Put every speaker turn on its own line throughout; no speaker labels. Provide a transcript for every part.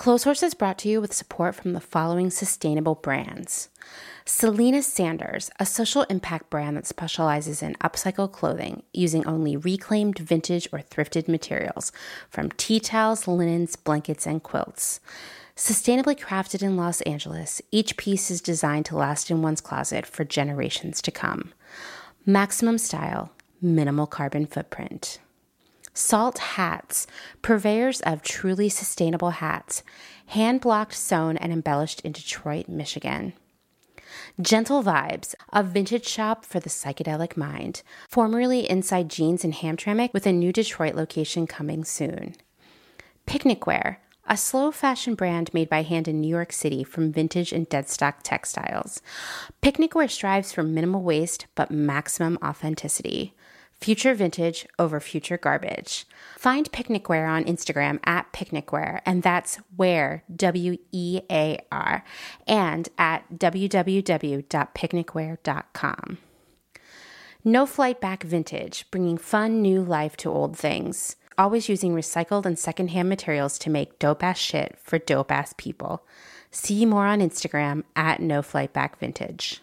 Clotheshorse is brought to you with support from the following sustainable brands. Selena Sanders, a social impact brand that specializes in upcycle clothing using only reclaimed vintage or thrifted materials from tea towels, linens, blankets, and quilts. Sustainably crafted in Los Angeles, each piece is designed to last in one's closet for generations to come. Maximum style, minimal carbon footprint. Salt Hats, purveyors of truly sustainable hats, hand blocked, sewn, and embellished in Detroit, Michigan. Gentle Vibes, a vintage shop for the psychedelic mind, formerly inside Jeans in Hamtramck with a new Detroit location coming soon. Picnic Wear, a slow fashion brand made by hand in New York City from vintage and deadstock textiles. Picnic Wear strives for minimal waste but maximum authenticity. Future vintage over future garbage. Find Picnicware on Instagram at Picnicware, and that's where, W E A R, and at www.picnicware.com. No Flight Back Vintage, bringing fun new life to old things. Always using recycled and secondhand materials to make dope ass shit for dope ass people. See more on Instagram at No Flight Back Vintage.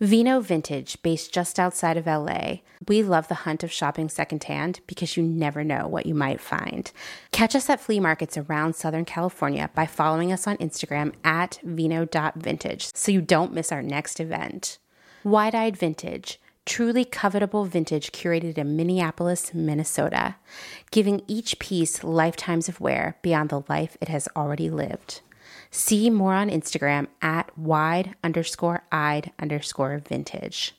Vino Vintage, based just outside of LA. We love the hunt of shopping secondhand because you never know what you might find. Catch us at flea markets around Southern California by following us on Instagram at vino.vintage so you don't miss our next event. Wide Eyed Vintage, truly covetable vintage curated in Minneapolis, Minnesota, giving each piece lifetimes of wear beyond the life it has already lived. See more on Instagram at wide underscore eyed underscore vintage.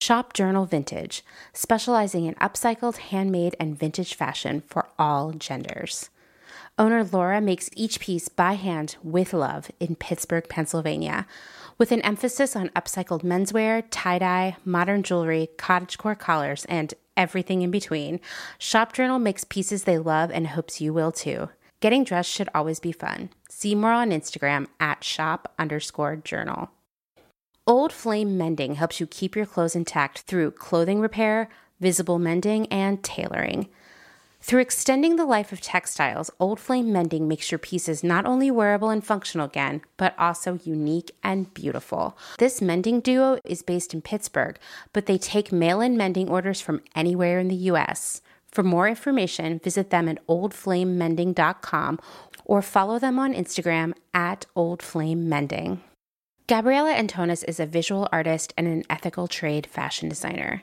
Shop Journal Vintage, specializing in upcycled, handmade, and vintage fashion for all genders. Owner Laura makes each piece by hand with love in Pittsburgh, Pennsylvania, with an emphasis on upcycled menswear, tie dye, modern jewelry, cottagecore collars, and everything in between. Shop Journal makes pieces they love and hopes you will too. Getting dressed should always be fun. See more on Instagram at shop underscore journal. Old Flame Mending helps you keep your clothes intact through clothing repair, visible mending, and tailoring. Through extending the life of textiles, Old Flame Mending makes your pieces not only wearable and functional again, but also unique and beautiful. This mending duo is based in Pittsburgh, but they take mail in mending orders from anywhere in the U.S. For more information, visit them at oldflamemending.com or follow them on Instagram at Old Flame Mending. Gabriella Antonis is a visual artist and an ethical trade fashion designer.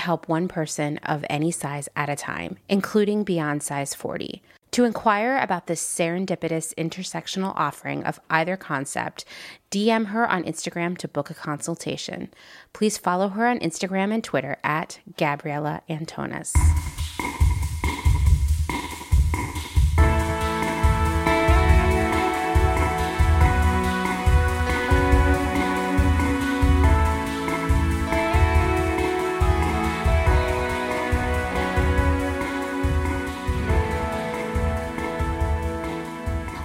help one person of any size at a time, including beyond size 40. To inquire about this serendipitous intersectional offering of either concept, DM her on Instagram to book a consultation. Please follow her on Instagram and Twitter at Gabriella Antonis.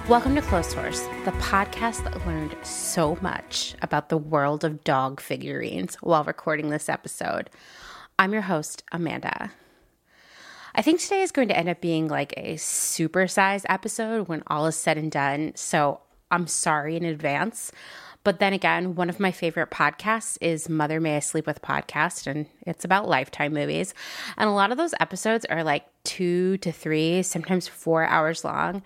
Welcome to Clotheshorse, the podcast that learned so much about the world of dog figurines while recording this episode. I'm your host, Amanda. I think today is going to end up being like a supersized episode when all is said and done. So I'm sorry in advance. But then again, one of my favorite podcasts is Mother May I Sleep With podcast, and it's about lifetime movies. And a lot of those episodes are like two to three, sometimes four hours long.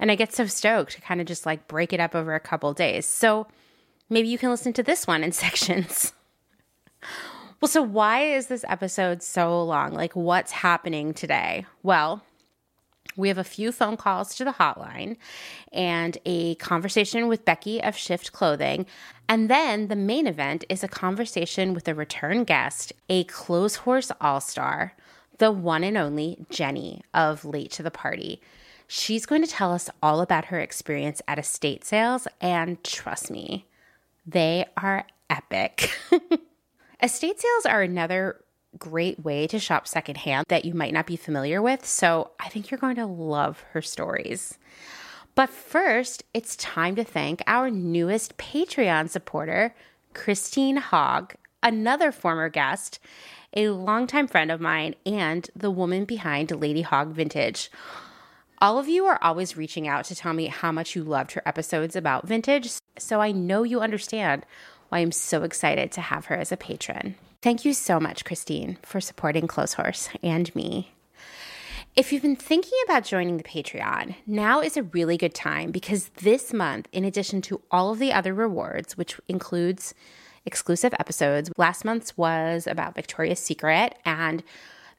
And I get so stoked to kind of just like break it up over a couple days. So maybe you can listen to this one in sections. well, so why is this episode so long? Like, what's happening today? Well, we have a few phone calls to the hotline and a conversation with Becky of Shift Clothing. And then the main event is a conversation with a return guest, a close Clotheshorse All Star, the one and only Jenny of Late to the Party. She's going to tell us all about her experience at estate sales, and trust me, they are epic. estate sales are another great way to shop secondhand that you might not be familiar with. So I think you're going to love her stories. But first, it's time to thank our newest Patreon supporter, Christine Hogg, another former guest, a longtime friend of mine, and the woman behind Lady Hog Vintage. All of you are always reaching out to tell me how much you loved her episodes about vintage, so I know you understand why I'm so excited to have her as a patron. Thank you so much, Christine, for supporting Clotheshorse and me. If you've been thinking about joining the Patreon, now is a really good time because this month, in addition to all of the other rewards, which includes exclusive episodes, last month's was about Victoria's Secret, and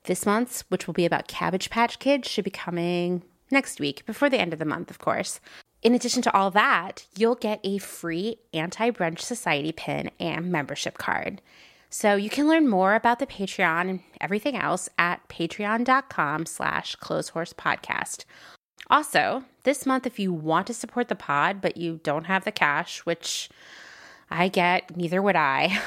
this month's, which will be about Cabbage Patch Kids, should be coming next week, before the end of the month, of course. In addition to all that, you'll get a free Anti Brunch Society pin and membership card. So you can learn more about the Patreon and everything else at patreon.com slash clotheshorsepodcast. Also, this month, if you want to support the pod, but you don't have the cash, which I get, neither would I,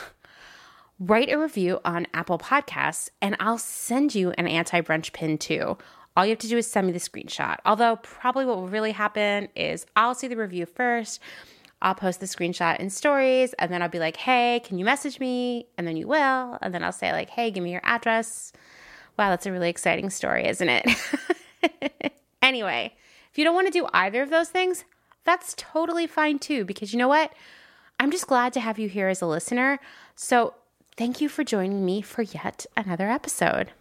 write a review on Apple Podcasts and I'll send you an anti brunch pin too. All you have to do is send me the screenshot. Although, probably what will really happen is I'll see the review first I'll post the screenshot in stories and then I'll be like, hey, can you message me? And then you will. And then I'll say, like, hey, give me your address. Wow, that's a really exciting story, isn't it? anyway, if you don't want to do either of those things, that's totally fine too, because you know what? I'm just glad to have you here as a listener. So thank you for joining me for yet another episode.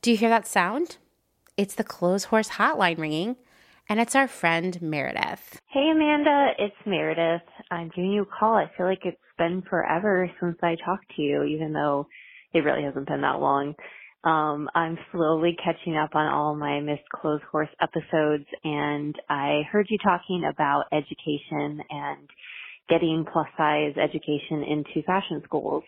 Do you hear that sound? It's the Clothes Horse hotline ringing and it's our friend Meredith.
Hey Amanda, it's Meredith. I'm giving you a call. I feel like it's been forever since I talked to you, even though it really hasn't been that long. Um, I'm slowly catching up on all my missed Clothes Horse episodes, and I heard you talking about education and getting plus size education into fashion schools.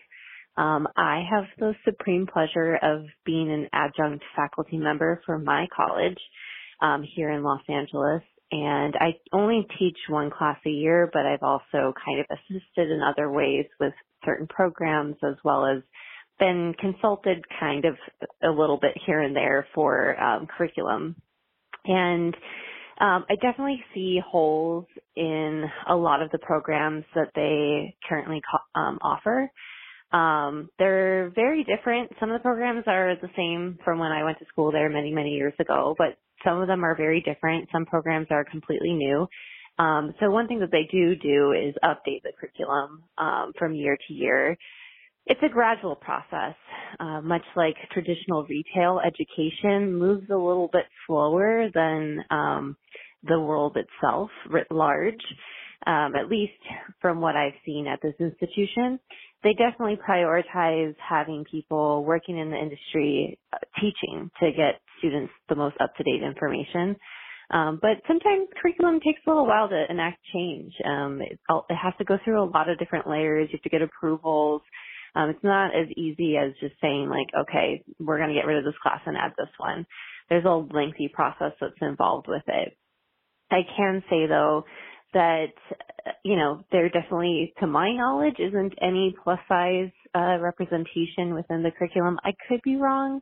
Um, I have the supreme pleasure of being an adjunct faculty member for my college um, here in Los Angeles. And I only teach one class a year, but I've also kind of assisted in other ways with certain programs as well as been consulted kind of a little bit here and there for um, curriculum. And um, I definitely see holes in a lot of the programs that they currently um, offer. Um, they're very different. Some of the programs are the same from when I went to school there many, many years ago, but some of them are very different. Some programs are completely new. Um, so one thing that they do do is update the curriculum um, from year to year. It's a gradual process, uh, much like traditional retail education moves a little bit slower than um, the world itself writ large. Um, at least from what I've seen at this institution they definitely prioritize having people working in the industry uh, teaching to get students the most up to date information. Um, but sometimes curriculum takes a little while to enact change. Um, it, it, has to go through a lot of different layers. You have to get approvals. Um, it's not as easy as just saying like, okay, we're going to get rid of this class and add this one. There's a lengthy process that's involved with it. I can say though that you know there definitely to my knowledge isn't any plus size uh, representation within the curriculum. I could be wrong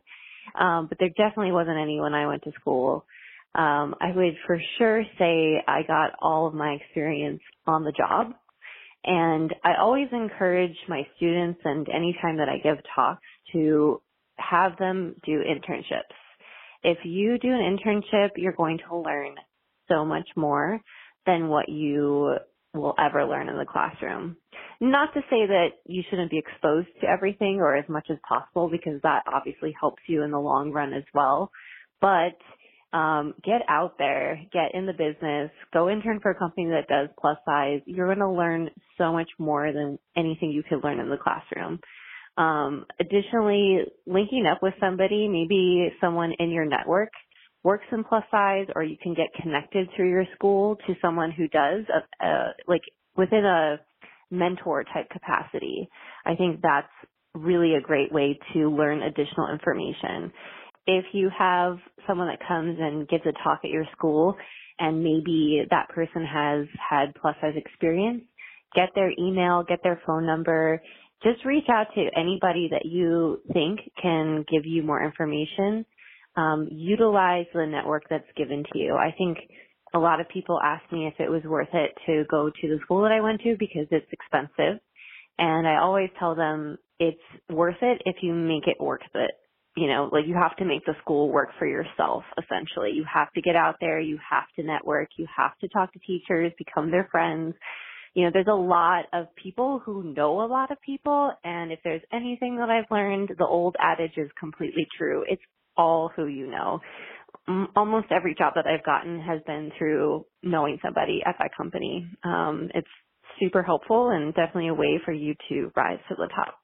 um, but there definitely wasn't any when i went to school. Um, i would for sure say i got all of my experience on the job and i always encourage my students and anytime that i give talks to have them do internships. If you do an internship, you're going to learn so much more than what you will ever learn in the classroom. Not to say that you shouldn't be exposed to everything or as much as possible because that obviously helps you in the long run as well. But um, get out there, get in the business, go intern for a company that does plus size. You're going to learn so much more than anything you could learn in the classroom. Um, additionally, linking up with somebody, maybe someone in your network works in plus size or you can get connected through your school to someone who does, uh, uh, like within a mentor type capacity. I think that's really a great way to learn additional information. If you have someone that comes and gives a talk at your school and maybe that person has had plus size experience, get their email, get their phone number, just reach out to anybody that you think can give you more information. Um, utilize the network that's given to you. I think a lot of people ask me if it was worth it to go to the school that I went to because it's expensive. And I always tell them it's worth it if you make it worth it. You know, like you have to make the school work for yourself, essentially. You have to get out there, you have to network, you have to talk to teachers, become their friends, you know, there's a lot of people who know a lot of people. And if there's anything that I've learned, the old adage is completely true. It's all who you know. Almost every job that I've gotten has been through knowing somebody at that company. Um, it's super helpful and definitely a way for you to rise to the top.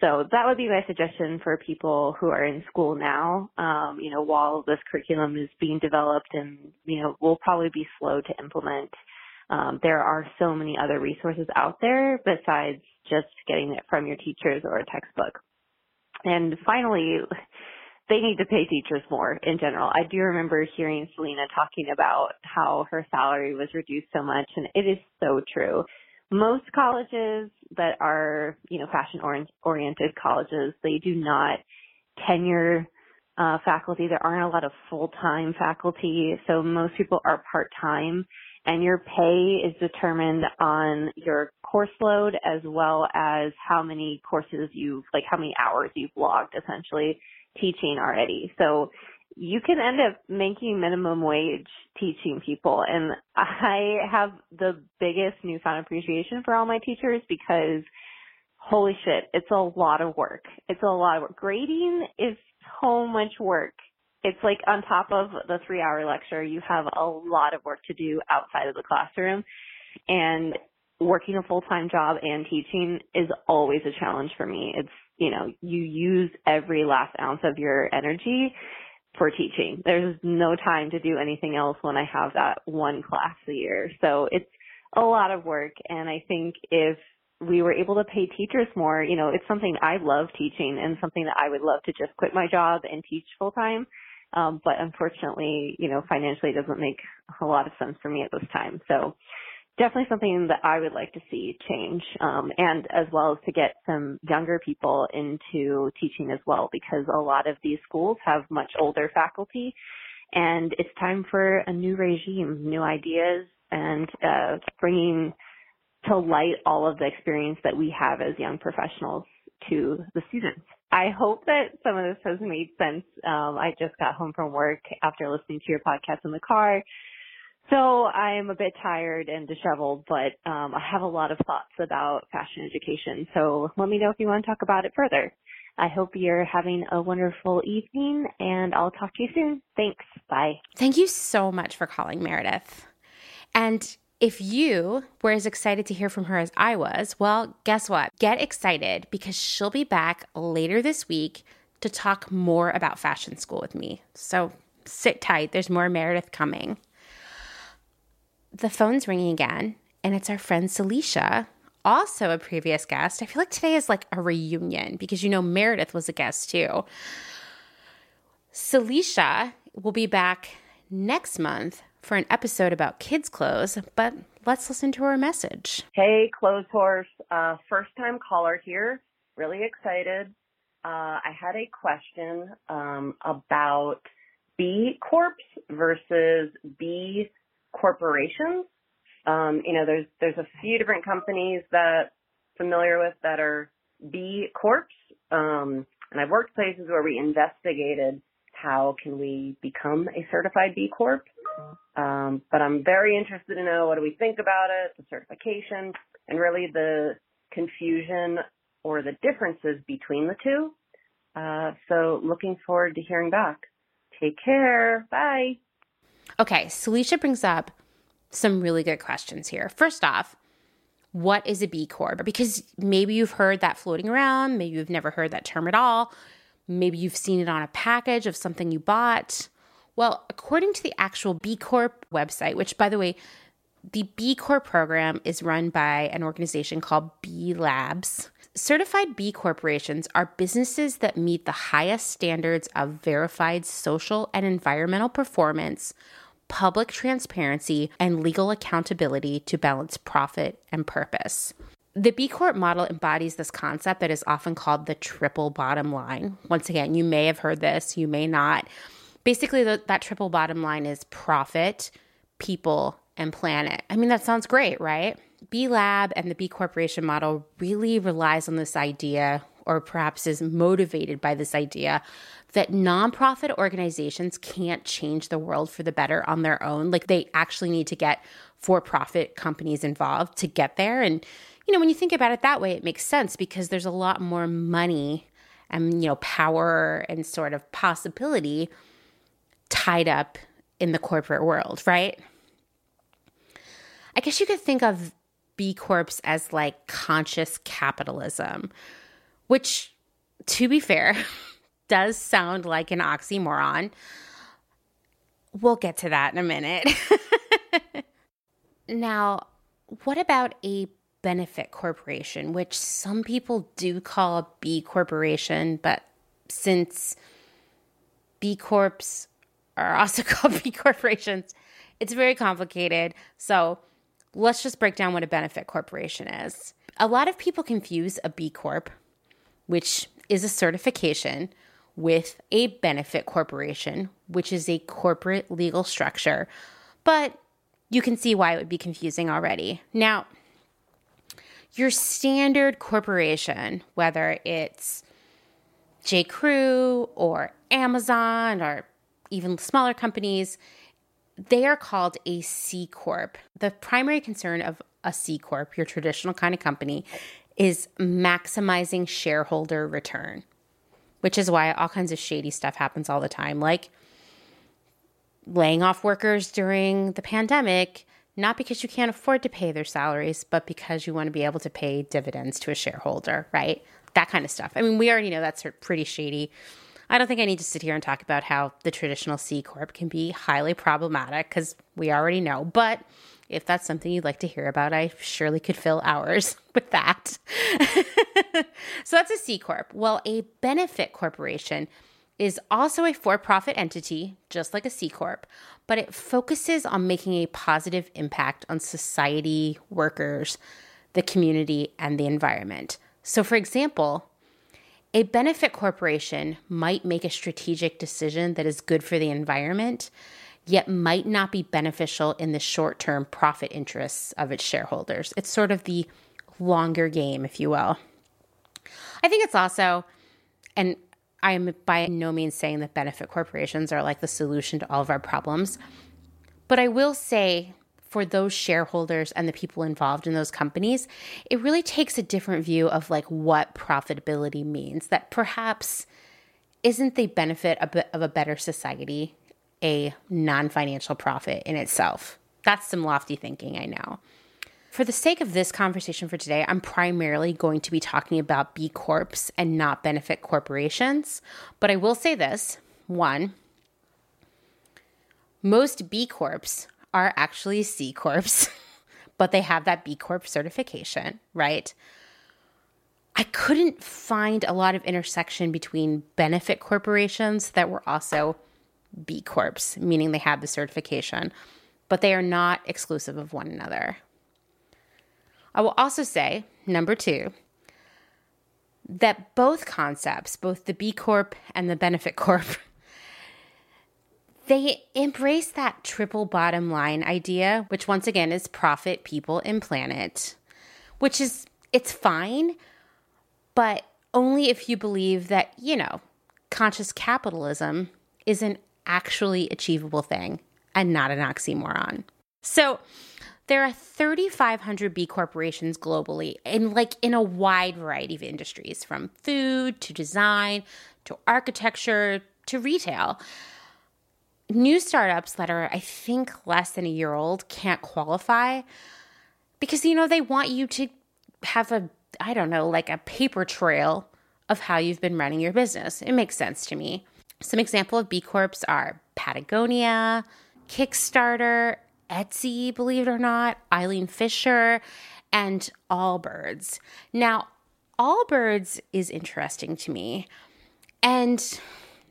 So that would be my suggestion for people who are in school now. Um, you know, while this curriculum is being developed and, you know, will probably be slow to implement, um, there are so many other resources out there besides just getting it from your teachers or a textbook. And finally, they need to pay teachers more in general. I do remember hearing Selena talking about how her salary was reduced so much, and it is so true. Most colleges that are, you know, fashion oriented colleges, they do not tenure uh, faculty. There aren't a lot of full-time faculty, so most people are part-time and your pay is determined on your course load as well as how many courses you've, like how many hours you've logged essentially teaching already. So you can end up making minimum wage teaching people. And I have the biggest newfound appreciation for all my teachers because holy shit, it's a lot of work. It's a lot of work. Grading is so much work it's like on top of the three hour lecture, you have a lot of work to do outside of the classroom. And working a full time job and teaching is always a challenge for me. It's, you know, you use every last ounce of your energy for teaching. There's no time to do anything else when I have that one class a year. So it's a lot of work. And I think if we were able to pay teachers more, you know, it's something I love teaching and something that I would love to just quit my job and teach full time. Um, but unfortunately, you know, financially it doesn't make a lot of sense for me at this time. So definitely something that I would like to see change, um, and as well as to get some younger people into teaching as well, because a lot of these schools have much older faculty, and it's time for a new regime, new ideas, and uh, bringing to light all of the experience that we have as young professionals to the students. I hope that some of this has made sense. Um, I just got home from work after listening to your podcast in the car. So I'm a bit tired and disheveled, but um, I have a lot of thoughts about fashion education. So let me know if you want to talk about it further. I hope you're having a wonderful evening and I'll talk to you soon. Thanks. Bye.
Thank you so much for calling, Meredith. And if you were as excited to hear from her as I was, well, guess what? Get excited because she'll be back later this week to talk more about fashion school with me. So sit tight, there's more Meredith coming. The phone's ringing again, and it's our friend Celicia, also a previous guest. I feel like today is like a reunion because you know Meredith was a guest too. Celicia will be back next month for an episode about kids' clothes, but let's listen to her message.
Hey, Clothes Horse, uh, first time caller here. Really excited. Uh, I had a question um, about B Corps versus B corporations. Um, you know, there's there's a few different companies that I'm familiar with that are B Corps. Um, and I've worked places where we investigated how can we become a certified B Corp. Um, but I'm very interested to know what do we think about it, the certification, and really the confusion or the differences between the two. Uh, so looking forward to hearing back. Take care. Bye.
Okay, Celicia brings up some really good questions here. First off, what is a B Corp? Because maybe you've heard that floating around, maybe you've never heard that term at all, maybe you've seen it on a package of something you bought. Well, according to the actual B Corp website, which by the way, the B Corp program is run by an organization called B Labs. Certified B corporations are businesses that meet the highest standards of verified social and environmental performance, public transparency, and legal accountability to balance profit and purpose. The B Corp model embodies this concept that is often called the triple bottom line. Once again, you may have heard this, you may not. Basically, the, that triple bottom line is profit, people, and planet. I mean, that sounds great, right? B Lab and the B Corporation model really relies on this idea, or perhaps is motivated by this idea, that nonprofit organizations can't change the world for the better on their own. Like they actually need to get for profit companies involved to get there. And, you know, when you think about it that way, it makes sense because there's a lot more money and, you know, power and sort of possibility tied up in the corporate world, right? I guess you could think of B Corps as like conscious capitalism, which, to be fair, does sound like an oxymoron. We'll get to that in a minute. now, what about a benefit corporation, which some people do call a B corporation, but since B Corps are also called B corporations, it's very complicated. So, let's just break down what a benefit corporation is. A lot of people confuse a B Corp, which is a certification, with a benefit corporation, which is a corporate legal structure. But you can see why it would be confusing already. Now, your standard corporation, whether it's J. Crew or Amazon or even smaller companies, they are called a C Corp. The primary concern of a C Corp, your traditional kind of company, is maximizing shareholder return, which is why all kinds of shady stuff happens all the time, like laying off workers during the pandemic, not because you can't afford to pay their salaries, but because you want to be able to pay dividends to a shareholder, right? That kind of stuff. I mean, we already know that's pretty shady. I don't think I need to sit here and talk about how the traditional C Corp can be highly problematic because we already know. But if that's something you'd like to hear about, I surely could fill hours with that. so that's a C Corp. Well, a benefit corporation is also a for profit entity, just like a C Corp, but it focuses on making a positive impact on society, workers, the community, and the environment. So, for example, a benefit corporation might make a strategic decision that is good for the environment, yet might not be beneficial in the short term profit interests of its shareholders. It's sort of the longer game, if you will. I think it's also, and I am by no means saying that benefit corporations are like the solution to all of our problems, but I will say for those shareholders and the people involved in those companies, it really takes a different view of like what profitability means. That perhaps isn't the benefit of a better society a non financial profit in itself. That's some lofty thinking, I know. For the sake of this conversation for today, I'm primarily going to be talking about B Corps and not benefit corporations. But I will say this one, most B Corps are actually C Corps, but they have that B Corp certification, right? I couldn't find a lot of intersection between benefit corporations that were also B Corps, meaning they had the certification, but they are not exclusive of one another. I will also say, number two, that both concepts, both the B Corp and the Benefit Corp, they embrace that triple bottom line idea, which once again is profit, people, and planet, which is, it's fine, but only if you believe that, you know, conscious capitalism is an actually achievable thing and not an oxymoron. So, there are 3,500 B corporations globally in like in a wide variety of industries from food to design to architecture to retail. New startups that are, I think, less than a year old can't qualify because, you know, they want you to have a, I don't know, like a paper trail of how you've been running your business. It makes sense to me. Some example of B Corps are Patagonia, Kickstarter, Etsy, believe it or not, Eileen Fisher, and Allbirds. Now, Allbirds is interesting to me. And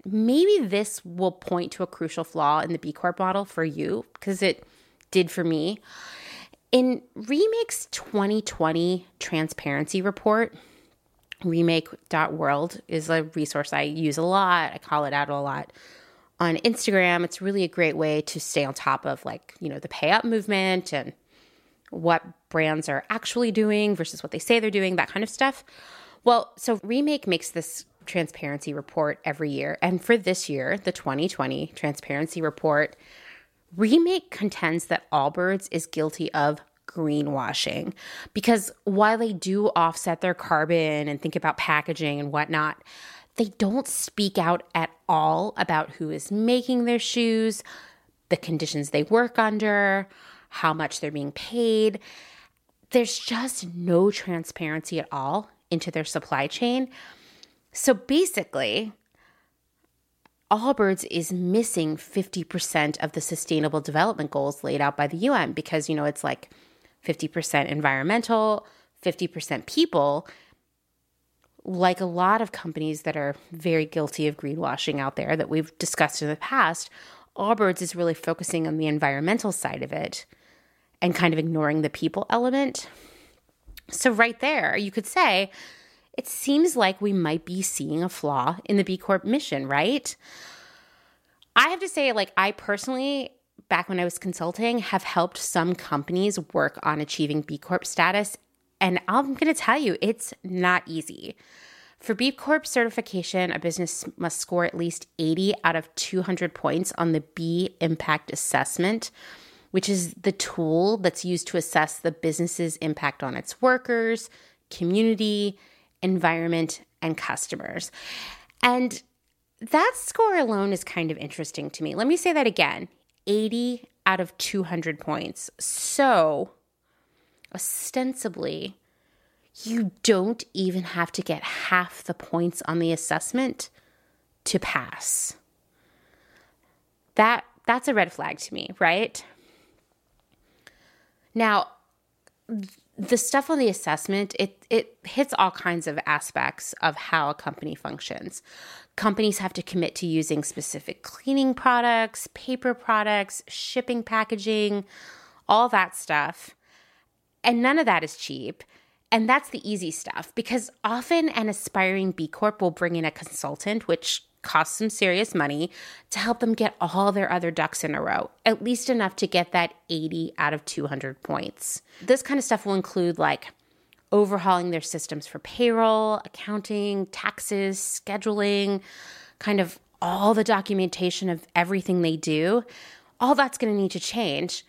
maybe this will point to a crucial flaw in the B Corp model for you, because it did for me. In Remake's 2020 transparency report, remake.world is a resource I use a lot. I call it out a lot on Instagram. It's really a great way to stay on top of like, you know, the pay up movement and what brands are actually doing versus what they say they're doing, that kind of stuff. Well, so Remake makes this transparency report every year. And for this year, the 2020 transparency report, Remake contends that Allbirds is guilty of greenwashing because while they do offset their carbon and think about packaging and whatnot, they don't speak out at all about who is making their shoes, the conditions they work under, how much they're being paid. There's just no transparency at all into their supply chain. So basically, Allbirds is missing 50% of the sustainable development goals laid out by the UN because, you know, it's like 50% environmental, 50% people. Like a lot of companies that are very guilty of greenwashing out there that we've discussed in the past, Allbirds is really focusing on the environmental side of it and kind of ignoring the people element. So, right there, you could say it seems like we might be seeing a flaw in the B Corp mission, right? I have to say, like, I personally, back when I was consulting, have helped some companies work on achieving B Corp status. And I'm going to tell you, it's not easy. For B Corp certification, a business must score at least 80 out of 200 points on the B Impact Assessment, which is the tool that's used to assess the business's impact on its workers, community, environment, and customers. And that score alone is kind of interesting to me. Let me say that again 80 out of 200 points. So, ostensibly, you don't even have to get half the points on the assessment to pass. That that's a red flag to me, right? Now, the stuff on the assessment it it hits all kinds of aspects of how a company functions. Companies have to commit to using specific cleaning products paper products shipping packaging all that stuff. And none of that is cheap. And that's the easy stuff because often an aspiring b corp will bring in a consultant which cost some serious money to help them get all their other ducks in a row, at least enough to get that 80 out of 200 points. This kind of stuff will include like overhauling their systems for payroll, accounting, taxes, scheduling, kind of all the documentation of everything they do. All that's going to need to change,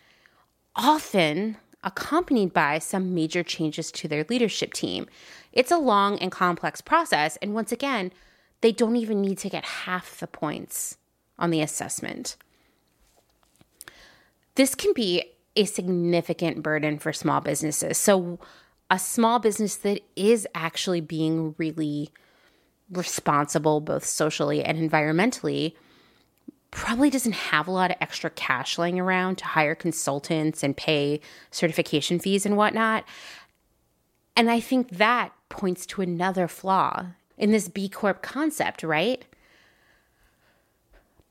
often accompanied by some major changes to their leadership team. It's a long and complex process. And once again, they don't even need to get half the points on the assessment. This can be a significant burden for small businesses. So, a small business that is actually being really responsible, both socially and environmentally, probably doesn't have a lot of extra cash laying around to hire consultants and pay certification fees and whatnot. And I think that points to another flaw in this B Corp concept, right?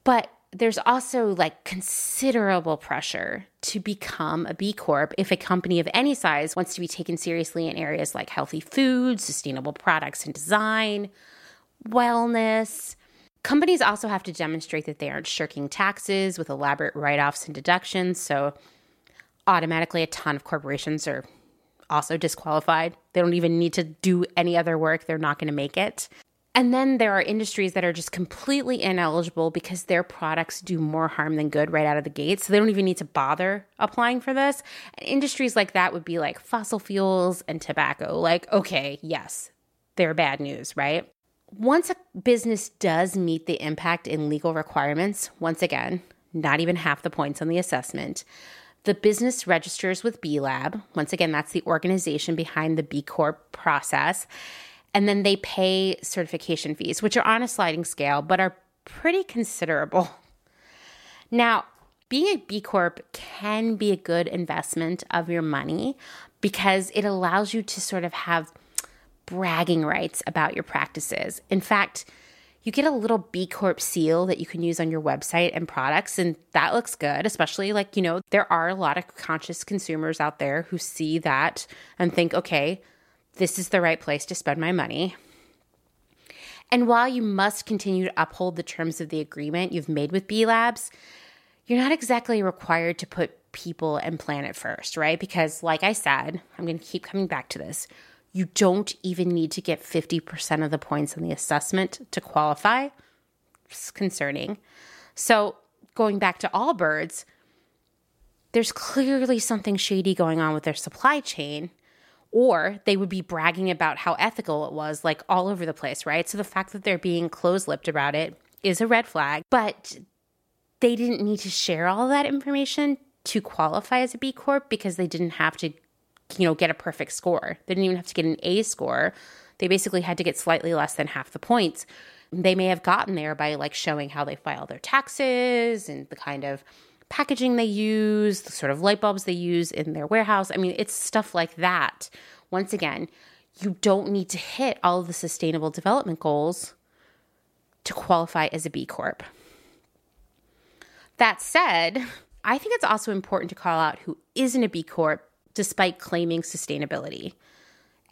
But there's also like considerable pressure to become a B Corp if a company of any size wants to be taken seriously in areas like healthy food, sustainable products and design, wellness. Companies also have to demonstrate that they aren't shirking taxes with elaborate write offs and deductions. So, automatically, a ton of corporations are also disqualified. They don't even need to do any other work, they're not going to make it. And then there are industries that are just completely ineligible because their products do more harm than good right out of the gate. So they don't even need to bother applying for this. And industries like that would be like fossil fuels and tobacco. Like, okay, yes, they're bad news, right? Once a business does meet the impact in legal requirements, once again, not even half the points on the assessment, the business registers with B Lab. Once again, that's the organization behind the B Corp process and then they pay certification fees, which are on a sliding scale, but are pretty considerable. Now, being a B Corp can be a good investment of your money because it allows you to sort of have bragging rights about your practices. In fact, you get a little B Corp seal that you can use on your website and products, and that looks good, especially like, you know, there are a lot of conscious consumers out there who see that and think, okay, this is the right place to spend my money. And while you must continue to uphold the terms of the agreement you've made with B Labs, you're not exactly required to put people and planet first, right? Because, like I said, I'm going to keep coming back to this. You don't even need to get 50% of the points on the assessment to qualify. It's concerning. So, going back to Allbirds, there's clearly something shady going on with their supply chain or they would be bragging about how ethical it was, like all over the place, right? So the fact that they're being close lipped about it is a red flag, but they didn't need to share all that information to qualify as a B Corp because they didn't have to, you know, get a perfect score. They didn't even have to get an A score. They basically had to get slightly less than half the points. They may have gotten there by like showing how they file their taxes and the kind of packaging they use, the sort of light bulbs they use in their warehouse. I mean, it's stuff like that. Once again, you don't need to hit all of the sustainable development goals to qualify as a B Corp. That said, I think it's also important to call out who isn't a B Corp despite claiming sustainability.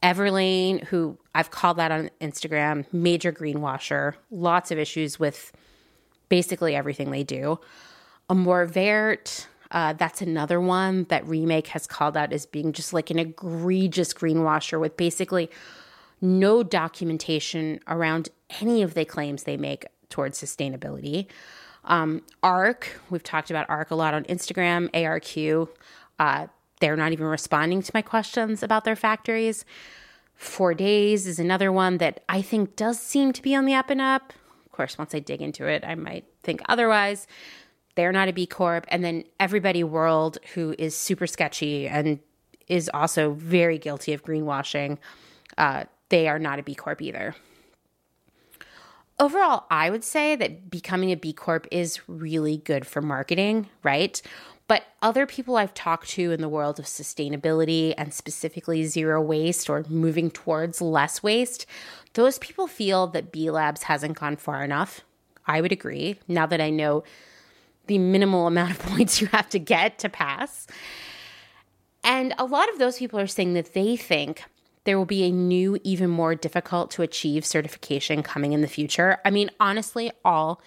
Everlane, who I've called that on Instagram, major greenwasher, lots of issues with basically everything they do. Amour Vert, uh, that's another one that Remake has called out as being just like an egregious greenwasher with basically no documentation around any of the claims they make towards sustainability. Um, ARC, we've talked about ARC a lot on Instagram, ARQ. Uh, they're not even responding to my questions about their factories. Four Days is another one that I think does seem to be on the up and up. Of course, once I dig into it, I might think otherwise they're not a B Corp. And then Everybody World, who is super sketchy and is also very guilty of greenwashing, uh, they are not a B Corp either. Overall, I would say that becoming a B Corp is really good for marketing, right? But other people I've talked to in the world of sustainability and specifically zero waste or moving towards less waste, those people feel that B Labs hasn't gone far enough. I would agree now that I know the minimal amount of points you have to get to pass. And a lot of those people are saying that they think there will be a new, even more difficult to achieve certification coming in the future. I mean, honestly, all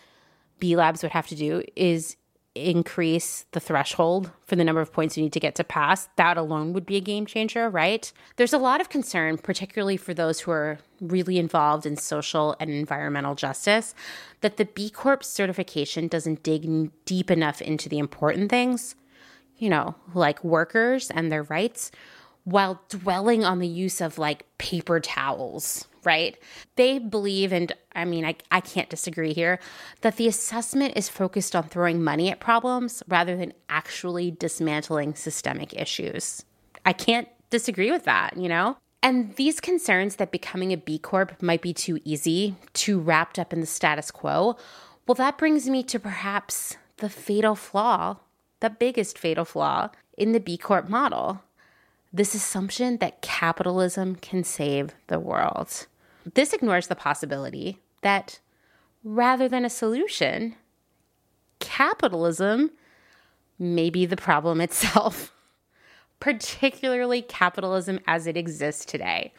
B Labs would have to do is increase the threshold for the number of points you need to get to pass, that alone would be a game changer, right? There's a lot of concern, particularly for those who are really involved in social and environmental justice, that the B Corp certification doesn't dig deep enough into the important things, you know, like workers and their rights, while dwelling on the use of like paper towels, right? They believe, and I mean, I, I can't disagree here, that the assessment is focused on throwing money at problems rather than actually dismantling systemic issues. I can't disagree with that, you know? And these concerns that becoming a B Corp might be too easy, too wrapped up in the status quo, well, that brings me to perhaps the fatal flaw, the biggest fatal flaw in the B Corp model this assumption that capitalism can save the world. This ignores the possibility that rather than a solution, capitalism may be the problem itself, particularly capitalism as it exists today.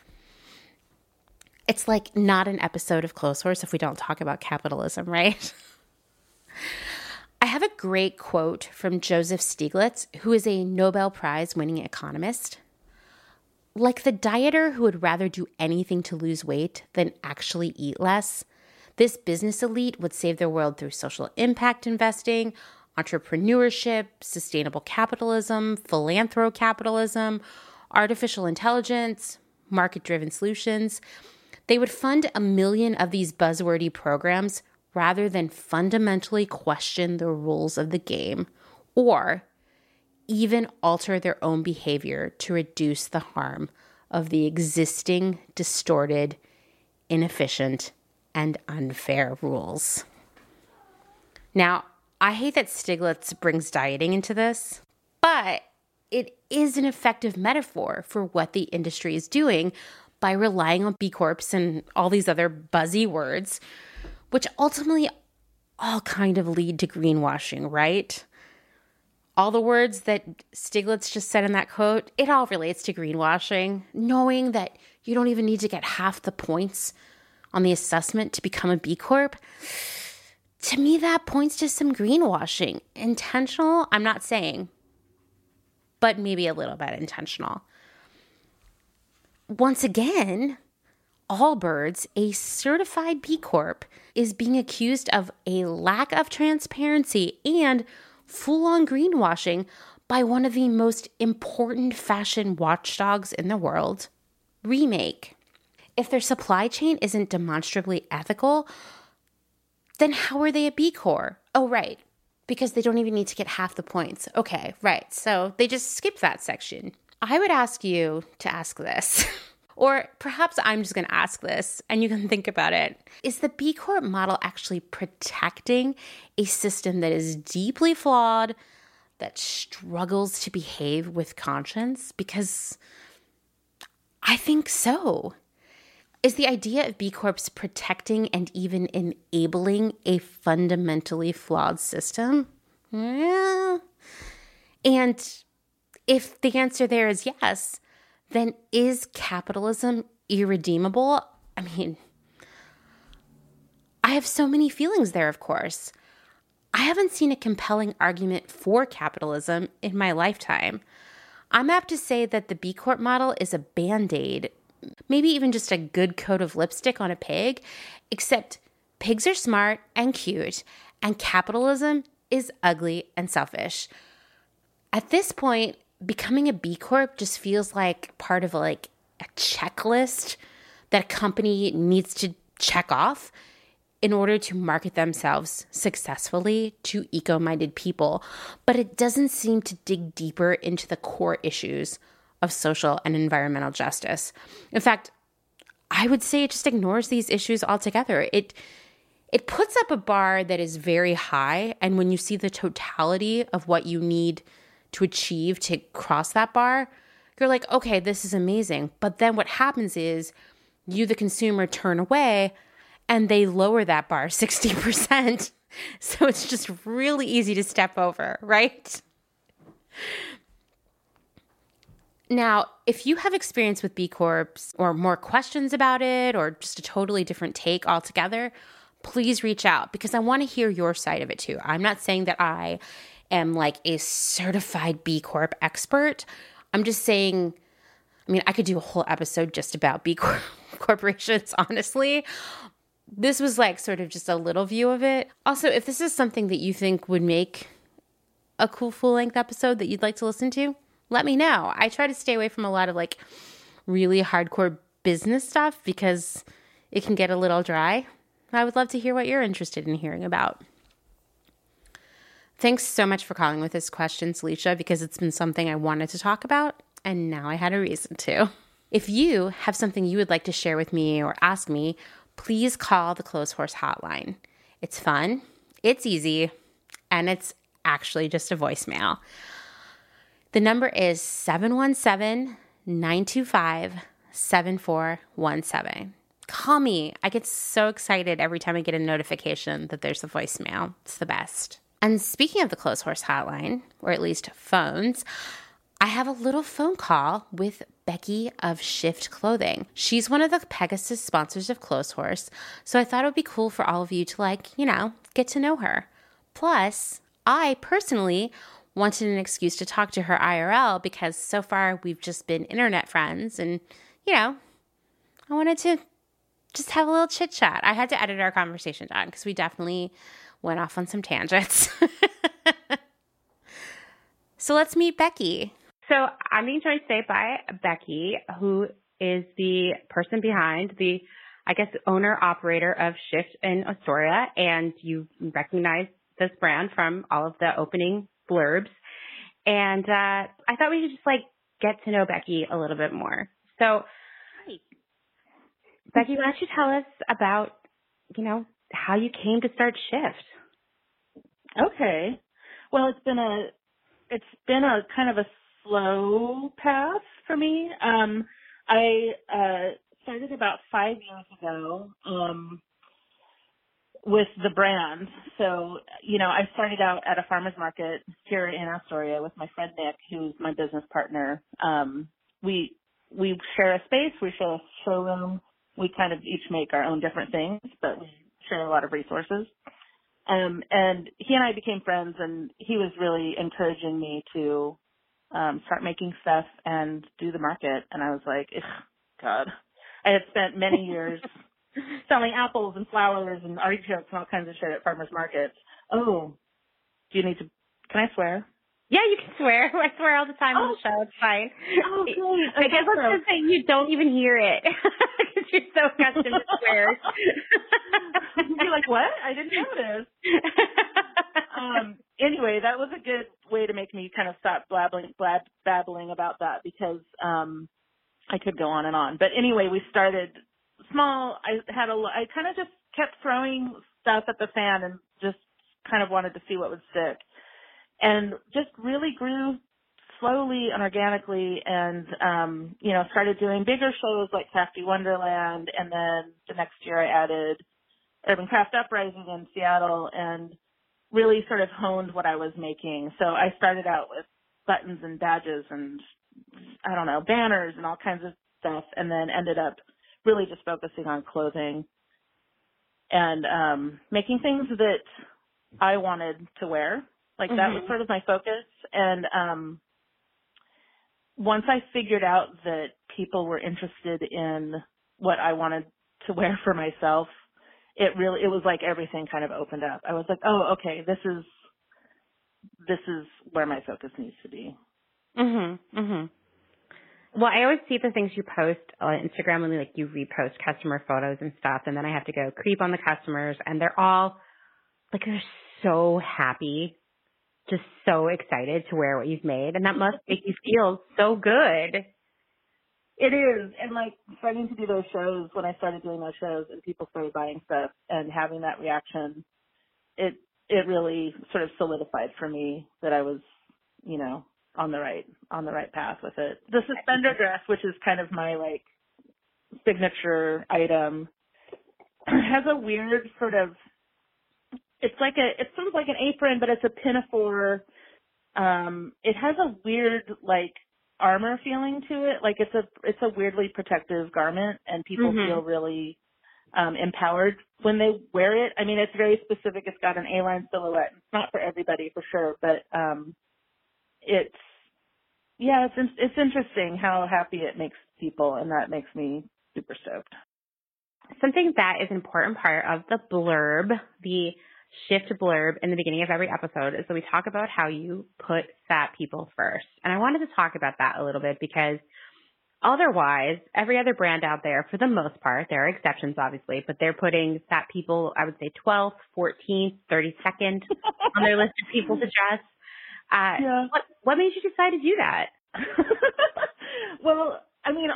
It's like not an episode of Clotheshorse if we don't talk about capitalism, right? I have a great quote from Joseph Stiglitz, who is a Nobel Prize winning economist. Like the dieter who would rather do anything to lose weight than actually eat less, this business elite would save the world through social impact investing, entrepreneurship, sustainable capitalism, philanthrocapitalism, artificial intelligence, market driven solutions. They would fund a million of these buzzwordy programs rather than fundamentally question the rules of the game or even alter their own behavior to reduce the harm of the existing distorted, inefficient, and unfair rules. Now, I hate that Stiglitz brings dieting into this, but it is an effective metaphor for what the industry is doing by relying on B Corps and all these other buzzy words, which ultimately all kind of lead to greenwashing, right? All the words that Stiglitz just said in that quote, it all relates to greenwashing, knowing that you don't even need to get half the points on the assessment to become a B Corp. To me, that points to some greenwashing. Intentional, I'm not saying, but maybe a little bit intentional. Once again, Allbirds, a certified B Corp, is being accused of a lack of transparency and full on greenwashing by one of the most important fashion watchdogs in the world, Remake. If their supply chain isn't demonstrably ethical, then how are they a B Corp? Oh, right, because they don't even need to get half the points. Okay, right. So they just skip that section. I would ask you to ask this. or perhaps I'm just going to ask this and you can think about it. Is the B Corp model actually protecting a system that is deeply flawed, that struggles to behave with conscience? Because I think so. Is the idea of B Corps protecting and even enabling a fundamentally flawed system? Yeah. And if the answer there is yes, then is capitalism irredeemable? I mean, I have so many feelings there, of course. I haven't seen a compelling argument for capitalism in my lifetime. I'm apt to say that the B Corp model is a band aid maybe even just a good coat of lipstick on a pig, except pigs are smart and cute, and capitalism is ugly and selfish. At this point, becoming a B Corp just feels like part of like a checklist that a company needs to check off in order to market themselves successfully to eco minded people, but it doesn't seem to dig deeper into the core issues of social and environmental justice. In fact, I would say it just ignores these issues altogether. It it puts up a bar that is very high and when you see the totality of what you need to achieve to cross that bar, you're like, "Okay, this is amazing." But then what happens is you the consumer turn away and they lower that bar 60%. So it's just really easy to step over, right? Now, if you have experience with B Corps or more questions about it or just a totally different take altogether, please reach out because I want to hear your side of it too. I'm not saying that I am like a certified B Corp expert. I'm just saying, I mean, I could do a whole episode just about B Corp corporations, honestly. This was like sort of just a little view of it. Also, if this is something that you think would make a cool full length episode that you'd like to listen to, let me know. I try to stay away from a lot of like really hardcore business stuff because it can get a little dry. I would love to hear what you're interested in hearing about. Thanks so much for calling with this question, Celicia, because it's been something I wanted to talk about, and now I had a reason to. If you have something you would like to share with me or ask me, please call the Clotheshorse Hotline. It's fun, it's easy, and it's actually just a voicemail. The number is 717 925 7417. Call me. I get so excited every time I get a notification that there's a voicemail. It's the best. And speaking of the Clotheshorse Hotline, or at least phones, I have a little phone call with Becky of Shift Clothing. She's one of the Pegasus sponsors of Close Clotheshorse, so I thought it would be cool for all of you to, like, you know, get to know her. Plus, I personally wanted an excuse to talk to her IRL because so far we've just been internet friends. And, you know, I wanted to just have a little chit chat. I had to edit our conversation down because we definitely went off on some tangents. so let's meet Becky. So I'm being joined today by Becky, who is the person behind the, I guess, owner operator of Shift in Astoria, and you recognize this brand from all of the opening blurbs. And uh, I thought we should just like get to know Becky a little bit more. So, Hi. Becky, why don't you tell us about, you know, how you came to start Shift?
Okay. Well, it's been a it's been a kind of a slow path for me. Um, I uh, started about five years ago um, with the brand. So, you know, I started out at a farmer's market here in Astoria with my friend Nick, who's my business partner. Um, we we share a space, we share a showroom. We kind of each make our own different things, but we share a lot of resources. Um, and he and I became friends, and he was really encouraging me to um, start making stuff and do the market. And I was like, God, I had spent many years selling apples and flowers and artichokes and all kinds of shit at farmers markets. Oh, do you need to? Can I swear?
Yeah, you can swear. I swear all the time oh. on the oh. show. It's fine.
Oh, great.
I guess let's just say you don't even hear it because you're so accustomed to swears.
you're like, what? I didn't notice. um. Anyway, that was a good way to make me kind of stop blabbling, blab, babbling about that because um I could go on and on. But anyway, we started small. I had a. I kind of just kept throwing stuff at the fan and just kind of wanted to see what would stick and just really grew slowly and organically and um you know started doing bigger shows like crafty wonderland and then the next year i added urban craft uprising in seattle and really sort of honed what i was making. So i started out with buttons and badges and i don't know banners and all kinds of stuff and then ended up really just focusing on clothing and um making things that i wanted to wear like mm-hmm. that was mm-hmm. sort of my focus. And um once I figured out that people were interested in what I wanted to wear for myself, it really it was like everything kind of opened up. I was like, "Oh, okay, this is this is where my focus needs to be."
Mhm. Mhm. Well, I always see the things you post on Instagram when like you repost customer photos and stuff, and then I have to go creep on the customers, and they're all like they're so happy just so excited to wear what you've made and that must make you feel so good.
It is. And like starting to do those shows when I started doing those shows and people started buying stuff and having that reaction, it it really sort of solidified for me that I was, you know, on the right on the right path with it. The suspender dress, which is kind of my like signature item, has a weird sort of it's like a it's sort of like an apron, but it's a pinafore. Um, it has a weird like armor feeling to it. Like it's a it's a weirdly protective garment, and people mm-hmm. feel really um, empowered when they wear it. I mean, it's very specific. It's got an A-line silhouette. It's not for everybody for sure, but um, it's yeah, it's it's interesting how happy it makes people, and that makes me super stoked.
Something that is an important part of the blurb, the shift blurb in the beginning of every episode is that we talk about how you put fat people first. And I wanted to talk about that a little bit because otherwise, every other brand out there, for the most part, there are exceptions obviously, but they're putting fat people, I would say 12th, 14th, 32nd on their list of people to dress. Uh, yeah. what, what made you decide to do that?
well, I mean,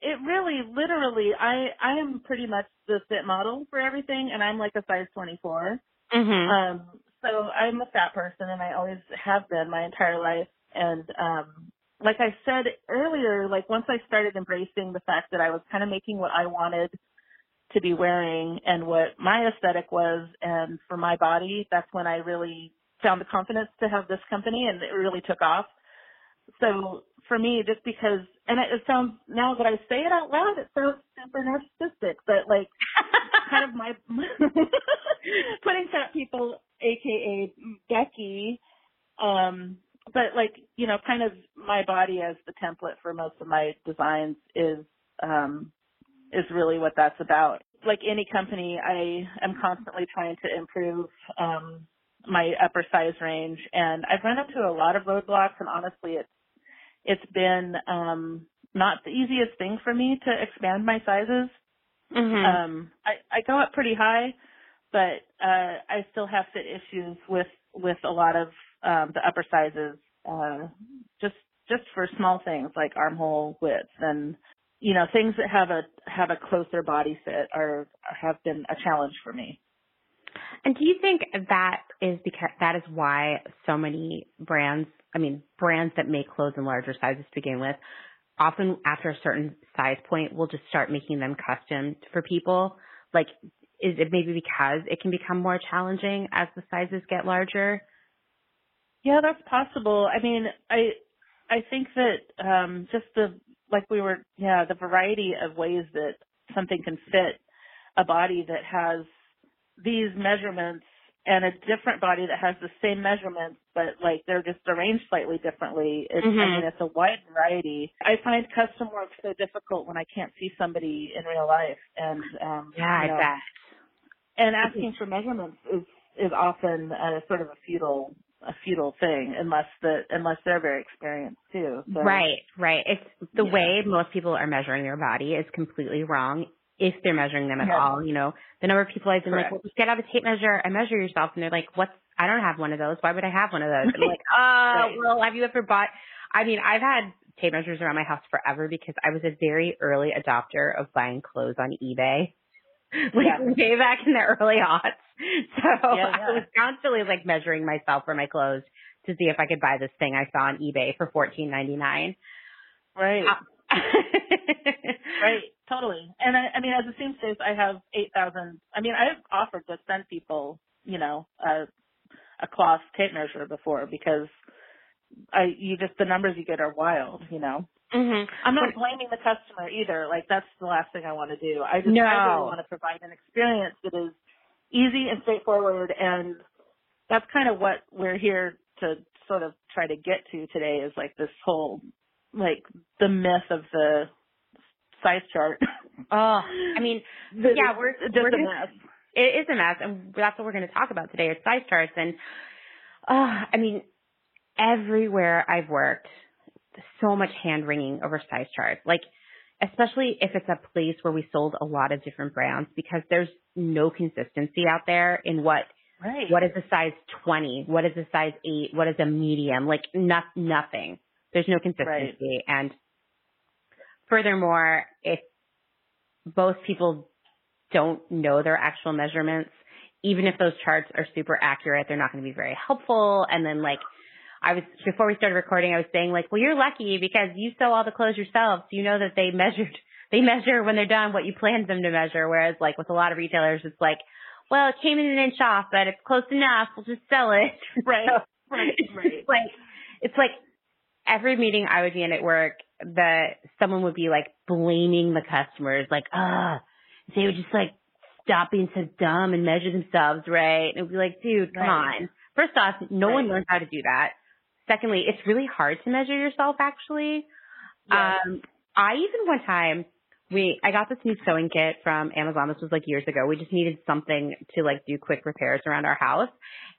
it really, literally, I I am pretty much the fit model for everything, and I'm like a size 24.
Mm-hmm.
Um, so I'm a fat person and I always have been my entire life. And, um, like I said earlier, like once I started embracing the fact that I was kind of making what I wanted to be wearing and what my aesthetic was and for my body, that's when I really found the confidence to have this company and it really took off. So for me, just because, and it, it sounds, now that I say it out loud, it sounds super narcissistic, but like kind of my putting fat people, aka Becky, um, but like you know, kind of my body as the template for most of my designs is um, is really what that's about. Like any company, I am constantly trying to improve um, my upper size range, and I've run into a lot of roadblocks. And honestly, it's it's been um, not the easiest thing for me to expand my sizes.
Mm-hmm.
Um, I, I go up pretty high, but uh, I still have fit issues with with a lot of um, the upper sizes, uh, just just for small things like armhole width and you know things that have a have a closer body fit are have been a challenge for me.
And do you think that is because that is why so many brands, I mean, brands that make clothes in larger sizes to begin with, often after a certain size point will just start making them custom for people? Like, is it maybe because it can become more challenging as the sizes get larger?
Yeah, that's possible. I mean, I I think that um just the like we were yeah, the variety of ways that something can fit a body that has these measurements and a different body that has the same measurements, but like they're just arranged slightly differently. It's,
Mhm.
I mean, it's a wide variety. I find custom work so difficult when I can't see somebody in real life, and um,
Yeah,
you know,
I bet.
and asking for measurements is is often a sort of a futile a futile thing unless the unless they're very experienced too. So,
Right, right. It's the
Yeah.
way most people are measuring their body is completely wrong if they're measuring them at
Yeah.
all. You know, the number of people I've been like, well, just get out a tape measure and measure yourself. And they're like, what's, I don't have one of those. Why would I have one of those? And I'm like, oh,
Right.
well, have you ever bought, I mean, I've had tape measures around my house forever because I was a very early adopter of buying clothes on eBay. Like
Yeah.
way back in the early aughts. So
Yeah,
I was constantly like measuring myself for my clothes to see if I could buy this thing I saw on eBay for fourteen ninety nine.
Right.
Uh,
Right, totally. And I, I mean, as a seamstress, I have eight thousand. I mean, I've offered to send people, you know, a a cloth tape measure before because I you just the numbers you get are wild, you know.
Mhm.
I'm not blaming the customer either. Like that's the last thing I want to do. I just
No.
I really want to provide an experience that is easy and straightforward, and that's kind of what we're here to sort of try to get to today. Is like this whole like the myth of the size chart.
Oh, I mean,
That
yeah, we're
just
we're
a
gonna-
mess.
it is a mess, and that's what we're going to talk about today. Is size charts, and uh, I mean, everywhere I've worked, so much hand wringing over size charts. Like, especially if it's a place where we sold a lot of different brands, because there's no consistency out there in what
Right.
what is a size 20? What is a size 8? What is a medium? Like no, nothing. There's no consistency. And furthermore, if both people don't know their actual measurements, even if those charts are super accurate, they're not going to be very helpful. And then like, I was, before we started recording, I was saying like, well, you're lucky because you sew all the clothes yourself. So you know that they measured, they measure when they're done what you planned them to measure. Whereas like with a lot of retailers, it's like, well, it came in an inch off, but it's close enough. We'll just sell it.
Right.
So,
Right.
it's
Right.
like it's like every meeting I would be in at work, the someone would be like blaming the customers, like, ah, they would just like stop being so dumb and measure themselves right. And it would be like, dude, come
Right.
on. First off, no one
Right.
learns how to do that. Secondly, it's really hard to measure yourself actually.
Yes.
Um I even one time we I got this new sewing kit from Amazon. This was like years ago. We just needed something to like do quick repairs around our house.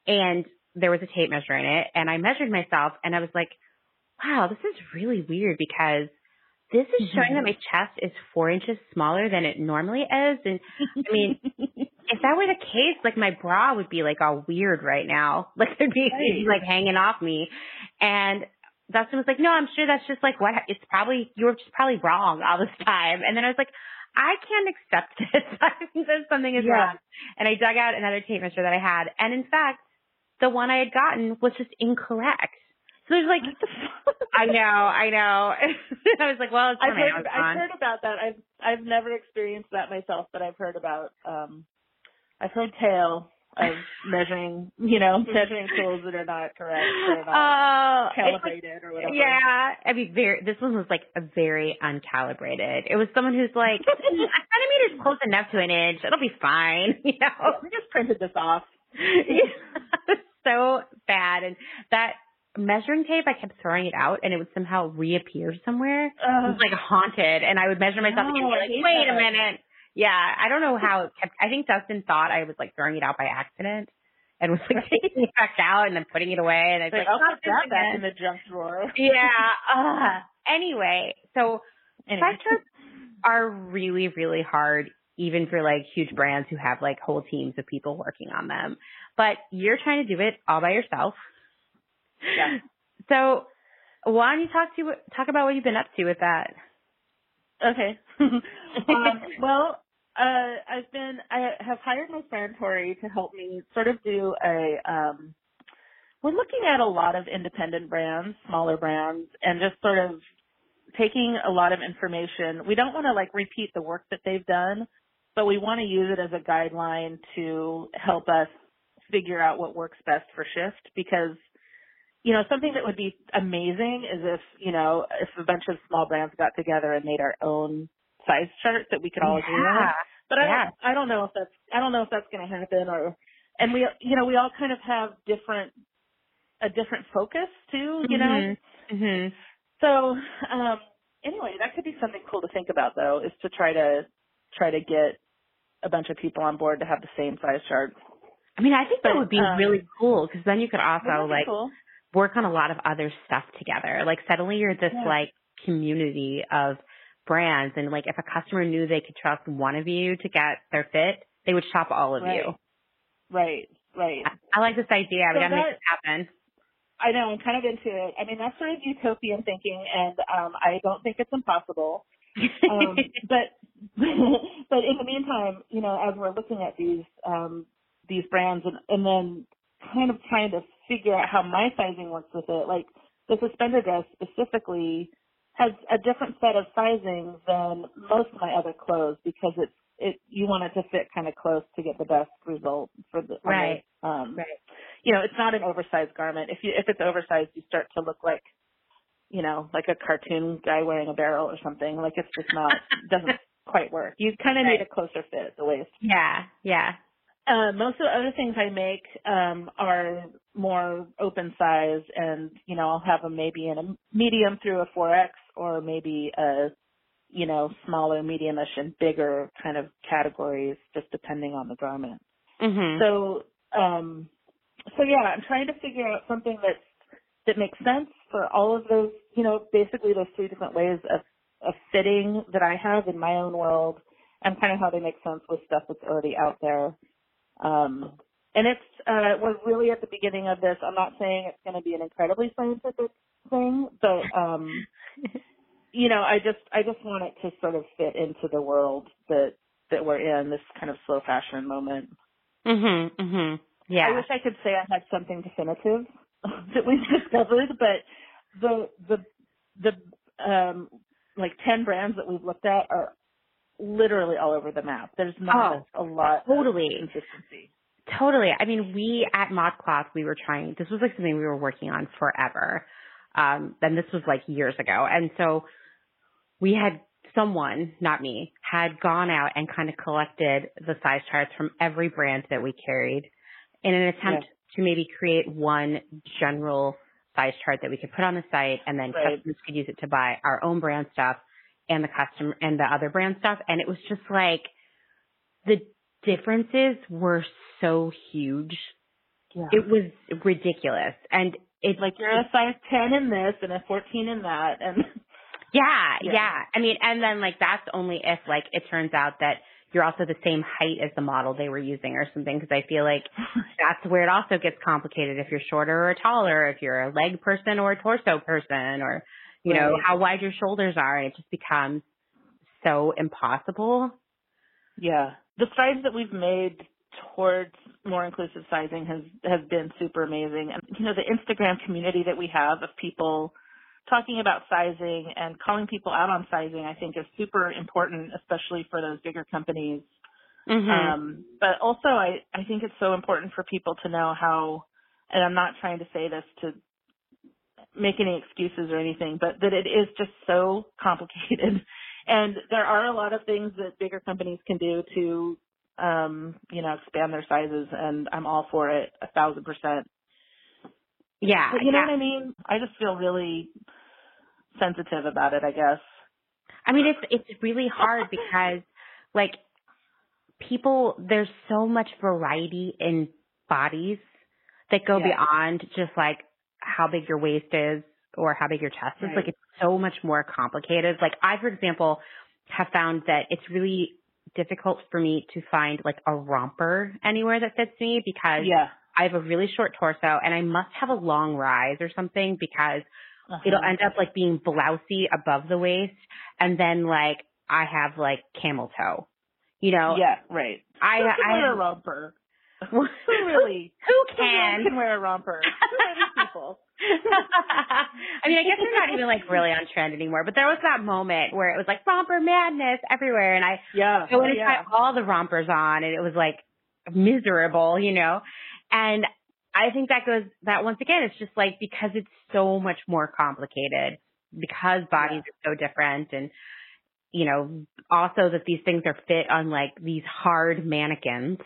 And there was a tape measure in it and I measured myself and I was like, wow, this is really weird because this is showing that mm-hmm. my chest is four inches smaller than it normally is. And I mean, if that were the case, like my bra would be like all weird right now. Like it'd be,
Right.
like hanging off me. And Dustin was like, no, I'm sure that's just like what, it's probably, you were just probably wrong all this time. And then I was like, I can't accept this. I think that something is
Yeah.
wrong. And I dug out another tape measure that I had. And in fact, the one I had gotten was just incorrect. So there's like, I know, I know. I was like, well, it's
I've heard, I've heard about that. I've I've never experienced that myself, but I've heard about um I've heard tale of measuring you know, measuring tools that are not correct or not
like-
calibrated or whatever.
Yeah, I mean, very. This one was like a very uncalibrated. It was someone who's like, a centimeter's close enough to an inch. It'll be fine, you know.
We just printed this off.
yeah so bad, and that measuring tape, I kept throwing it out and it would somehow reappear somewhere.
Uh,
it was like haunted and I would measure myself
No,
and be like, wait a minute. Yeah, I don't know how it kept, I think Dustin thought I was like throwing it out by accident and was like taking it back out and then putting it away and I was
like,
like,
I'll
"Not
put that back in the junk drawer.
yeah. Uh, anyway, so
Anyway.
charts are really, really hard, even for like huge brands who have like whole teams of people working on them. But you're trying to do it all by yourself.
Yeah.
So why don't you talk to talk about what you've been up to with that?
Okay. um, well, uh, I've been, I have hired my friend Tori to help me sort of do a, um, we're looking at a lot of independent brands, smaller brands, and just sort of taking a lot of information. We don't want to like repeat the work that they've done, but we want to use it as a guideline to help us figure out what works best for Shift because you know, something that would be amazing is if, you know, if a bunch of small brands got together and made our own size chart that we could all agree on.
Yeah.
But I
Yeah.
don't, I don't know if that's, I don't know if that's going to happen or, and we, you know, we all kind of have different, a different focus too, you know?
Mhm.
So, um, anyway, that could be something cool to think about though, is to try to, try to get a bunch of people on board to have the same size chart.
I mean, I think that would be
um,
really cool because then you could also like
cool?
Work on a lot of other stuff together. Like suddenly you're this
Yeah.
like community of brands and like if a customer knew they could trust one of you to get their fit, they would shop all of
Right.
you.
Right, right.
I, I like this idea. We gotta make
that-
this happen.
I know, I'm kind of into it. I mean, that's sort of utopian thinking, and um, I don't think it's impossible. Um, but but in the meantime, you know, as we're looking at these um, these brands, and, and then kind of trying to figure out how my sizing works with it, like the suspender dress specifically has a different set of sizing than most of my other clothes because it's it you want it to fit kind of close to get the best result for the on the,
Right.
um,
right.
you know, it's not an oversized garment. If you if it's oversized, you start to look like, you know, like a cartoon guy wearing a barrel or something. Like it's just not doesn't quite work. You kind of need a closer fit at the waist.
Yeah, yeah.
Uh, most of the other things I make um, are more open size, and you know, I'll have them maybe in a medium through a 4X, or maybe a you know smaller, mediumish, and bigger kind of categories, just depending on the garment.
Mhm.
So, um, so yeah, I'm trying to figure out something that's that makes sense for all of those, you know, basically those three different ways of of fitting that I have in my own world, and kind of how they make sense with stuff that's already out there. Um, and it's uh, we're really at the beginning of this. I'm not saying it's going to be an incredibly scientific thing, but um, you know, I just I just want it to sort of fit into the world that that we're in this kind of slow fashion moment.
mhm. Mhm. Yeah.
I wish I could say I had something definitive that we've discovered, but the the the um like ten brands that we've looked at are literally all over the map. There's not a lot
totally.
of consistency.
Totally. I mean, we at ModCloth, we were trying, this was like something we were working on forever. Um, and this was like years ago. And so we had someone, not me, had gone out and kind of collected the size charts from every brand that we carried in an attempt to maybe create one general size chart that we could put on the site and then
Right.
customers could use it to buy our own brand stuff and the customer and the other brand stuff. And it was just like the differences were so huge.
Yeah.
It was ridiculous. And it's
like you're a size ten in this and a fourteen in that and
yeah,
Yeah.
yeah, I mean, and then like that's only if like it turns out that you're also the same height as the model they were using or something because I feel like that's where it also gets complicated if you're shorter or taller, if you're a leg person or a torso person or you know
Right.
how wide your shoulders are and it just becomes so impossible.
Yeah. The strides that we've made towards more inclusive sizing has has been super amazing. And you know, the Instagram community that we have of people talking about sizing and calling people out on sizing I think is super important, especially for those bigger companies.
Mhm.
Um, but also I, I think it's so important for people to know how and I'm not trying to say this to make any excuses or anything, but that it is just so complicated. And there are a lot of things that bigger companies can do to, um, you know, expand their sizes, and I'm all for it, a thousand percent.
Yeah.
But you know
yeah.
what I mean? I just feel really sensitive about it, I guess.
I mean, it's it's really hard because like people, there's so much variety in bodies that go
Yeah.
beyond just like how big your waist is or how big your chest is.
Right.
Like it's so much more complicated. Like I, for example, have found that it's really difficult for me to find like a romper anywhere that fits me because
Yeah.
I have a really short torso and I must have a long rise or something because
Uh-huh.
it'll end up like being blousy above the waist and then like I have like camel toe. You know?
Yeah, right.
I I
wear a romper? Who really?
who
Who
can?
can wear a romper?
I mean, I guess they're not even like really on trend anymore, but there was that moment where it was like romper madness everywhere and I
Yeah.
I went to
yeah.
try all the rompers on and it was like miserable, you know? And I think that goes, that once again, it's just like because it's so much more complicated, because bodies are so different and, you know, also that these things are fit on like these hard mannequins.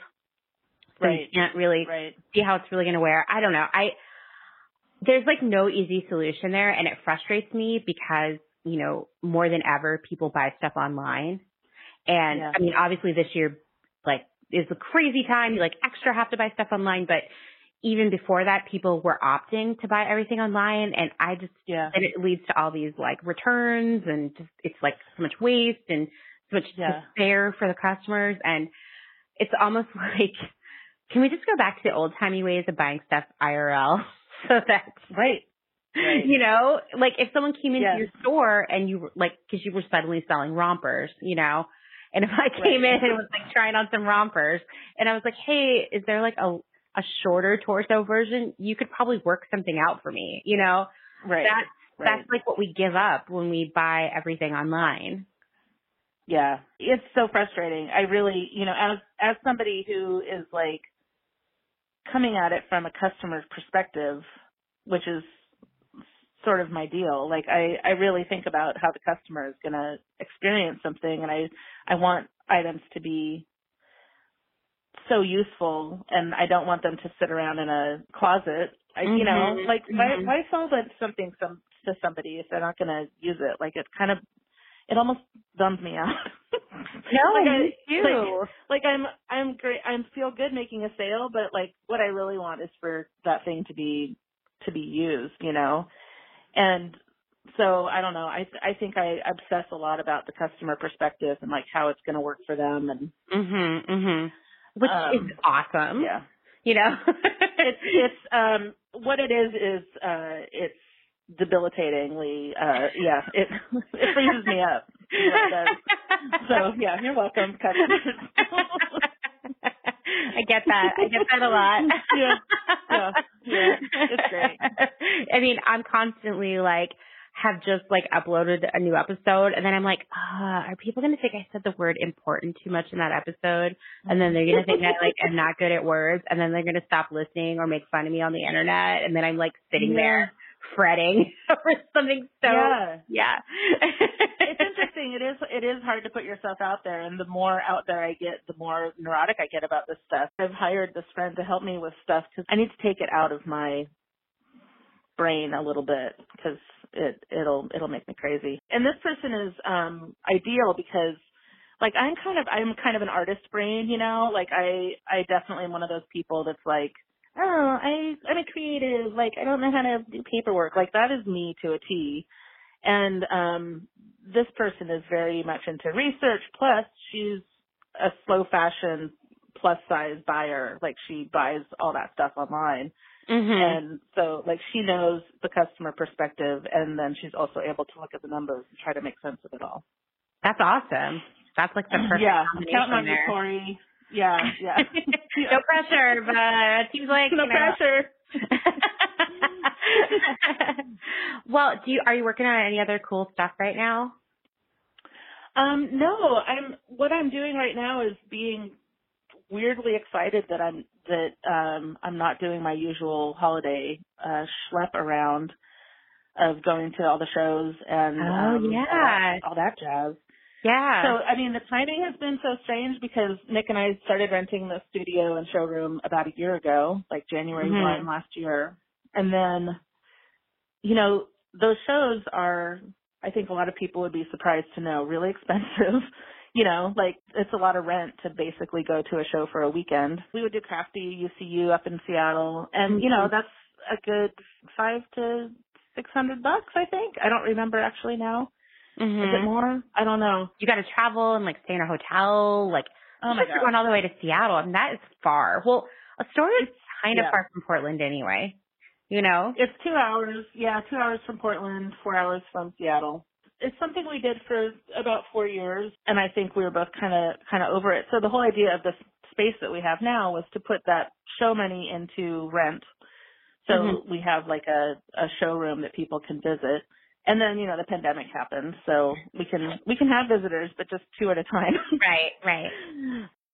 So
Right.
you can't really
Right.
see how it's really going to wear. I don't know. I, there's like no easy solution there and it frustrates me because, you know, more than ever people buy stuff online. And
Yeah.
I mean, obviously this year, like, is a crazy time. You like extra have to buy stuff online, but even before that, people were opting to buy everything online. And I just,
Yeah.
and it leads to all these like returns and just, it's like so much waste and so much
Yeah.
despair for the customers. And it's almost like, can we just go back to the old timey ways of buying stuff IRL so that's
Right. Right.
you know, like if someone came into
Yes.
your store and you were like, cause you were suddenly selling rompers, you know, and if I came
Right.
in and was like trying on some rompers and I was like, Hey, is there like a, a shorter torso version? You could probably work something out for me, you know,
Right.
that's,
right.
that's like what we give up when we buy everything online.
Yeah, it's so frustrating. I really, you know, as as somebody who is like coming at it from a customer's perspective, which is sort of my deal. Like I I really think about how the customer is going to experience something and I I want items to be so useful and I don't want them to sit around in a closet. I, you know,
Mhm,
like why
mhm.
why sell something some to somebody if they're not going to use it? Like it kind of it almost bums me out.
No,
like I,
too.
Like, like I'm I'm great I'm feel good making a sale, but like what I really want is for that thing to be to be used, you know. And so I don't know. I I think I obsess a lot about the customer perspective and like how it's going to work for them and
Mhm, mhm. Which
Um,
is awesome.
yeah.
You know?
It's it's um what it is is uh it's debilitatingly uh yeah, it it freezes me up. So yeah, you're welcome.
I get that. I get that a lot.
Yeah. Yeah. Yeah. It's great.
I mean, I'm constantly like have just like uploaded a new episode and then I'm like, uh, are people gonna think I said the word important too much in that episode? And then they're gonna think that like I'm not good at words and then they're gonna stop listening or make fun of me on the internet and then I'm like sitting there fretting over something so
yeah.
yeah.
it's interesting. It is it is hard to put yourself out there, and the more out there I get, the more neurotic I get about this stuff. I've hired this friend to help me with stuff because I need to take it out of my brain a little bit because it it'll it'll make me crazy. And this person is um ideal because like I'm kind of I'm kind of an artist brain, you know. Like I I definitely am one of those people that's like oh, I I'm a creative, like I don't know how to do paperwork. Like that is me to a T. And um this person is very much into research plus she's a slow fashion plus size buyer. Like she buys all that stuff online.
Mhm.
And so like she knows the customer perspective and then she's also able to look at the numbers and try to make sense of it all.
That's awesome. That's like the perfect
yeah.
combination
Counting on you. Corey. Yeah, yeah.
no pressure, but it seems like
no
you know.
pressure.
well, do you are you working on any other cool stuff right now?
Um, no, I'm what I'm doing right now is being weirdly excited that I'm that um I'm not doing my usual holiday uh schlep around of going to all the shows and
Oh,
um, all,
yeah.
that, all that jazz.
Yeah.
So I mean the timing has been so strange because Nick and I started renting the studio and showroom about a year ago, like January
Mhm.
one last year. and then, you know, those shows are, I think a lot of people would be surprised to know, really expensive. you know, like it's a lot of rent to basically go to a show for a weekend. We would do Crafty UCU up in Seattle, and you know
Mm-hmm.
that's a good five to six hundred bucks. I think I don't remember actually now. Is it more? I don't know.
You got to travel and like stay in a hotel. Like,
Oh my god.
going all the way to Seattle, I and that is far. Well, Astoria is kind of
yeah.
far from Portland anyway. You know.
It's two hours. Yeah, two hours from Portland, four hours from Seattle. It's something we did for about four years, and I think we were both kind of kind of over it. So the whole idea of this space that we have now was to put that show money into rent. So
Mhm.
we have like a a showroom that people can visit. And then, you know, the pandemic happened, so we can we can have visitors, but just two at a time.
Right. Right.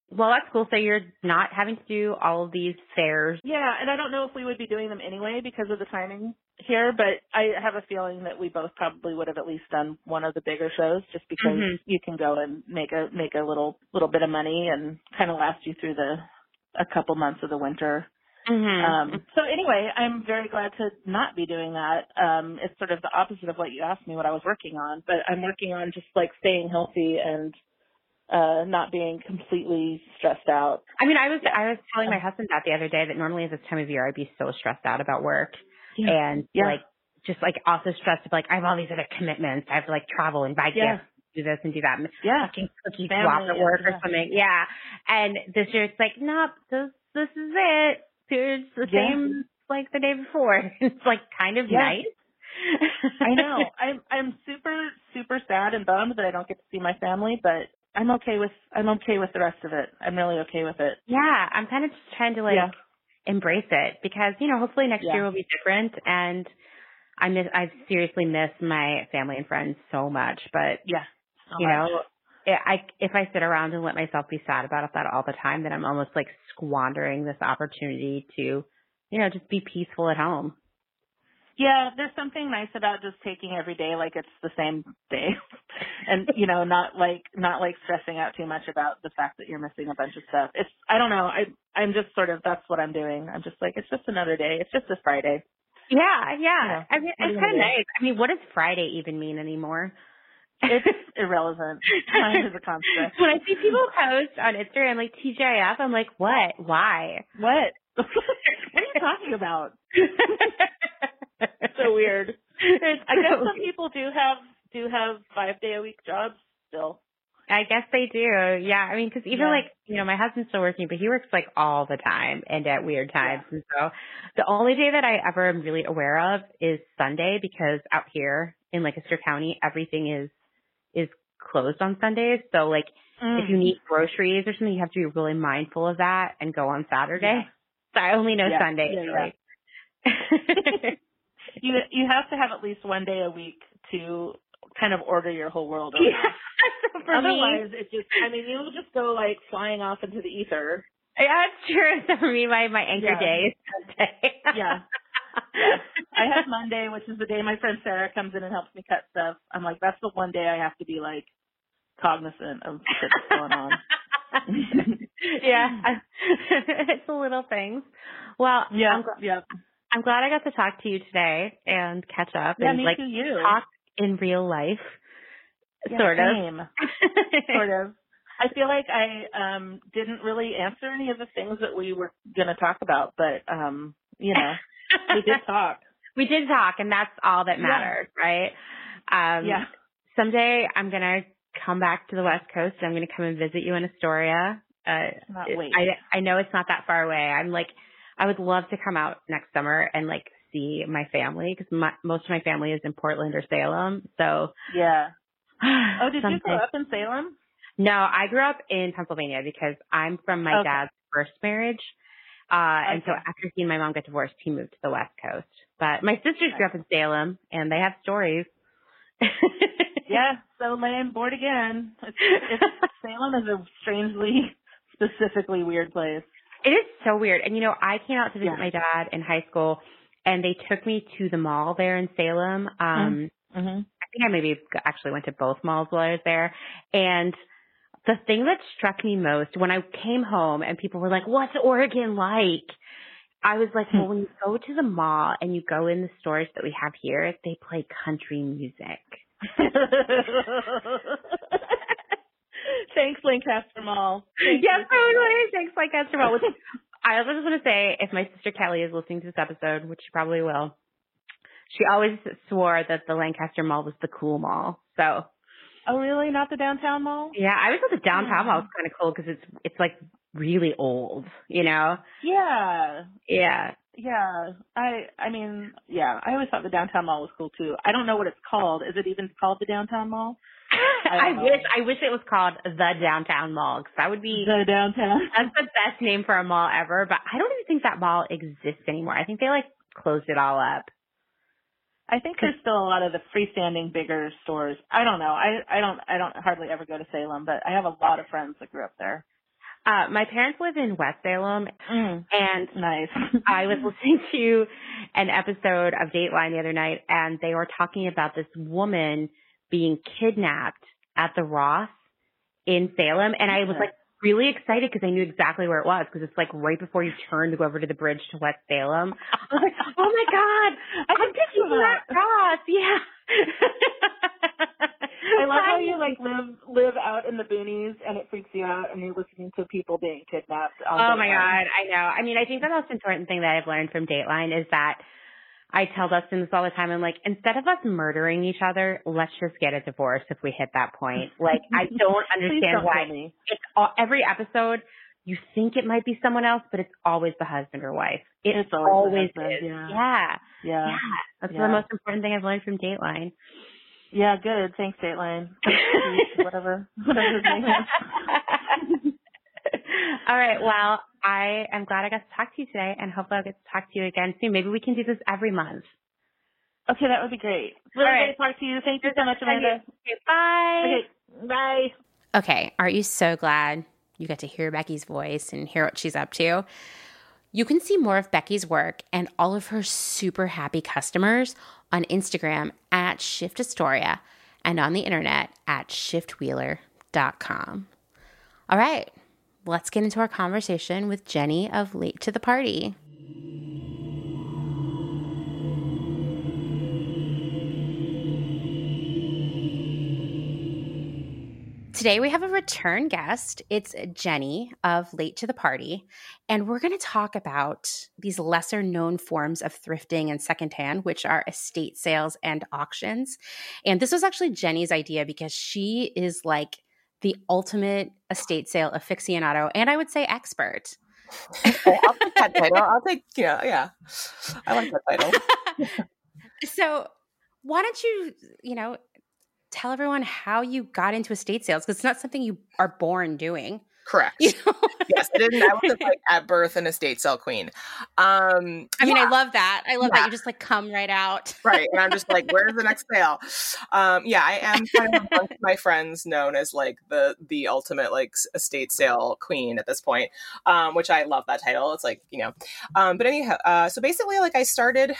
Well, that's cool. So you're not having to do all of these fairs.
Yeah, and I don't know if we would be doing them anyway because of the timing here, but I have a feeling that we both probably would have at least done one of the bigger shows just because
Mhm.
you can go and make a make a little little bit of money and kind of last you through the a couple months of the winter.
Mm-hmm.
Um so anyway, I'm very glad to not be doing that. Um it's sort of the opposite of what you asked me what I was working on, but I'm working on just like staying healthy and uh not being completely stressed out.
I mean, I was I was telling my husband that the other day that normally at this time of year I'd be so stressed out about work
Yeah.
and
Yeah.
like just like also stressed of like I have all these other commitments. I have to like travel and buy
Yeah.
gifts, do this and do that. And
Yeah.
fucking cookie
Family,
swap at work
yeah.
or something. Yeah. And this year it's like, nope, this this is it. It's the
Yeah.
same like the day before. it's like kind of
Yeah.
nice.
I know. I'm I'm super super sad and bummed that I don't get to see my family, but I'm okay with I'm okay with the rest of it. I'm really okay with it.
yeah, I'm kind of just trying to like
Yeah.
embrace it because you know hopefully next
Yeah.
year will be different and I miss I seriously miss my family and friends so much but
Yeah. So
you
much.
know I I- if I sit around and let myself be sad about that all the time then I'm almost like squandering this opportunity to you know just be peaceful at home
Yeah, there's something nice about just taking every day like it's the same day. and you know, not like not like stressing out too much about the fact that you're missing a bunch of stuff. It's I don't know. I I'm just sort of that's what I'm doing. I'm just like it's just another day. It's just a Friday.
yeah yeah
Yeah.
I mean it's kind of nice I mean what does Friday even mean anymore
It's irrelevant. Time is a construct.
when I see people post on Instagram like TGIF I'm like what why
What? what are you talking about? so weird.
It's
I guess
so
some people do have do have five day a week jobs still.
I guess they do. Yeah. I mean, cause even
Yeah.
like, you know, my husband's still working, but he works like all the time and at weird times. And so the only day that I ever am really aware of is Sunday because out here in Lancaster County, everything is, is closed on Sundays. So like
Mm.
if you need groceries or something, you have to be really mindful of that and go on Saturday.
Yeah.
So I only know
Yeah.
Sundays
Yeah,
really.
you you have to have at least one day a week to kind of order your whole world around.
yeah. So for me,
Otherwise, it just I mean you'll just go like flying off into the ether.
yeah, it's true. So for me, my, my anchor
Yeah.
day is Sunday.
Yeah. I have Monday, which is the day my friend Sarah comes in and helps me cut stuff. I'm like, that's the one day I have to be like cognizant of that's going on.
yeah, it's the little things. Well,
Yeah,
I'm, gl-
yeah.
I'm glad I got to talk to you today and catch up
Yeah,
and like.
You
talk in real life,
Yeah,
sort of.
sort of. I feel like I um didn't really answer any of the things that we were going to talk about, but um, you know, we did talk.
we did talk, and that's all that
Yeah.
matters, right? Um,
yeah.
Someday I'm gonna come back to the West Coast. I'm gonna come and visit you in Astoria. Uh. I I know it's not that far away. I'm like, I would love to come out next summer and like see my family because most of my family is in Portland or Salem. So,
Yeah. Oh, did you grow up in Salem?
No, I grew up in Pennsylvania because I'm from my
Okay.
dad's first marriage. Uh, and so after he and my mom got divorced, he moved to the West Coast. But my sisters grew up in Salem and they have stories.
Yeah. So lame, bored again. It's, it's, Salem is a strangely, specifically weird place.
It is so weird. And you know, I came out to visit
Yeah.
my dad in high school and they took me to the mall there in Salem. Um,
Mm-hmm.
I think I maybe actually went to both malls while I was there. And the thing that struck me most when I came home and people were like, what's Oregon like? I was like, hmm. well, when you go to the mall and you go in the stores that we have here, they play country music.
Thanks, Lancaster Mall.
Thanks, yes, totally. Thanks, Lancaster Mall. Which I also just want to say, if my sister Kelly is listening to this episode, which she probably will, she always swore that the Lancaster Mall was the cool mall. So.
Oh, really? Not the downtown mall?
Yeah, I always thought the downtown mall was kind of cool because it's it's like really old, you know?
Yeah.
Yeah.
Yeah. I I mean, yeah, I always thought the downtown mall was cool too. I don't know what it's called. Is it even called the downtown mall?
I, I wish I wish it was called the downtown mall because that would be
the downtown.
That's the best name for a mall ever. But I don't even think that mall exists anymore. I think they like closed it all up.
I think there's still a lot of the freestanding bigger stores. I don't know. I I don't I don't hardly ever go to Salem, but I have a lot of friends that grew up there.
Uh, my parents live in West Salem,
mm,
and
nice.
I was listening to an episode of Dateline the other night, and they were talking about this woman being kidnapped at the Ross in Salem, and I was like really excited because I knew exactly where it was because it's like right before you turn to go over to the bridge to West Salem. I was like, oh my god,
I can picture that
Ross, yeah.
I love how you like live live out in the boonies and it freaks you out and you're listening to people being kidnapped.
oh my god, I know. I mean, I think the most important thing that I've learned from Dateline is that I tell Dustin this all the time. I'm like, instead of us murdering each other, let's just get a divorce if we hit that point. Like, I don't understand
don't
why it's all, every episode. You think it might be someone else, but it's always the husband or wife. It
it's
always,
always
husband,
is. Yeah.
yeah.
Yeah.
Yeah. That's
yeah.
the most important thing I've learned from Dateline.
Yeah, good. Thanks, Dateline. whatever. Whatever his name is.
All right. Well, I am glad I got to talk to you today and hopefully I'll get to talk to you again soon. Maybe we can do this every month.
Okay, that would be great. Really
All right.
great to talk to you. Thank you so much, Amanda.
Okay, bye.
Okay, bye.
Okay, aren't you so glad you got to hear Becky's voice and hear what she's up to? You can see more of Becky's work and all of her super happy customers on Instagram at Shift Astoria and on the internet at shiftwheeler.com. All right, let's get into our conversation with Jenny of Late to the Party. Today we have a return guest. It's Jenny of Late to the Party, and we're going to talk about these lesser known forms of thrifting and secondhand, which are estate sales and auctions. And this was actually Jenny's idea because she is like the ultimate estate sale aficionado and I would say expert.
Okay, I'll take that title. I'll take yeah, yeah. I like that title.
so why don't you, you know, tell everyone how you got into estate sales because it's not something you are born doing.
Correct.
You know?
yes, I didn't. I wasn't like at birth an estate sale queen. Um,
I mean. I love that. I love
Yeah.
that you just like come right out.
right, and I'm just like, where's the next sale? Um, yeah, I am kind of amongst my friends known as like the the ultimate like estate sale queen at this point, um, which I love that title. It's like you know, um, but anyhow, uh, so basically, like I started.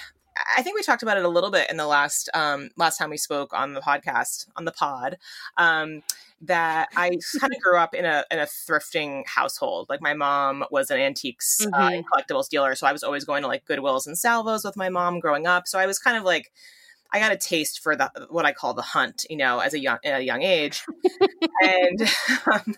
I think we talked about it a little bit in the last um, last time we spoke on the podcast on the pod. Um, that I kind of grew up in a in a thrifting household. Like my mom was an antiques uh,
Mhm.
and collectibles dealer, so I was always going to like Goodwills and Salvos with my mom growing up. So I was kind of like I got a taste for the what I call the hunt, you know, as a young at a young age, and um,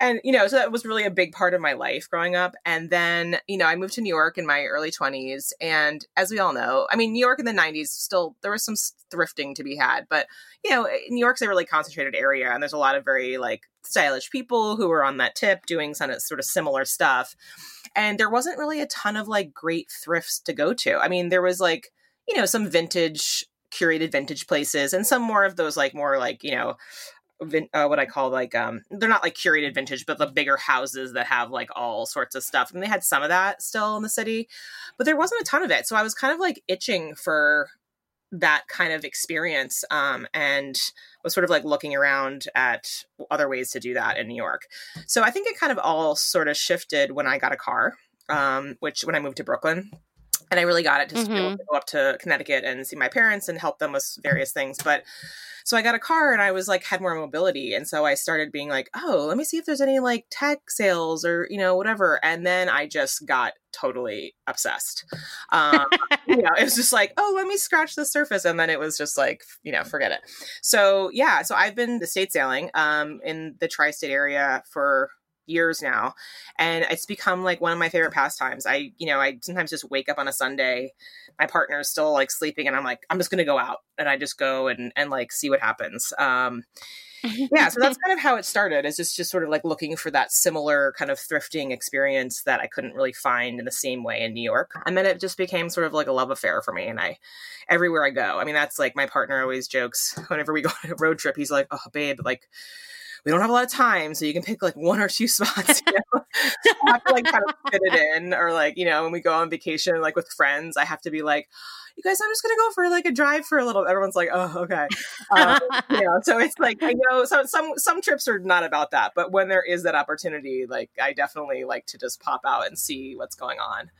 and you know, so that was really a big part of my life growing up. And then you know, I moved to New York in my early twenties, and as we all know, I mean, New York in the '90s still there was some thrifting to be had, but you know, New York's a really concentrated area, and there's a lot of very like stylish people who were on that tip doing some sort of similar stuff. And there wasn't really a ton of like great thrifts to go to. I mean, there was like you know some vintage curated vintage places and some more of those like more like you know vin- uh, what I call like um they're not like curated vintage but the bigger houses that have like all sorts of stuff and they had some of that still in the city but there wasn't a ton of it so I was kind of like itching for that kind of experience um and was sort of like looking around at other ways to do that in New York. So I think it kind of all sort of shifted when I got a car um which when I moved to Brooklyn and I really got it just to be able
Mhm.
to go up to Connecticut and see my parents and help them with various things. But so I got a car and I was like had more mobility, and so I started being like, oh, let me see if there's any like tag sales or you know whatever. And then I just got totally obsessed. Um, you know, it was just like, oh, let me scratch the surface, and then it was just like, you know, forget it. So yeah, so I've been estate sailing um, in the tri-state area for years now and it's become like one of my favorite pastimes. I you know i sometimes just wake up on a sunday my partner's still like sleeping and i'm like i'm just gonna go out and i just go and and like see what happens. Um yeah so that's kind of how it started is just just sort of like looking for that similar kind of thrifting experience that i couldn't really find in the same way in new york and then it just became sort of like a love affair for me and i everywhere i go. I mean that's like my partner always jokes whenever we go on a road trip he's like oh babe like we don't have a lot of time, so you can pick like one or two spots. You know? I have to like kind of fit it in, or like you know, when we go on vacation, like with friends, I have to be like, "You guys, I'm just gonna go for like a drive for a little." Everyone's like, "Oh, okay," um, you know. So it's like I know some some some trips are not about that, but when there is that opportunity, like I definitely like to just pop out and see what's going on.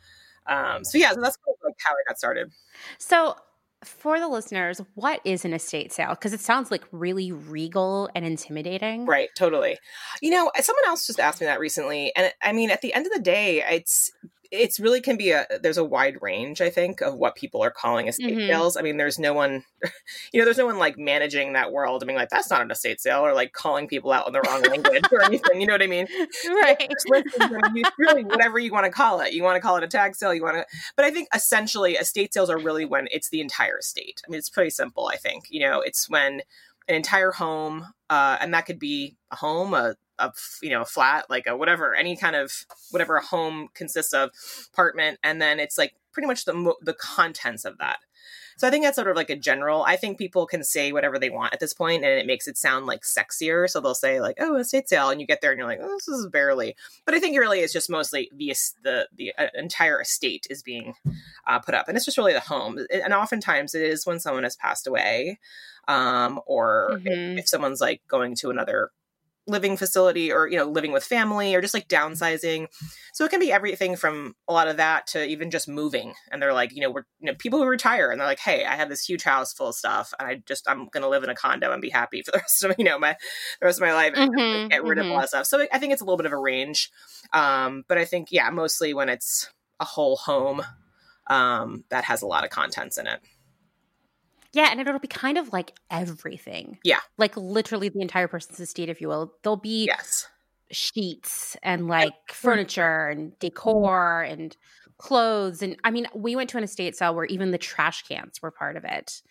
Um, so yeah, so that's kind of like how I got started.
So, for the listeners, what is an estate sale? Because it sounds like really regal and intimidating.
Right, totally. You know, someone else just asked me that recently, and I mean, at the end of the day, it's it's really can be a there's a wide range i think of what people are calling estate
Mhm.
sales. I mean there's no one you know there's no one like managing that world i mean like that's not an estate sale or like calling people out in the wrong language or anything you know what i mean?
Right.
Just listings, I mean, you- really whatever you want to call it. You want to call it a tag sale you want to but i think essentially estate sales are really when it's the entire estate i mean it's pretty simple i think you know? It's when an entire home uh, and that could be a home a you know a flat like a whatever any kind of whatever a home consists of apartment and then it's like pretty much the the contents of that so I think that's sort of like a general. I think people can say whatever they want at this point, and it makes it sound like sexier. So they'll say like, "Oh, estate sale," and you get there and you're like, "Oh, this is barely." But I think really is just mostly the the the uh, entire estate is being uh, put up, and it's just really the home. And oftentimes it is when someone has passed away, um, or if-
Mhm.
if someone's like going to another living facility or you know living with family or just like downsizing. So it can be everything from a lot of that to even just moving. And they're like you know we're you know people who retire and they're like hey i have this huge house full of stuff and i just i'm gonna live in a condo and be happy for the rest of you know my the rest of my life. And
Mhm,
get rid of
mhm.
a lot of stuff. So i think it's a little bit of a range. Um but i think yeah mostly when it's a whole home um that has a lot of contents in it
Yeah, and it'll be kind of like everything.
Yeah.
Like literally the entire person's estate, if you will. There'll be
yes
sheets and like furniture and decor and clothes. And I mean, we went to an estate sale where even the trash cans were part of it.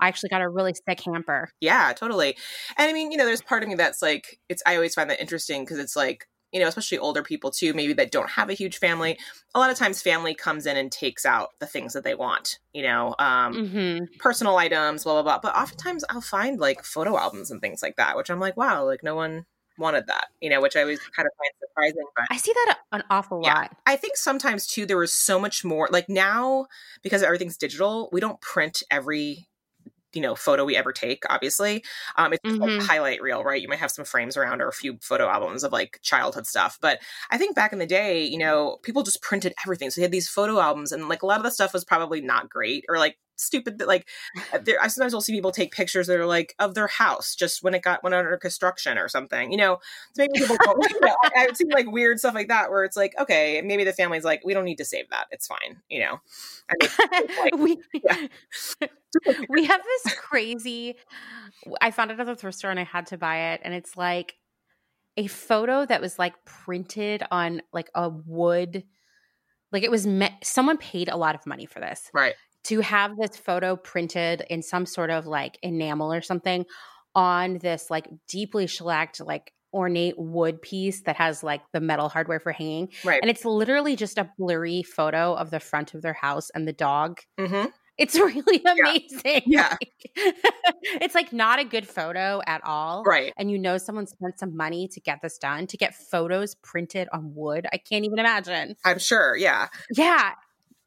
I actually got a really sick hamper.
Yeah, totally. And I mean, you know, there's part of me that's like, it's, I always find that interesting because it's like, you know, especially older people too, maybe that don't have a huge family. A lot of times family comes in and takes out the things that they want, you know, um,
hmm
personal items, blah, blah, blah. But oftentimes I'll find like photo albums and things like that, which I'm like, wow, like no one wanted that, you know, which I always kind of find surprising. But
I see that an awful
Yeah.
lot.
I think sometimes too there was so much more like now because everything's digital, we don't print every you know photo we ever take obviously um it's just like a highlight reel right? You might have some frames around or a few photo albums of like childhood stuff but i think back in the day you know people just printed everything. So they had these photo albums and like a lot of the stuff was probably not great or like stupid that like uh, there i sometimes will see people take pictures that are like of their house just when it got went under construction or something you know? So maybe people don't, you know, I, i've seen like weird stuff like that where it's like okay maybe the family's like we don't need to save that. It's fine you know? Like,
we
yeah.
we have this crazy I found it at the thrift store and I had to buy it and it's like a photo that was like printed on like a wood like it was me- someone paid a lot of money for this.
Right
to have this photo printed in some sort of like enamel or something on this like deeply shellacked like ornate wood piece that has like the metal hardware for hanging
right.
and it's literally just a blurry photo of the front of their house and the dog.
Mm-hmm.
it's really amazing.
Yeah.
it's like not a good photo at all
right.
and you know someone spent some money to get this done to get photos printed on wood. I can't even imagine.
I'm sure yeah.
Yeah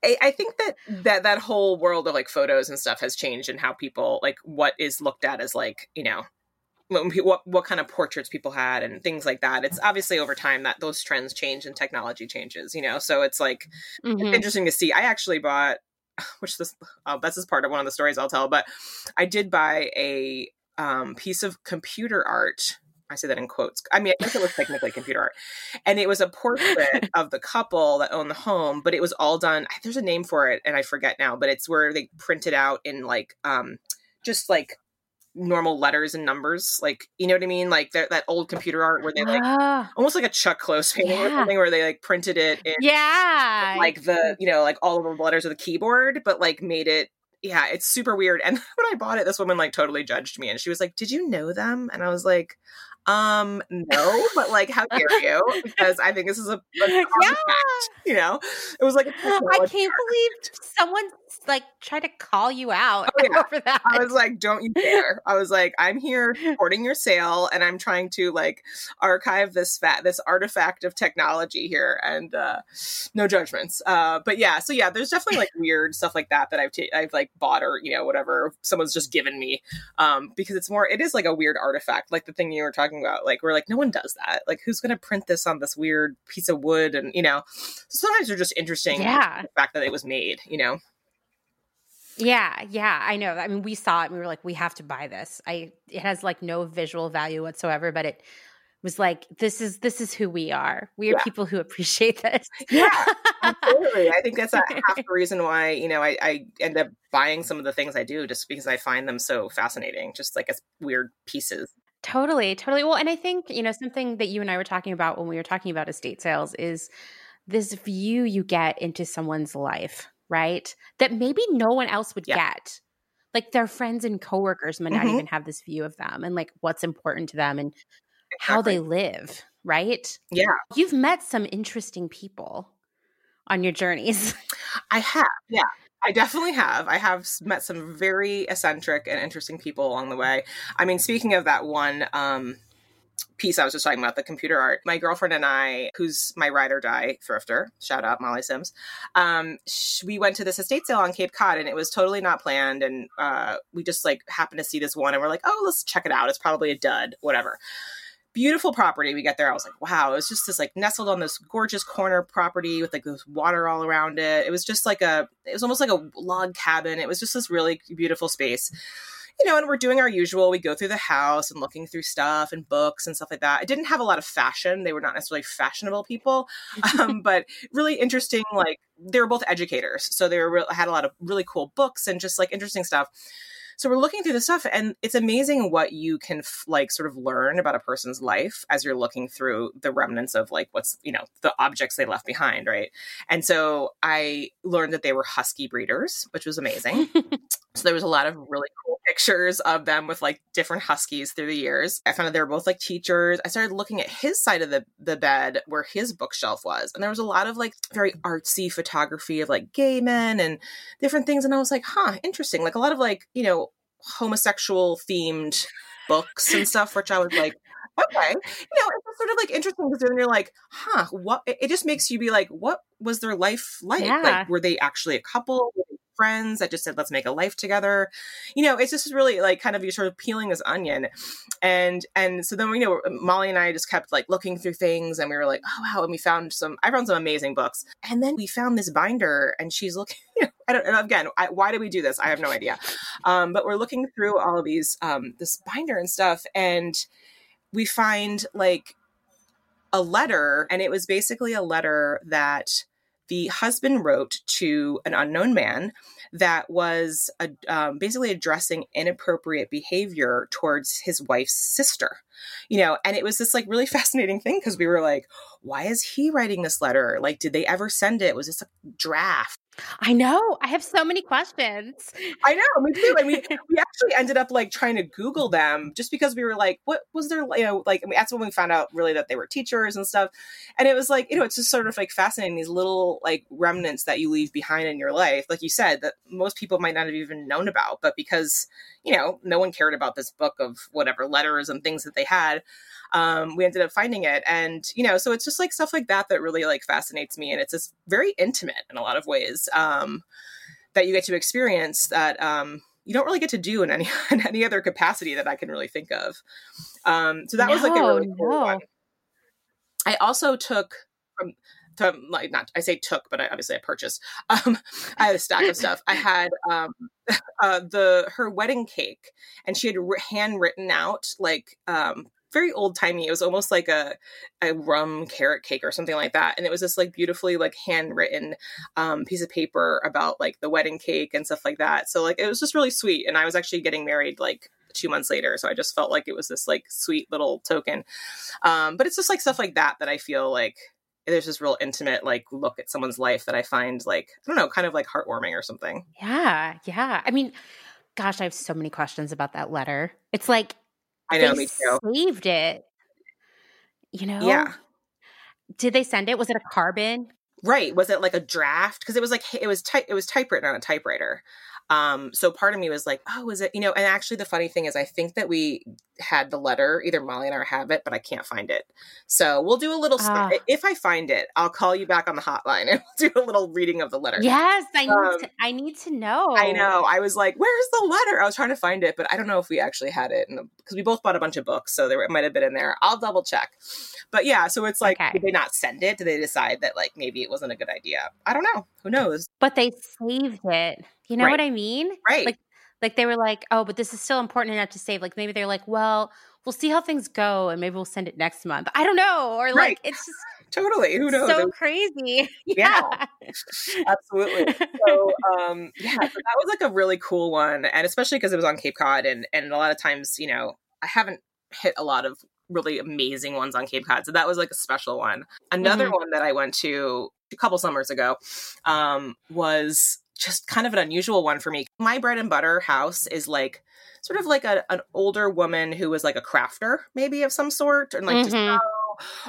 I, I think that that that whole world of like photos and stuff has changed and how people like what is looked at as like you know what what kind of portraits people had and things like that. It's obviously over time that those trends change and technology changes, you know. So it's like mm-hmm. it's interesting to see. I actually bought, which this uh, this is part of one of the stories I'll tell, but I did buy a um, piece of computer art. I say that in quotes. I mean, I guess it was technically computer art, and it was a portrait of the couple that owned the home, but it was all done. There's a name for it, and I forget now, but it's where they printed out in like um, just like normal letters and numbers like you know what i mean like that, old computer art where they like ah. almost like a chuck close painting yeah. or something where they like printed it in,
yeah
like the you know like all of the letters of the keyboard but like made it yeah it's super weird and when i bought it this woman like totally judged me and she was like did you know them and i was like um, no, but like, how dare you? Because I think this is a, a yeah. Fact, you know, it was like,
I can't believe someone like tried to call you out oh, yeah. over that.
I was like, don't you dare. I was like, I'm here supporting your sale and I'm trying to like archive this fat, this artifact of technology here and, uh, no judgments. Uh, but yeah, so yeah, there's definitely like weird stuff like that that I've, I've like bought or, you know, whatever someone's just given me. Um, because it's more, it is like a weird artifact, like the thing you were talking talking about. Like we're like, no one does that. Like who's going to print this on this weird piece of wood? And you know, sometimes they're just interesting.
Yeah,
the fact that it was made. You know.
Yeah, yeah, I know. I mean, we saw it and we were like, we have to buy this. I it has like no visual value whatsoever, but it was like this is this is who we are. We are yeah. people who appreciate this.
Yeah, absolutely. I think that's a, half the reason why you know I, I end up buying some of the things I do just because I find them so fascinating, just like as weird pieces.
Totally, totally. Well, and I think, you know, something that you and I were talking about when we were talking about estate sales is this view you get into someone's life, right? That maybe no one else would yeah. get. Like their friends and coworkers might mm-hmm. not even have this view of them and like what's important to them and exactly. how they live, right?
Yeah.
You've met some interesting people on your journeys.
I have, yeah. I definitely have. I have met some very eccentric and interesting people along the way. I mean, speaking of that one um, piece I was just talking about, the computer art, my girlfriend and I, who's my ride or die thrifter, shout out Molly Sims, um, we went to this estate sale on Cape Cod and it was totally not planned. And uh, we just like happened to see this one and we're like, oh, let's check it out. It's probably a dud, whatever beautiful property. We get there, I was like, wow, it was just this like nestled on this gorgeous corner property with like this water all around it. It was just like a, it was almost like a log cabin. It was just this really beautiful space. You know, and we're doing our usual. We go through the house and looking through stuff and books and stuff like that. It didn't have a lot of fashion. They were not necessarily fashionable people, um, but really interesting. Like they were both educators, so they were had a lot of really cool books and just like interesting stuff. So we're looking through the stuff, and it's amazing what you can f- like sort of learn about a person's life as you're looking through the remnants of like what's you know the objects they left behind, right? And so I learned that they were husky breeders, which was amazing. so there was a lot of really cool pictures of them with like different huskies through the years. I found out they were both like teachers. I started looking at his side of the the bed where his bookshelf was, and there was a lot of like very artsy photography of like gay men and different things. And I was like, huh, interesting. Like a lot of like you know homosexual themed books and stuff, which I was like, okay, you know, it's sort of like interesting because then you're like, huh, what? It just makes you be like, what was their life like? Yeah. Like, were they actually a couple? Friends that just said, let's make a life together. You know, it's just really like kind of you're sort of peeling this onion. And and so then, you know, Molly and I just kept like looking through things and we were like, oh, wow. And we found some, I found some amazing books. And then we found this binder and she's looking, I don't, and again, I, why do we do this? I have no idea. Um, but we're looking through all of these, um, this binder and stuff. And we find like a letter and it was basically a letter that the husband wrote to an unknown man that was a, um, basically addressing inappropriate behavior towards his wife's sister you know and it was this like really fascinating thing because we were like why is he writing this letter? Like did they ever send it? Was this a draft
I know. I have so many questions.
I know, me too. And we we actually ended up like trying to Google them just because we were like, what was their you know like I mean, that's when we found out really that they were teachers and stuff. And it was like you know it's just sort of like fascinating these little like remnants that you leave behind in your life, like you said that most people might not have even known about, but because you know no one cared about this book of whatever letters and things that they had um, we ended up finding it and you know so it's just like stuff like that that really like fascinates me and it's just very intimate in a lot of ways um, that you get to experience that um, you don't really get to do in any in any other capacity that I can really think of. Um, so that no, was like a really cool no. one. I also took from from like not I say took, but I, obviously I purchased. Um, I had a stack of stuff. I had um, uh, the her wedding cake, and she had handwritten out like um, very old timey. It was almost like a a rum carrot cake or something like that, and it was this like beautifully like handwritten um, piece of paper about like the wedding cake and stuff like that. So like it was just really sweet, and I was actually getting married like two months later, so I just felt like it was this like sweet little token. Um, but it's just like stuff like that that I feel like there's this real intimate like look at someone's life that I find like I don't know, kind of like heartwarming or something.
Yeah, yeah. I mean, gosh, I have so many questions about that letter. It's like
I know, me too.
Saved it. You know?
Yeah.
Did they send it? Was it a carbon?
Right. Was it like a draft? Because it was like it was type it was typewritten on a typewriter. Um, so part of me was like, oh, is it, you know, and actually the funny thing is I think that we had the letter, either Molly and I have it, but I can't find it. So we'll do a little, uh, if I find it, I'll call you back on the hotline and we'll do a little reading of the letter.
Yes. I need um, to, I need to know.
I know. I was like, where's the letter? I was trying to find it, but I don't know if we actually had it because we both bought a bunch of books. So there might have been in there. I'll double check. But yeah, so it's like, okay. did they not send it? Did they decide that like maybe it wasn't a good idea? I don't know. Who knows?
But they saved it. You know right. what I mean?
Right.
Like like they were like, "Oh, but this is still important enough to save." Like maybe they're like, "Well, we'll see how things go and maybe we'll send it next month." I don't know. Or like right. it's just
totally who knows
so crazy
yeah, yeah. absolutely so um yeah so that was like a really cool one and especially because it was on cape cod and and a lot of times you know i haven't hit a lot of really amazing ones on cape cod so that was like a special one another mm-hmm. one that i went to a couple summers ago um was just kind of an unusual one for me. My bread and butter house is like sort of like a, an older woman who was like a crafter, maybe of some sort, and like mm-hmm. just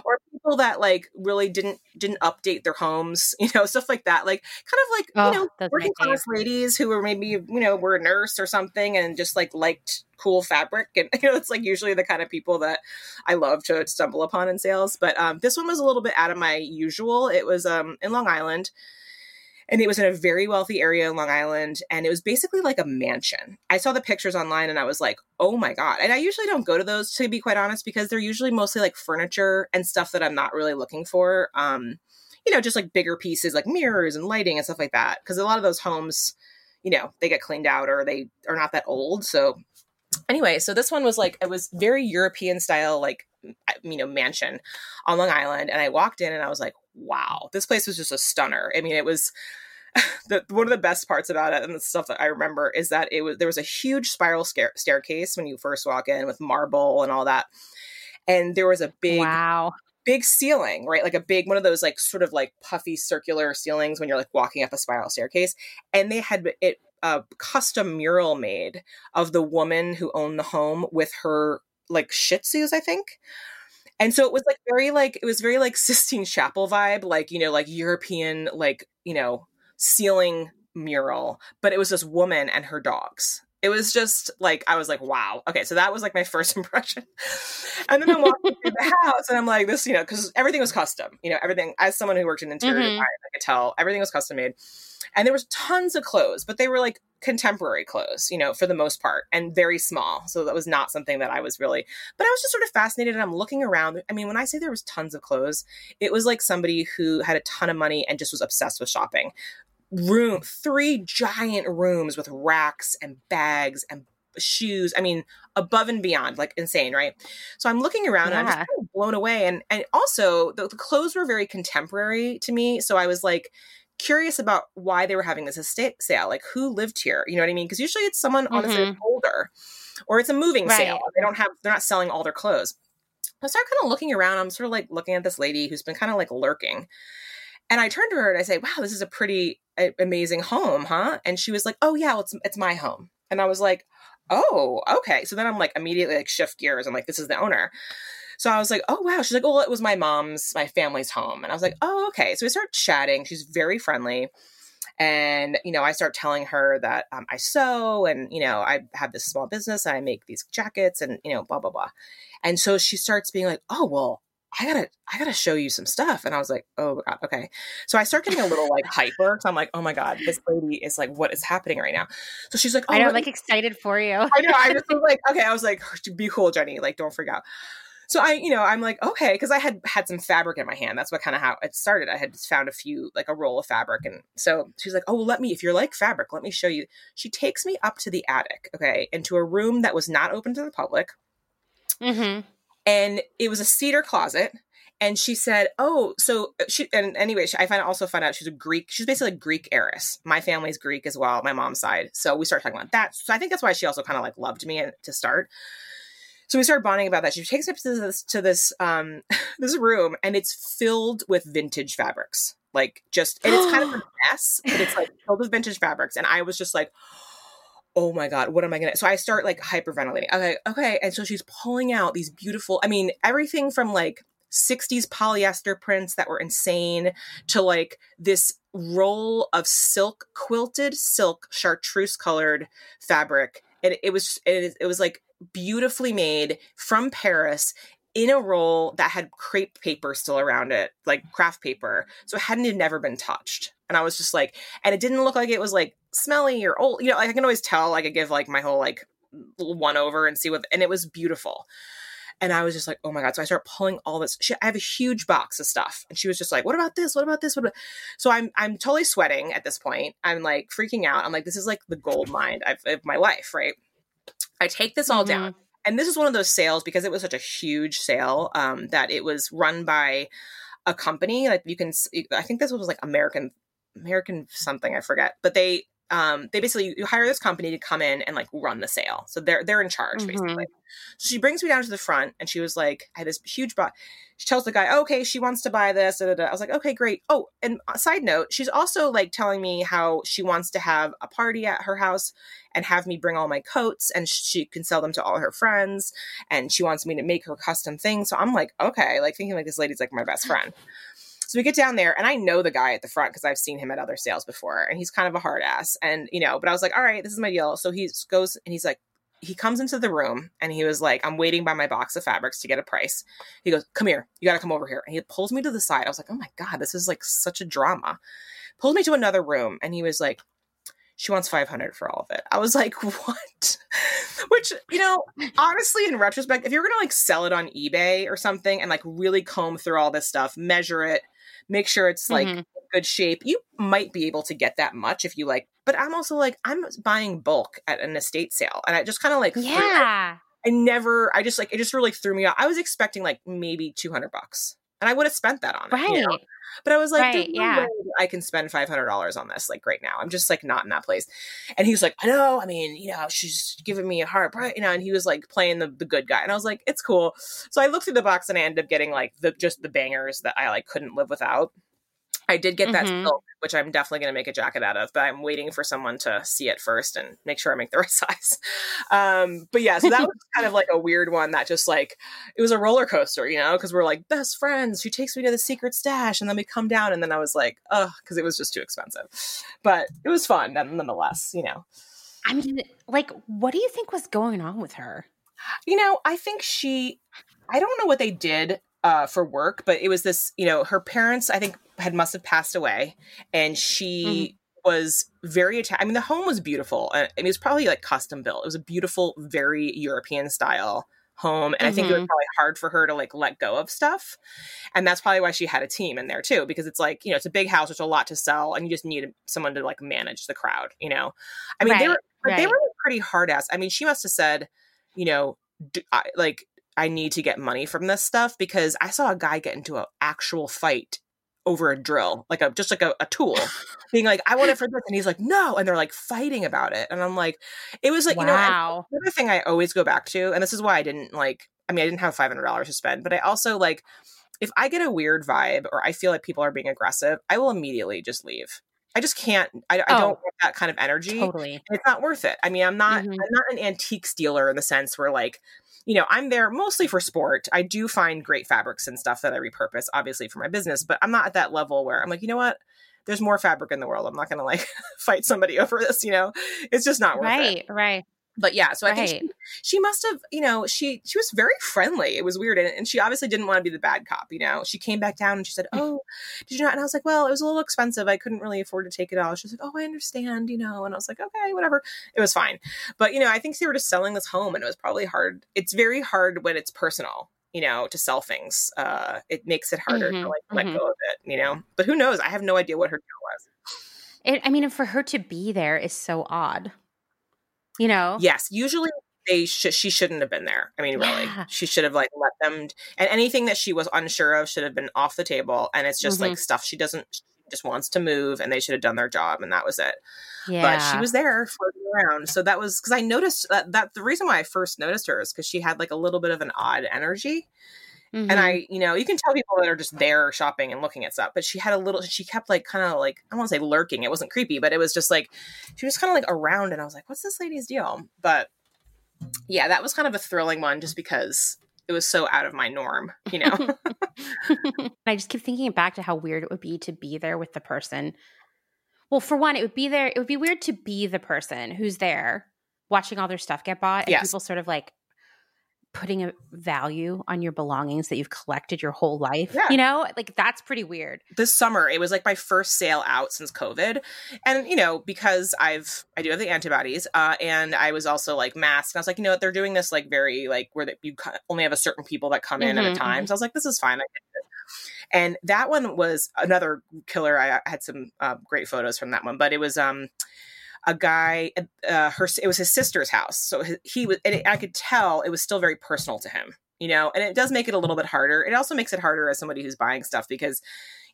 or people that like really didn't didn't update their homes, you know, stuff like that. Like kind of like oh, you know working class ladies who were maybe you know were a nurse or something and just like liked cool fabric and you know it's like usually the kind of people that I love to stumble upon in sales. But um, this one was a little bit out of my usual. It was um, in Long Island and it was in a very wealthy area in Long Island and it was basically like a mansion. I saw the pictures online and I was like, "Oh my god." And I usually don't go to those to be quite honest because they're usually mostly like furniture and stuff that I'm not really looking for. Um you know, just like bigger pieces like mirrors and lighting and stuff like that because a lot of those homes, you know, they get cleaned out or they are not that old. So anyway, so this one was like it was very European style like you know mansion on Long Island and I walked in and I was like, wow, this place was just a stunner. I mean, it was the, one of the best parts about it and the stuff that I remember is that it was there was a huge spiral staircase when you first walk in with marble and all that. And there was a big
wow
big ceiling, right? Like a big one of those like sort of like puffy circular ceilings when you're like walking up a spiral staircase. And they had it a custom mural made of the woman who owned the home with her like shih tzus, I think. And so it was like very like it was very like Sistine Chapel vibe, like you know, like European, like you know, ceiling mural. But it was this woman and her dogs. It was just like I was like, wow. Okay, so that was like my first impression. and then I'm walking through the house, and I'm like, this, you know, because everything was custom. You know, everything. As someone who worked in interior mm-hmm. design, I could tell everything was custom made. And there was tons of clothes, but they were like contemporary clothes, you know, for the most part, and very small. So that was not something that I was really, but I was just sort of fascinated. And I'm looking around. I mean, when I say there was tons of clothes, it was like somebody who had a ton of money and just was obsessed with shopping. Room, three giant rooms with racks and bags and shoes. I mean, above and beyond, like insane, right? So I'm looking around yeah. and I'm just kind of blown away. And and also the, the clothes were very contemporary to me. So I was like, curious about why they were having this estate sale. Like who lived here? You know what I mean? Because usually it's someone mm-hmm. honestly older, or it's a moving right. sale. They don't have they're not selling all their clothes. I start kind of looking around. I'm sort of like looking at this lady who's been kind of like lurking. And I turned to her and I say, "Wow, this is a pretty a- amazing home, huh?" And she was like, "Oh yeah, well, it's it's my home." And I was like, "Oh, okay." So then I'm like immediately like shift gears. I'm like, "This is the owner." So I was like, oh, wow. She's like, oh, it was my mom's, my family's home. And I was like, oh, okay. So we start chatting. She's very friendly. And, you know, I start telling her that um, I sew and, you know, I have this small business I make these jackets and, you know, blah, blah, blah. And so she starts being like, oh, well, I gotta, I gotta show you some stuff. And I was like, oh God, okay. So I start getting a little like hyper. So I'm like, oh my God, this lady is like, what is happening right now? So she's like, oh,
I know, like excited for you. I
know. I just was like, okay. I was like, be cool, Jenny. Like, don't freak out. So I, you know, I'm like, okay, because I had had some fabric in my hand. That's what kind of how it started. I had found a few, like a roll of fabric. And so she's like, oh, well, let me, if you're like fabric, let me show you. She takes me up to the attic, okay, into a room that was not open to the public. Mm-hmm. And it was a cedar closet and she said, "Oh, so uh, she." And anyway, I find also find out she's a Greek. She's basically a Greek heiress. My family's Greek as well, my mom's side. So we started talking about that. So I think that's why she also kind of like loved me to start. So we started bonding about that. She takes us to this to this um this room, and it's filled with vintage fabrics. Like just, and it's kind of a mess, but it's like filled with vintage fabrics. And I was just like, oh Oh my god what am i gonna so i start like hyperventilating. Okay okay and so she's pulling out these beautiful i mean everything from like 60s polyester prints that were insane to like this roll of silk quilted silk chartreuse colored fabric. And it was it, it was like beautifully made from paris in a roll that had crepe paper still around it like craft paper so it hadn't even never been touched and i was just like and it didn't look like it was like smelly or old you know like i can always tell i could give like my whole like one over and see what and it was beautiful and I was just like, oh my God. So I start pulling all this. I have a huge box of stuff. And she was just like, what about this? What about this? What about? So I'm, I'm totally sweating at this point. I'm like freaking out. I'm like, this is like the gold mine of, of my life, right? I take this all mm-hmm. down. And this is one of those sales because it was such a huge sale um, that it was run by a company. Like you can, I think this was like American, American something, I forget. But they, um, they basically you hire this company to come in and like run the sale. So they're they're in charge mm-hmm. basically. So she brings me down to the front and she was like, I had this huge box. She tells the guy, okay, she wants to buy this. Da, da, da. I was like, okay, great. Oh, and side note, she's also like telling me how she wants to have a party at her house and have me bring all my coats and she can sell them to all her friends. And she wants me to make her custom things. So I'm like, okay, like thinking like this lady's like my best friend. So we get down there, and I know the guy at the front because I've seen him at other sales before, and he's kind of a hard ass. And you know, but I was like, all right, this is my deal. So he goes and he's like, he comes into the room and he was like, I'm waiting by my box of fabrics to get a price. He goes, Come here, you gotta come over here. And he pulls me to the side. I was like, Oh my God, this is like such a drama. Pulls me to another room and he was like, She wants 500 for all of it. I was like, What? Which, you know, honestly, in retrospect, if you're gonna like sell it on eBay or something and like really comb through all this stuff, measure it, make sure it's like mm-hmm. good shape. You might be able to get that much if you like, but I'm also like, I'm buying bulk at an estate sale. And I just kind of like,
yeah.
I never, I just like, it just really threw me off. I was expecting like maybe 200 bucks and I would have spent that on
right.
it. You know? But I was like,
right, yeah.
I can spend five hundred dollars on this like right now. I'm just like not in that place. And he was like, I know. I mean, you know, she's giving me a hard price, you know. And he was like playing the the good guy, and I was like, it's cool. So I looked through the box and I ended up getting like the just the bangers that I like couldn't live without. I did get that mm-hmm. silk, which I'm definitely going to make a jacket out of, but I'm waiting for someone to see it first and make sure I make the right size. Um, but yeah, so that was kind of like a weird one that just like, it was a roller coaster, you know, because we're like best friends. She takes me to the secret stash and then we come down and then I was like, oh, because it was just too expensive. But it was fun nonetheless, you know.
I mean, like, what do you think was going on with her?
You know, I think she, I don't know what they did uh, for work, but it was this, you know, her parents, I think, had must have passed away, and she mm-hmm. was very attached. I mean, the home was beautiful, and it was probably like custom built. It was a beautiful, very European style home, and mm-hmm. I think it was mm-hmm. probably hard for her to like let go of stuff, and that's probably why she had a team in there too, because it's like you know, it's a big house, there's a lot to sell, and you just need someone to like manage the crowd. You know, I mean, right, they were right. they were pretty hard ass. I mean, she must have said, you know, do, I, like I need to get money from this stuff because I saw a guy get into an actual fight over a drill, like a just like a, a tool, being like, "I want it for this," and he's like, "No," and they're like fighting about it, and I'm like, it was like wow. you know, another thing I always go back to, and this is why I didn't like. I mean, I didn't have five hundred dollars to spend, but I also like if I get a weird vibe or I feel like people are being aggressive, I will immediately just leave. I just can't. I, oh, I don't want that kind of energy.
Totally,
it's not worth it. I mean, I'm not. Mm-hmm. I'm not an antique dealer in the sense where like you know, I'm there mostly for sport. I do find great fabrics and stuff that I repurpose, obviously, for my business, but I'm not at that level where I'm like, you know what? There's more fabric in the world. I'm not going to like fight somebody over this, you know? It's just not worth
right,
it.
Right, right.
But yeah, so I
Right.
think she, she must have, you know, she she was very friendly. It was weird, and, and she obviously didn't want to be the bad cop. You know, she came back down and she said, "Oh, did you not?" And I was like, "Well, it was a little expensive. I couldn't really afford to take it all." She's like, "Oh, I understand," you know, and I was like, "Okay, whatever." It was fine, but you know, I think they were just selling this home, and it was probably hard. It's very hard when it's personal. You know, to sell things, uh, it makes it harder to
Mhm,
like let
mhm.
go of it. You know, but who knows? I have no idea what her deal was.
It, I mean, for her to be there is so odd. You know?
Yes, usually they should. She shouldn't have been there. I mean, really,
Yeah.
she should have like let them. And anything that she was unsure of should have been off the table. And it's just
Mm-hmm.
like stuff she doesn't. She just wants to move, and they should have done their job, and that was it.
Yeah.
But she was there floating around, so that was because I noticed that. That the reason why I first noticed her is because she had like a little bit of an odd energy.
Mhm.
And I, you know, you can tell people that are just there shopping and looking at stuff, but she had a little, she kept like kind of like, I don't want to say lurking. It wasn't creepy, but it was just like, she was kind of like around and I was like, what's this lady's deal? But yeah, that was kind of a thrilling one just because it was so out of my norm, you know?
I just keep thinking back to how weird it would be to be there with the person. Well, for one, it would be there. It would be weird to be the person who's there watching all their stuff get bought and
Yes.
people sort of like putting a value on your belongings that you've collected your whole life.
Yeah.
You know, like that's pretty weird.
this summer it was like my first sale out since covid and you know because i've i do have the antibodies uh and i was also like masked and i was like you know what they're doing this like very like where that you only have a certain people that come in at
Mhm,
a time so i was like this is fine I get this. and that one was another killer i, I had some uh, great photos from that one but it was um a guy uh her it was his sister's house so he, was and it, i could tell it was still very personal to him you know and it does make it a little bit harder it also makes it harder as somebody who's buying stuff because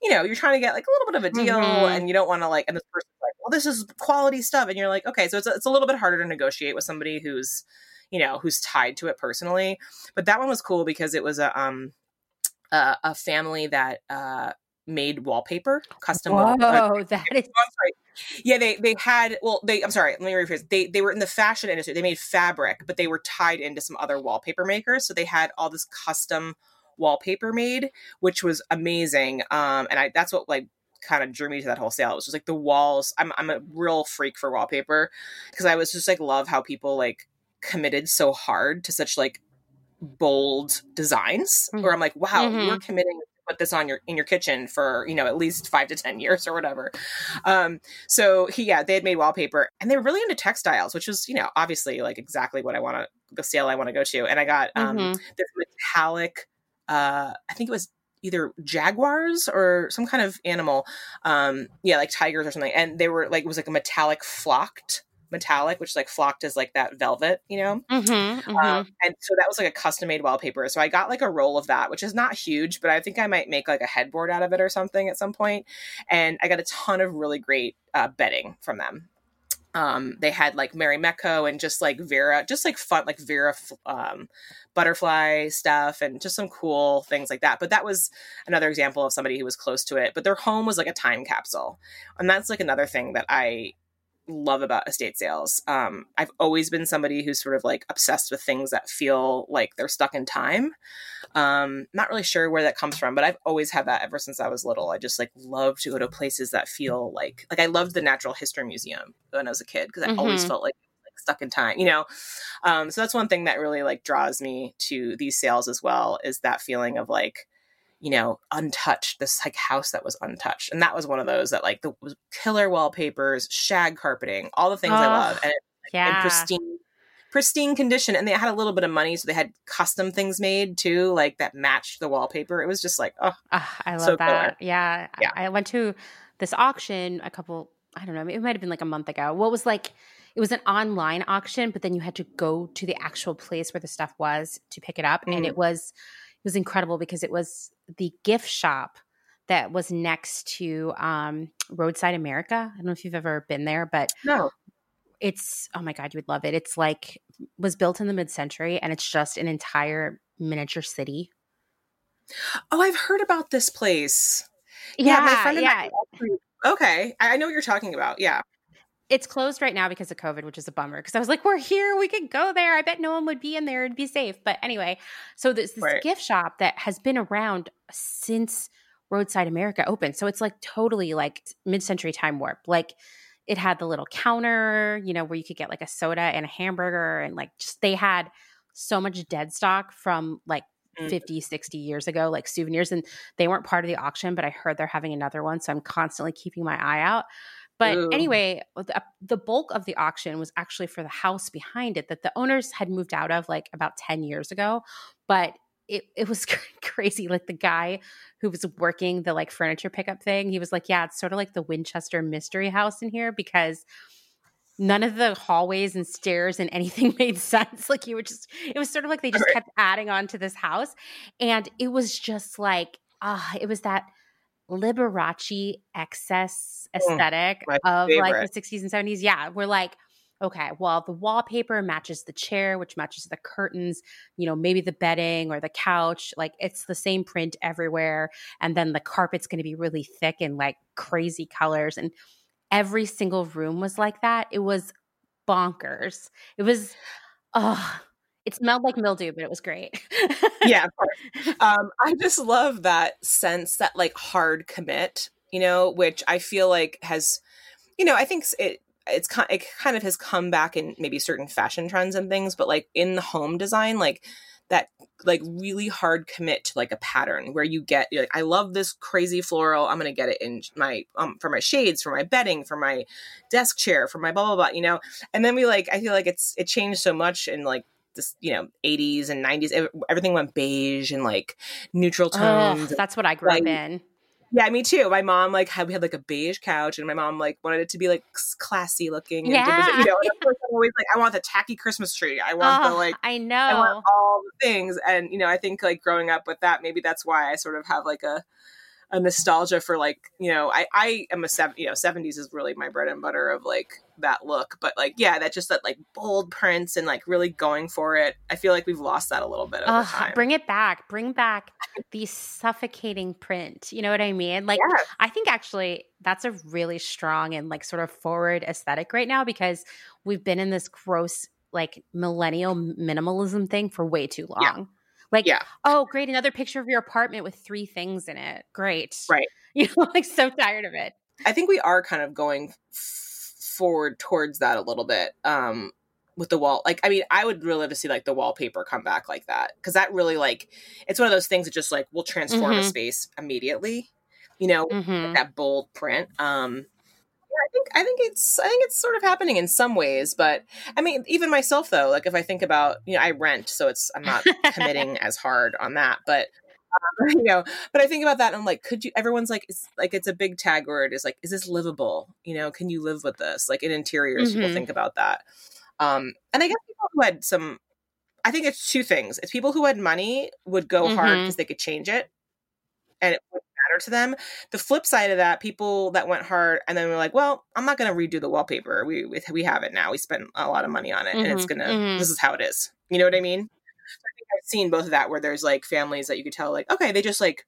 you know you're trying to get like a little bit of a deal
Mhm.
and you don't want to like and this person's like well this is quality stuff and you're like okay so it's a, it's a little bit harder to negotiate with somebody who's you know who's tied to it personally but that one was cool because it was a um a, a family that uh made wallpaper custom
Whoa, that is.
Yeah, they they had well, they I'm sorry, let me rephrase. They they were in the fashion industry. They made fabric, but they were tied into some other wallpaper makers. So they had all this custom wallpaper made, which was amazing. Um, and I that's what like kind of drew me to that whole sale. It was just like the walls. I'm I'm a real freak for wallpaper because I was just like love how people like committed so hard to such like bold designs.
Mhm.
Where I'm like, wow,
Mhm.
you're committing put this on your in your kitchen for you know at least five to ten years or whatever. Um, so he, yeah, they had made wallpaper and they were really into textiles, which was, you know, obviously like exactly what I want to, the sale I want to go to. And I got um,
Mhm.
this metallic, uh, I think it was either jaguars or some kind of animal. Um, yeah, like tigers or something. And they were like, it was like a metallic flocked metallic, which like flocked is like that velvet, you know?
Mhm, mhm.
Um, and so that was like a custom made wallpaper. So I got like a roll of that, which is not huge, but I think I might make like a headboard out of it or something at some point. And I got a ton of really great uh, bedding from them. Um, they had like Marimekko and just like Vera, just like fun, like Vera um, butterfly stuff and just some cool things like that. But that was another example of somebody who was close to it. But their home was like a time capsule. And that's like another thing that I love about estate sales. Um, I've always been somebody who's sort of like obsessed with things that feel like they're stuck in time. Um, not really sure where that comes from, but I've always had that ever since I was little. I just like love to go to places that feel like like I loved the Natural History Museum when I was a kid because I always
Mhm.
felt like like stuck in time, you know. Um, so that's one thing that really like draws me to these sales as well is that feeling of like you know, untouched, this like house that was untouched. And that was one of those that like the killer wallpapers, shag carpeting, all the things I
Oh,
love. And, in
yeah.
pristine pristine condition. And they had a little bit of money, so they had custom things made too, like that matched the wallpaper. It was just like, oh
Ah, I love
So
that. Yeah.
Yeah.
I I went to this auction a couple, I don't know, it might have been like a month ago. What was like, it was an online auction, but then you had to go to the actual place where the stuff was to pick it up. And
Mm.
it was, it was incredible because it was the gift shop that was next to um, Roadside America. I don't know if you've ever been there, but
no.
it's oh my god you would love it it's like was built in the mid-century and it's just an entire miniature city
Oh, I've heard about this place. Yeah, my friend and I actually- Okay. I know what you're talking about. Yeah.
It's closed right now because of covid which is a bummer because i was like we're here we could go there i bet no one would be in there it'd be safe but anyway so there's this
Right.
gift shop that has been around since roadside america opened so it's like totally like mid-century time warp like it had the little counter, you know, where you could get like a soda and a hamburger and like just they had so much dead stock from like mm. 50, 60 years ago, like souvenirs. And they weren't part of the auction, but I heard they're having another one. So I'm constantly keeping my eye out. But Ooh. anyway, the, the, bulk of the auction was actually for the house behind it that the owners had moved out of like about 10 years ago. But it, it was crazy. Like the guy who was working the like furniture pickup thing, he was like, Yeah, it's sort of like the Winchester mystery house in here because none of the hallways and stairs and anything made sense. Like you were just, it was sort of like they just right. kept adding on to this house. And it was just like, ah, uh, it was that Liberace excess mm, aesthetic mm, of favorite. like the 60s and 70s. Yeah. We're like, okay, well, the wallpaper matches the chair, which matches the curtains, you know, maybe the bedding or the couch. Like it's the same print everywhere. And then the carpet's going to be really thick and like crazy colors. And every single room was like that. It was bonkers. It was, oh, it smelled like mildew, but it was great.
yeah, um, I just love that sense, that like hard commit, you know, which I feel like has, you know, I think it it's kind it kind of has come back in maybe certain fashion trends and things, but like in the home design, like that like really hard commit to like a pattern where you get like I love this crazy floral. I'm gonna get it in my um for my shades, for my bedding, for my desk chair, for my blah blah blah. You know, and then we like I feel like it's it changed so much in like this you know 80s and 90s. Everything went beige and like neutral tones.
Ugh, that's what I grew like, up in.
Yeah, me too. My mom like had we had like a beige couch, and my mom like wanted it to be like classy looking. And
yeah,
was, you know. I'm always like, I want the tacky Christmas tree. I want
oh,
the like.
I know.
I want all the things, and you know, I think like growing up with that, maybe that's why I sort of have like a a nostalgia for like you know I I am a seven you know seventies is really my bread and butter of like that look but like yeah that just that like bold prints and like really going for it I feel like we've lost that a little bit over time.
Bring it back, bring back the suffocating print. You know what I mean? Like yes. I think actually that's a really strong and like sort of forward aesthetic right now because we've been in this gross like millennial minimalism thing for way too long. Yeah. Like, yeah. oh, great, another picture of your apartment with three things in it. Great.
Right.
You know, like so tired of it.
I think we are kind of going f- forward towards that a little bit. Um, with the wall like i mean i would really love to see like the wallpaper come back like that because that really like it's one of those things that just like will transform mm-hmm. a space immediately you know mm-hmm. that bold print um I think I think it's I think it's sort of happening in some ways, but I mean, even myself though, like if I think about you know I rent, so it's I'm not committing as hard on that, but um, you know, but I think about that and I'm like, could you? Everyone's like, it's like it's a big tag word. Is like, is this livable? You know, can you live with this? Like in interiors, mm-hmm. people think about that. Um, and I guess people who had some, I think it's two things. It's people who had money would go mm-hmm. hard because they could change it, and it wouldn't matter to them. The flip side of that, people that went hard and then we're like, well, I'm not going to redo the wallpaper. We we have it now. We spent a lot of money on it, mm-hmm, and it's mm-hmm, gonna. Mm-hmm. This is how it is. You know what I mean? I think I've seen both of that where there's like families that you could tell like, okay, they just like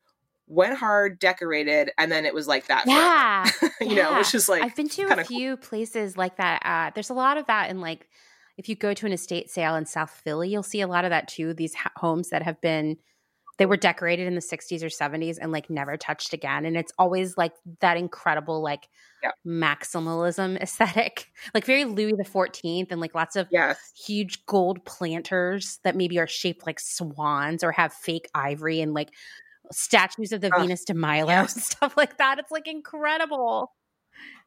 went hard, decorated, and then it was like that.
Yeah,
you
yeah.
know, which is like
I've been to a few cool. places like that. Uh, there's a lot of that in like if you go to an estate sale in South Philly, you'll see a lot of that too. These ha- homes that have been they were decorated in the 60s or 70s and like never touched again and it's always like that incredible like yeah. maximalism aesthetic like very louis the 14th and like lots of
yes.
huge gold planters that maybe are shaped like swans or have fake ivory and like statues of the venus de milo yes. and stuff like that it's like incredible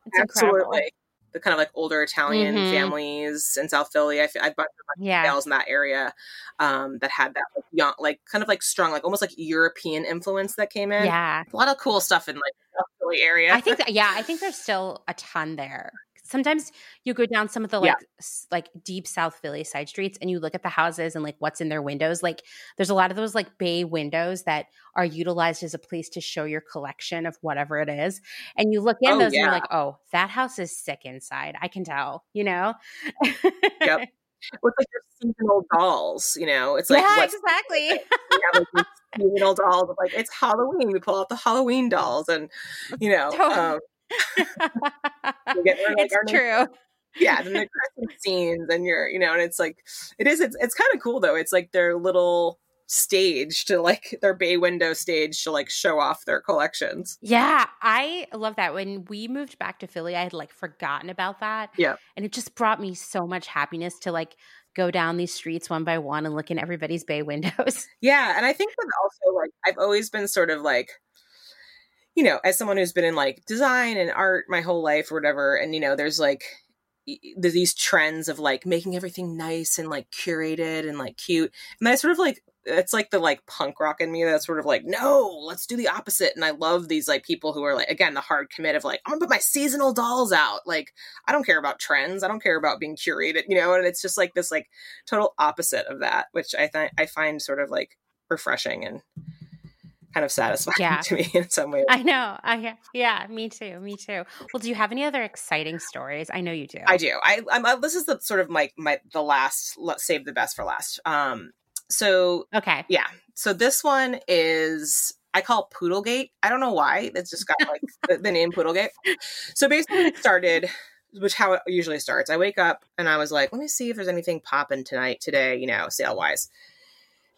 it's Absolutely. Incredible the kind of like older Italian mm-hmm. families in South Philly. I I've a bunch of yeah. sales in that area um, that had that like young, like kind of like strong, like almost like European influence that came in.
Yeah,
a lot of cool stuff in like South Philly area.
I think, that, yeah, I think there's still a ton there sometimes you go down some of the like yeah. s- like deep South Philly side streets and you look at the houses and like what's in their windows. Like there's a lot of those like bay windows that are utilized as a place to show your collection of whatever it is. And you look in oh, those yeah. and you're like, oh, that house is sick inside. I can tell, you know?
yep. It's like your seasonal dolls, you know. It's like
yeah, exactly.
yeah, like seasonal dolls. Like it's Halloween, we pull out the Halloween dolls, and you know, totally. um,
like, it's true.
yeah, then the Christmas scenes, and you're, you know, and it's like, it is, it's, it's kind of cool though. It's like their little stage to like their bay window stage to like show off their collections.
Yeah, I love that. When we moved back to Philly, I had like forgotten about that.
Yeah.
And it just brought me so much happiness to like go down these streets one by one and look in everybody's bay windows.
Yeah, and I think that also like I've always been sort of like you know, as someone who's been in like design and art my whole life or whatever and you know, there's like these trends of like making everything nice and like curated and like cute. And I sort of like it's like the like punk rock in me that's sort of like no let's do the opposite and i love these like people who are like again the hard commit of like i'm gonna put my seasonal dolls out like i don't care about trends i don't care about being curated you know and it's just like this like total opposite of that which i think i find sort of like refreshing and kind of satisfying
Yeah.
to me in some way.
I know. I yeah, me too. Me too. Well, do you have any other exciting stories? I know you do.
I do. I, I'm. Uh, this is the sort of my my the last. Let's save the best for last. Um. So
Okay.
yeah. So this one is I call it Poodlegate. I don't know why. It's just got like the, the name Poodlegate. So basically, it started, which how it usually starts. I wake up and I was like, let me see if there's anything popping tonight, today, you know, sale wise.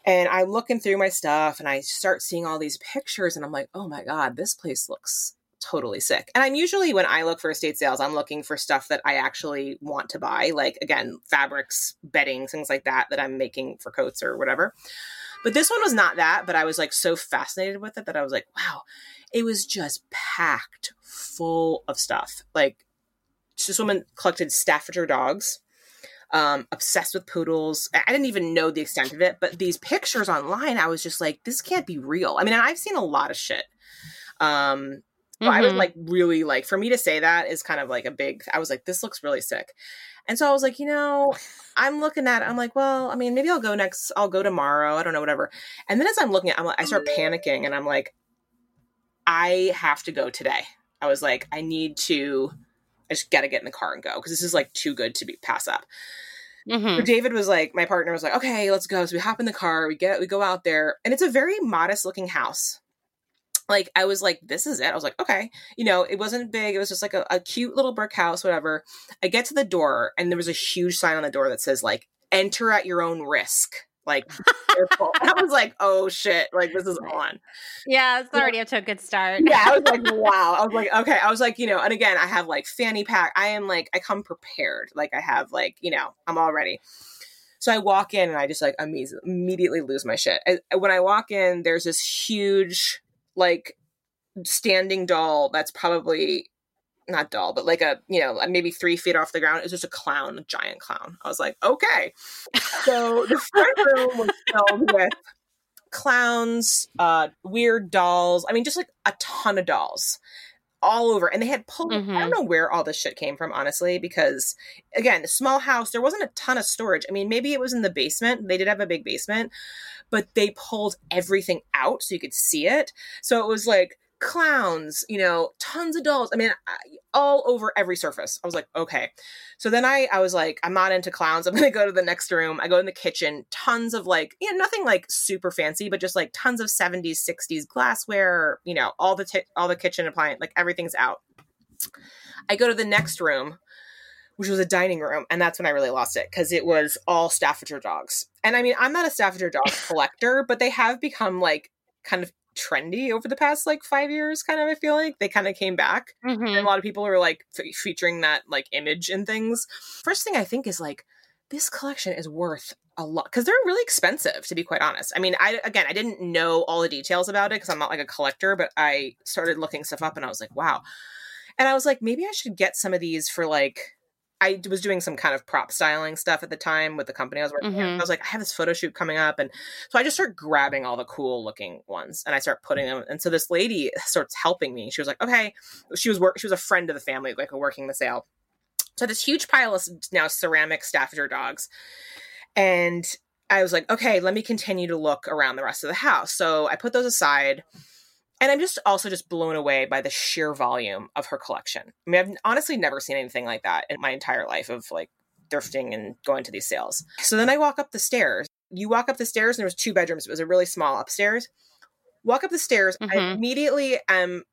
And I'm looking through my stuff and I start seeing all these pictures and I'm like, oh my God, this place looks totally sick. And I'm usually, when I look for estate sales, I'm looking for stuff that I actually want to buy, like again, fabrics, bedding, things like that, that I'm making for coats or whatever. But this one was not that, but I was like so fascinated with it that I was like, wow, it was just packed full of stuff. Like this woman collected Staffordshire dogs, um, obsessed with poodles. I I didn't even know the extent of it, but these pictures online, I was just like, this can't be real. I mean, and I've seen a lot of shit. Um, so I was
Mhm.
like really like for me to say that is kind of like a big I was like this looks really sick. And so I was like, you know, I'm looking at it, I'm like, well, I mean, maybe I'll go next I'll go tomorrow, I don't know whatever. And then as I'm looking at I'm like I start panicking and I'm like I have to go today. I was like I need to I just got to get in the car and go because this is like too good to be pass up.
Mhm.
So David was like, my partner was like, okay, let's go. So we hop in the car, we get, we go out there, and it's a very modest looking house. Like I was like, this is it. I was like, okay, you know, it wasn't big. It was just like a, a cute little brick house, whatever. I get to the door, and there was a huge sign on the door that says like, enter at your own risk. Like, I was like, oh shit, like this is on.
Yeah, it's already up to a good start.
Yeah, I was like, wow. I was like, okay. I was like, you know, and again, I have like fanny pack. I am like, I come prepared. Like I have like, you know, I'm all ready. So I walk in and I just like imme- immediately lose my shit. I, when I walk in, there's this huge like standing doll that's probably not doll, but like a you know maybe three feet off the ground. It's just a clown, a giant clown. I was like, okay. So the front room was filled with clowns, uh, weird dolls. I mean, just like a ton of dolls all over. And they had pulled, I
Mhm.
don't know where all this shit came from, honestly, because again, small house, there wasn't a ton of storage. I mean, maybe it was in the basement. They did have a big basement, but they pulled everything out so you could see it. So it was like clowns, you know, tons of dolls. I mean, I, all over every surface. I was like, okay. So then I, I was like, I'm not into clowns. I'm going to go to the next room. I go in the kitchen, tons of like, you know, nothing like super fancy, but just like tons of 70s, 60s glassware, you know, all the, ti all the kitchen appliance, like everything's out. I go to the next room, which was a dining room. And that's when I really lost it because it was all Staffordshire dogs. And I mean, I'm not a Staffordshire dog collector, but they have become like kind of trendy over the past like five years, kind of, I feel like. They kind of came back
Mhm.
and a lot of people are like f- featuring that like image and things first thing i think is like this collection is worth a lot because they're really expensive to be quite honest i mean i again i didn't know all the details about it because i'm not like a collector but i started looking stuff up and i was like wow and i was like maybe i should get some of these for like I was doing some kind of prop styling stuff at the time with the company I was working.
Mhm.
I was like, I have this photo shoot coming up, and so I just start grabbing all the cool looking ones, and I start putting them. And so this lady starts helping me. She was like, okay, she was work. She was a friend of the family, like working the sale. So this huge pile of now ceramic Staffordshire dogs, and I was like, okay, let me continue to look around the rest of the house. So I put those aside. And I'm just also just blown away by the sheer volume of her collection. I mean, I've honestly never seen anything like that in my entire life of like thrifting and going to these sales. So then I walk up the stairs. You walk up the stairs, and there was two bedrooms. It was a really small upstairs. Walk up the stairs. I
Mhm.
immediately am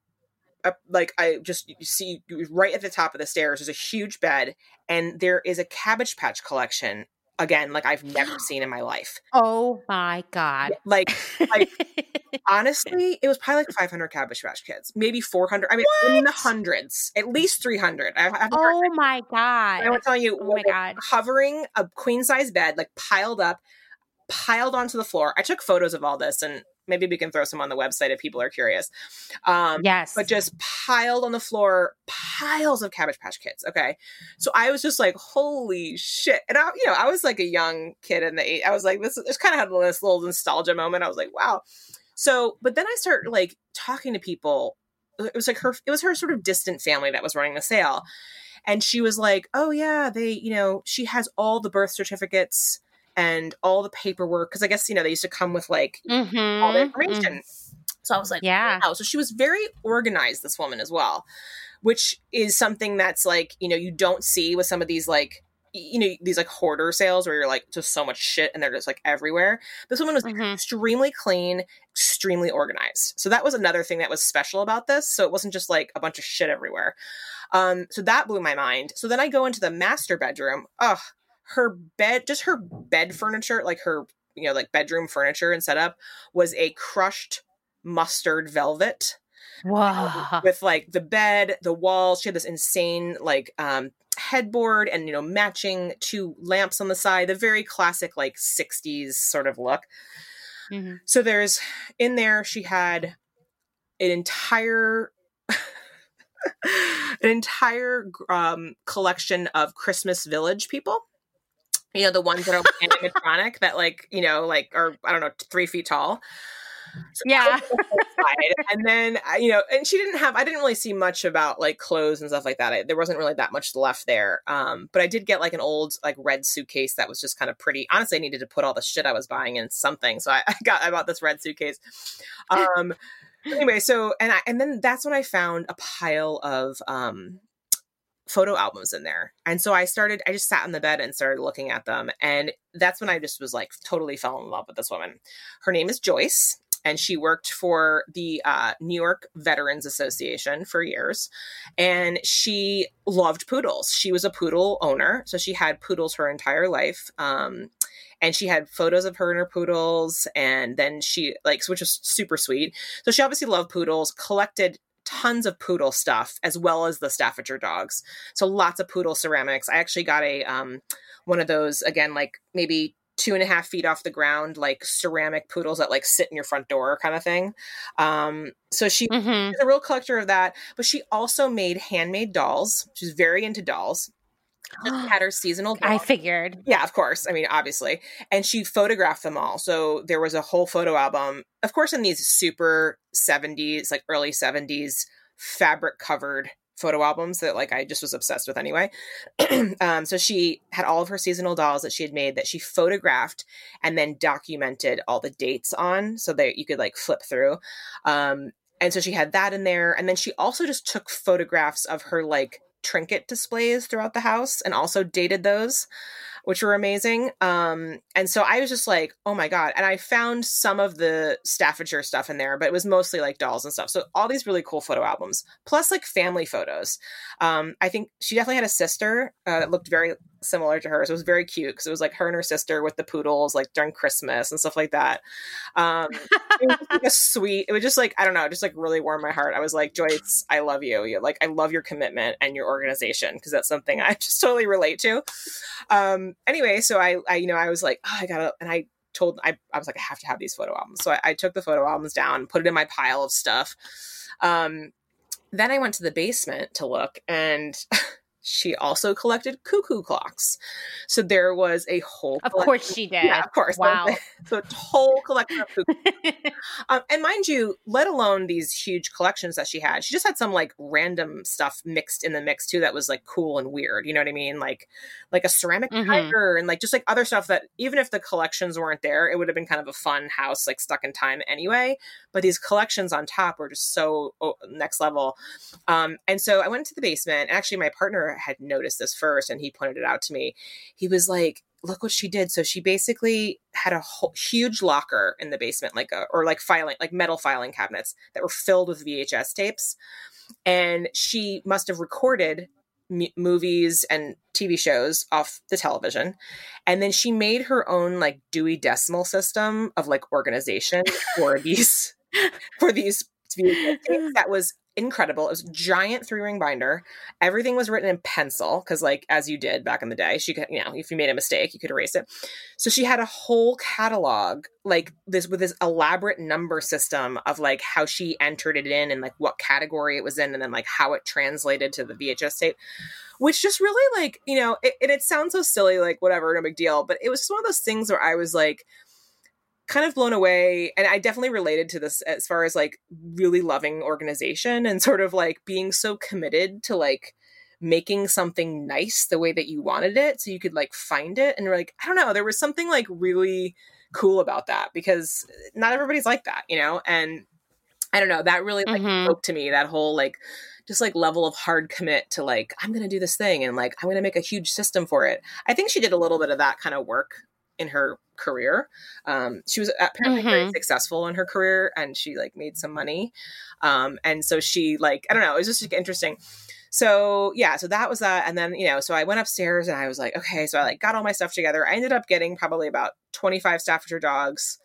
uh, like I just you see right at the top of the stairs. There's a huge bed, and there is a Cabbage Patch collection again like I've never seen in my life.
Oh my god!
Like, like honestly, it was probably like 500 Cabbage Patch Kids, maybe 400. I mean, what? in the hundreds, at least 300. I, I
oh my god!
I will tell you,
oh my god,
hovering a queen size bed, like piled up, piled onto the floor. I took photos of all this and maybe we can throw some on the website if people are curious.
Um, yes.
But just piled on the floor, piles of Cabbage Patch Kids. Okay. So I was just like, holy shit. And I, you know, I was like a young kid in the eight. I was like, this just kind of had this little nostalgia moment. I was like, wow. So, but then I started like talking to people. It was like her, it was her sort of distant family that was running the sale. And she was like, oh yeah, they, you know, she has all the birth certificates and all the paperwork because I guess you know they used to come with like mm-hmm. all the information. Mm-hmm. So I was like, yeah. Wow. So she was very organized, this woman as well, which is something that's like you know you don't see with some of these like you know these like hoarder sales where you're like just so much shit and they're just like everywhere this woman was mm-hmm. extremely clean extremely organized so that was another thing that was special about this so it wasn't just like a bunch of shit everywhere um so that blew my mind so then i go into the master bedroom oh her bed, just her bed furniture, like her, you know, like bedroom furniture and setup was a crushed mustard velvet.
Wow.
With like the bed, the walls. She had this insane like um headboard and you know matching two lamps on the side, the very classic like 60s sort of look. Mm-hmm. So there's in there she had an entire an entire um, collection of Christmas Village people you know the ones that are animatronic that like you know like are i don't know three feet tall.
So yeah.
and then you know and she didn't have i didn't really see much about like clothes and stuff like that. I, there wasn't really that much left there um but i did get like an old like red suitcase that was just kind of pretty honestly i needed to put all the shit i was buying in something so i, I got i bought this red suitcase. Um anyway so and i and then that's when i found a pile of um photo albums in there. And so I started, I just sat in the bed and started looking at them. And that's when I just was like totally fell in love with this woman. Her name is Joyce. And she worked for the uh, New York Veterans Association for years. And she loved poodles. She was a poodle owner. So she had poodles her entire life. Um, and she had photos of her and her poodles and then she like which was super sweet so she obviously loved poodles collected tons of poodle stuff as well as the Staffordshire dogs. So lots of poodle ceramics. I actually got a um, one of those again, like maybe two and a half feet off the ground, like ceramic poodles that like sit in your front door kind of thing. Um, so she, mm-hmm. she's a real collector of that, but she also made handmade dolls. She's very into dolls had her seasonal.
Dolls. I figured.
Yeah, of course. I mean, obviously. And she photographed them all. So there was a whole photo album, of course, in these super 70s, like early 70s fabric covered photo albums that like I just was obsessed with anyway. um, so she had all of her seasonal dolls that she had made that she photographed and then documented all the dates on so that you could like flip through. Um, and so she had that in there. And then she also just took photographs of her like trinket displays throughout the house and also dated those which were amazing. Um and so i was just like oh my god. And i found some of the staffordshire stuff in there but it was mostly like dolls and stuff. So all these really cool photo albums plus like family photos. Um i think she definitely had a sister uh, that looked very similar to hers. It was very cute because it was like her and her sister with the poodles, like during Christmas and stuff like that. Um, it was like a sweet. It was just like I don't know, just like really warmed my heart. I was like, Joyce, I love you. You like I love your commitment and your organization because that's something I just totally relate to. Um, anyway, so I, I, you know, I was like, oh, I gotta, and I told I, I was like, I have to have these photo albums. So I, I took the photo albums down, put it in my pile of stuff. Um, then I went to the basement to look and she also collected cuckoo clocks. So there was a whole.
Of course, she did.
Yeah, of course.
Wow.
So a whole collection of cuckoo. um, and mind you, let alone these huge collections that she had, she just had some like random stuff mixed in the mix too that was like cool and weird. You know what I mean? Like, like a ceramic mm-hmm. tiger and like just like other stuff that even if the collections weren't there, it would have been kind of a fun house like stuck in time anyway. But these collections on top were just so oh, next level. Um, and so I went to the basement. And actually, my partner had noticed this first and he pointed it out to me. He was like, look what she did. So she basically had a whole, huge locker in the basement, like a, or like filing, like metal filing cabinets that were filled with VHS tapes. And she must have recorded m- movies and TV shows off the television. And then she made her own like Dewey Decimal System of like organization for these for these that was incredible. It was giant three ring binder. Everything was written in pencil because, like, as you did back in the day, she could, you know, if you made a mistake, you could erase it. So she had a whole catalog, like this, with this elaborate number system of like how she entered it in and like what category it was in, and then like how it translated to the VHS tape, which just really like, you know, it, and it sounds so silly, like whatever, no big deal, but it was just one of those things where I was like, kind of blown away and i definitely related to this as far as like really loving organization and sort of like being so committed to like making something nice the way that you wanted it so you could like find it and you're like i don't know there was something like really cool about that because not everybody's like that you know and i don't know that really like mm-hmm. spoke to me that whole like just like level of hard commit to like i'm gonna do this thing and like i'm gonna make a huge system for it i think she did a little bit of that kind of work in her career. Um, she was apparently mm-hmm. very successful in her career and she like made some money. Um, and so she like, I don't know, it was just like, interesting. So yeah, so that was that. And then, you know, so I went upstairs and I was like, okay, so I like got all my stuff together. I ended up getting probably about 25 Staffordshire dogs,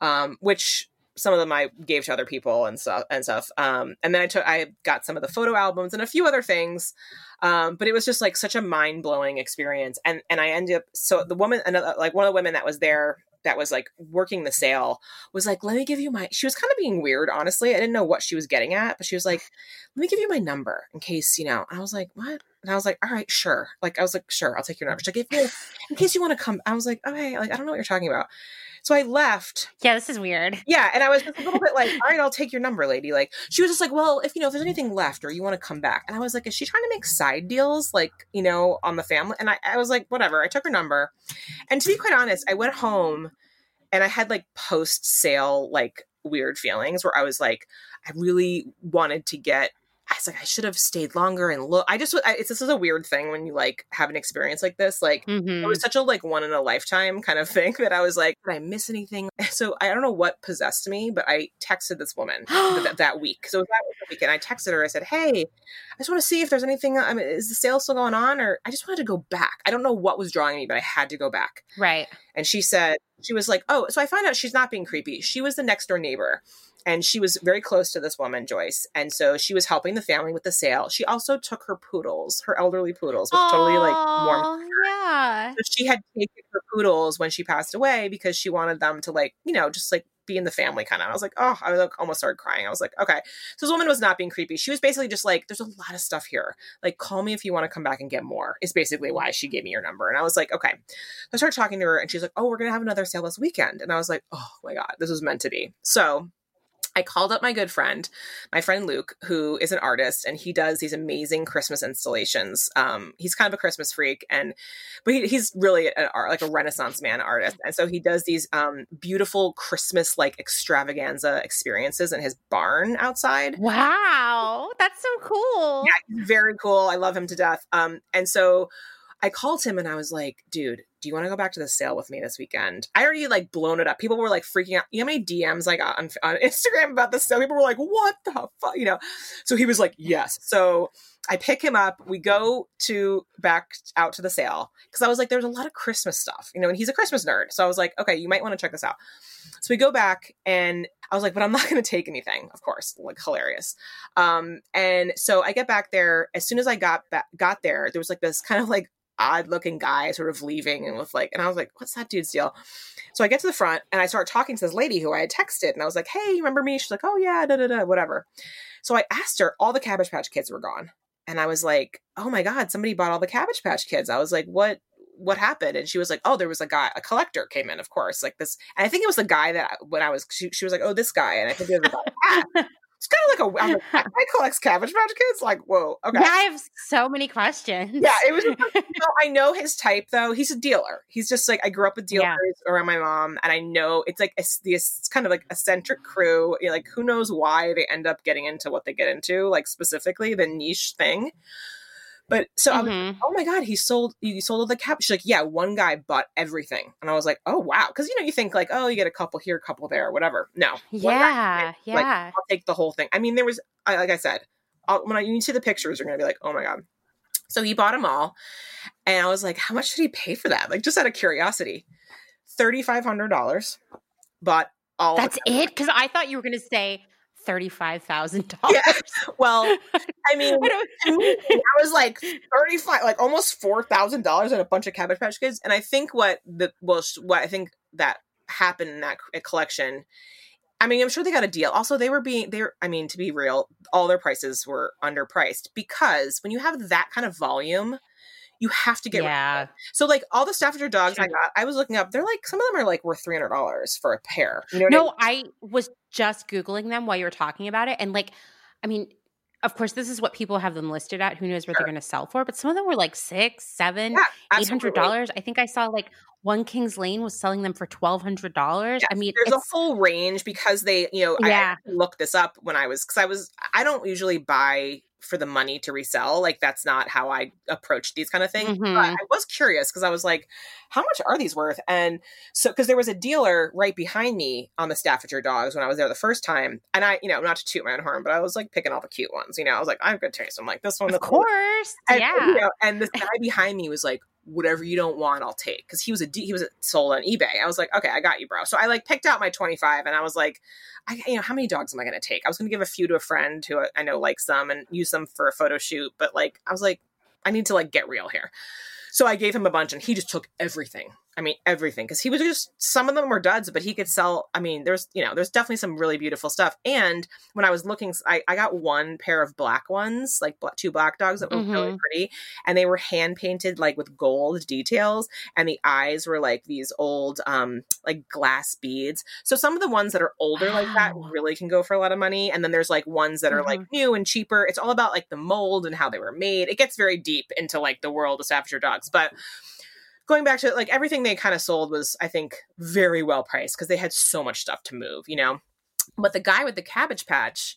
um, which some of them I gave to other people and stuff and stuff. Um, and then I took I got some of the photo albums and a few other things. Um, but it was just like such a mind blowing experience. And and I ended up so the woman another like one of the women that was there that was like working the sale was like, let me give you my she was kind of being weird, honestly. I didn't know what she was getting at, but she was like, let me give you my number in case, you know. I was like, what? And I was like, all right, sure. Like I was like, sure, I'll take your number. She's like, if you in case you want to come. I was like, okay, like I don't know what you're talking about. So I left.
Yeah, this is weird.
Yeah, and I was just a little bit like, all right, I'll take your number, lady. Like she was just like, well, if you know, if there's anything left or you want to come back. And I was like, is she trying to make side deals, like, you know, on the family? And I, I was like, whatever. I took her number. And to be quite honest, I went home and I had like post sale like weird feelings where I was like, I really wanted to get I was like, I should have stayed longer and look. I just, I, it's this is a weird thing when you like have an experience like this. Like, mm-hmm. it was such a like one in a lifetime kind of thing that I was like, did I miss anything? So I don't know what possessed me, but I texted this woman that, that, week. So that was week, and I texted her. I said, Hey, I just want to see if there's anything. I mean, is the sale still going on? Or I just wanted to go back. I don't know what was drawing me, but I had to go back.
Right.
And she said, she was like, Oh, so I found out she's not being creepy. She was the next door neighbor and she was very close to this woman joyce. And so she was helping the family with the sale. She also took her poodles her elderly poodles which Aww, totally like warmed
yeah.
So she had taken her poodles when she passed away because she wanted them to like you know just like be in the family kind of i was like oh i like almost started crying. I was like okay. So this woman was not being creepy. She was basically just like there's a lot of stuff here. Like call me if you want to come back and get more is basically why she gave me your number. And i was like okay. So i started talking to her and she's like oh we're gonna have another sale this weekend. And i was like oh my god this was meant to be. So I called up my good friend, my friend Luke, who is an artist, and he does these amazing Christmas installations. Um, he's kind of a Christmas freak, and but he, he's really an art, like a Renaissance man artist, and so he does these um, beautiful Christmas like extravaganza experiences in his barn outside.
Wow, that's so cool!
Yeah, very cool. I love him to death. Um, and so I called him and I was like, dude, do you want to go back to the sale with me this weekend? I already like blown it up. People were like freaking out. You know how many DMs I got on, on Instagram about the sale? People were like, what the fuck? You know? So he was like, yes. So I pick him up. We go to back out to the sale because I was like, there's a lot of Christmas stuff, you know, and he's a Christmas nerd. So I was like, okay, you might want to check this out. So we go back and I was like, but I'm not going to take anything, of course, like hilarious. Um, and so I get back there. As soon as I got back, got there, there was like this kind of like odd looking guy sort of leaving with like and I was like, what's that dude's deal? So I get to the front and I start talking to this lady who I had texted and I was like, hey, you remember me? She's like, oh yeah, da da da, whatever. So I asked her, all the Cabbage Patch kids were gone. And I was like, oh my God, somebody bought all the Cabbage Patch kids. I was like, what what happened? And she was like, oh, there was a guy, a collector came in, of course, like this. And I think it was the guy that when I was, she, she was like, oh, this guy. And I think it was a. it's kind of like a I'm like, I collects Cabbage Patch Kids. Like, whoa, okay.
Yeah, I have so many questions.
Yeah, it was. you know, I know his type though. He's a dealer. He's just like I grew up with dealers yeah. around my mom, and I know it's like it's, it's kind of like eccentric crew. Like who knows why they end up getting into what they get into, like specifically the niche thing. But so mm-hmm. I was, oh my god, he sold he sold all the cap. She's like, yeah, one guy bought everything, and I was like, oh wow, because you know you think like, oh, you get a couple here, a couple there, whatever. No,
yeah, yeah,
like, I'll take the whole thing. I mean, there was like I said, I'll, when I, you see the pictures, you're gonna be like, oh my god. So he bought them all. And I was like, how much did he pay for that? Like, just out of curiosity. $3,500. Bought all
That's it? Because I thought you were going to say $35,000. Yeah.
Well, I mean, I was like 35, like almost $4,000 and a bunch of Cabbage Patch Kids. And I think what the, well, what I think that happened in that collection I mean, I'm sure they got a deal. Also, they were being they are I mean, to be real, all their prices were underpriced because when you have that kind of volume, you have to get
yeah.
So like all the Staffordshire dogs sure. I got, I was looking up. They're like some of them are like worth three hundred dollars for a pair.
You know no, I, mean? I was just googling them while you were talking about it, and like, I mean, of course, this is what people have them listed at. Who knows what sure. they're going to sell for? But some of them were like six, seven, yeah, eight hundred dollars. I think I saw like one Kings Lane was selling them for twelve hundred dollars. Yes, I mean,
there's a whole range because they, you know, yeah. I looked this up when I was because I was I don't usually buy for the money to resell. Like that's not how I approach these kind of things. Mm-hmm. But I was curious because I was like, how much are these worth? And so because there was a dealer right behind me on the Staffordshire dogs when I was there the first time. And I, you know, not to toot my own horn, but I was like picking all the cute ones. You know, I was like, I have good taste. I'm like, this one,
of course,
and,
yeah.
You know, and this guy behind me was like, whatever you don't want, I'll take. Cause he was a, he was sold on eBay. I was like, okay, I got you, bro. So I like picked out my 25 and I was like, I, you know, how many dogs am I going to take? I was going to give a few to a friend who I know likes them and use them for a photo shoot. But like, I was like, I need to like get real here. So I gave him a bunch and he just took everything. I mean, everything. Because he was just, some of them were duds, but he could sell. I mean, there's, you know, there's definitely some really beautiful stuff. And when I was looking, I, I got one pair of black ones, like two black dogs that were mm-hmm. really pretty. And they were hand painted, like with gold details. And the eyes were like these old, um, like glass beads. So some of the ones that are older wow. like that really can go for a lot of money. And then there's like ones that are mm-hmm. like new and cheaper. It's all about like the mold and how they were made. It gets very deep into like the world of Staffordshire dogs. But, going back to like everything they kind of sold was i think very well priced because they had so much stuff to move you know? But the guy with the cabbage patch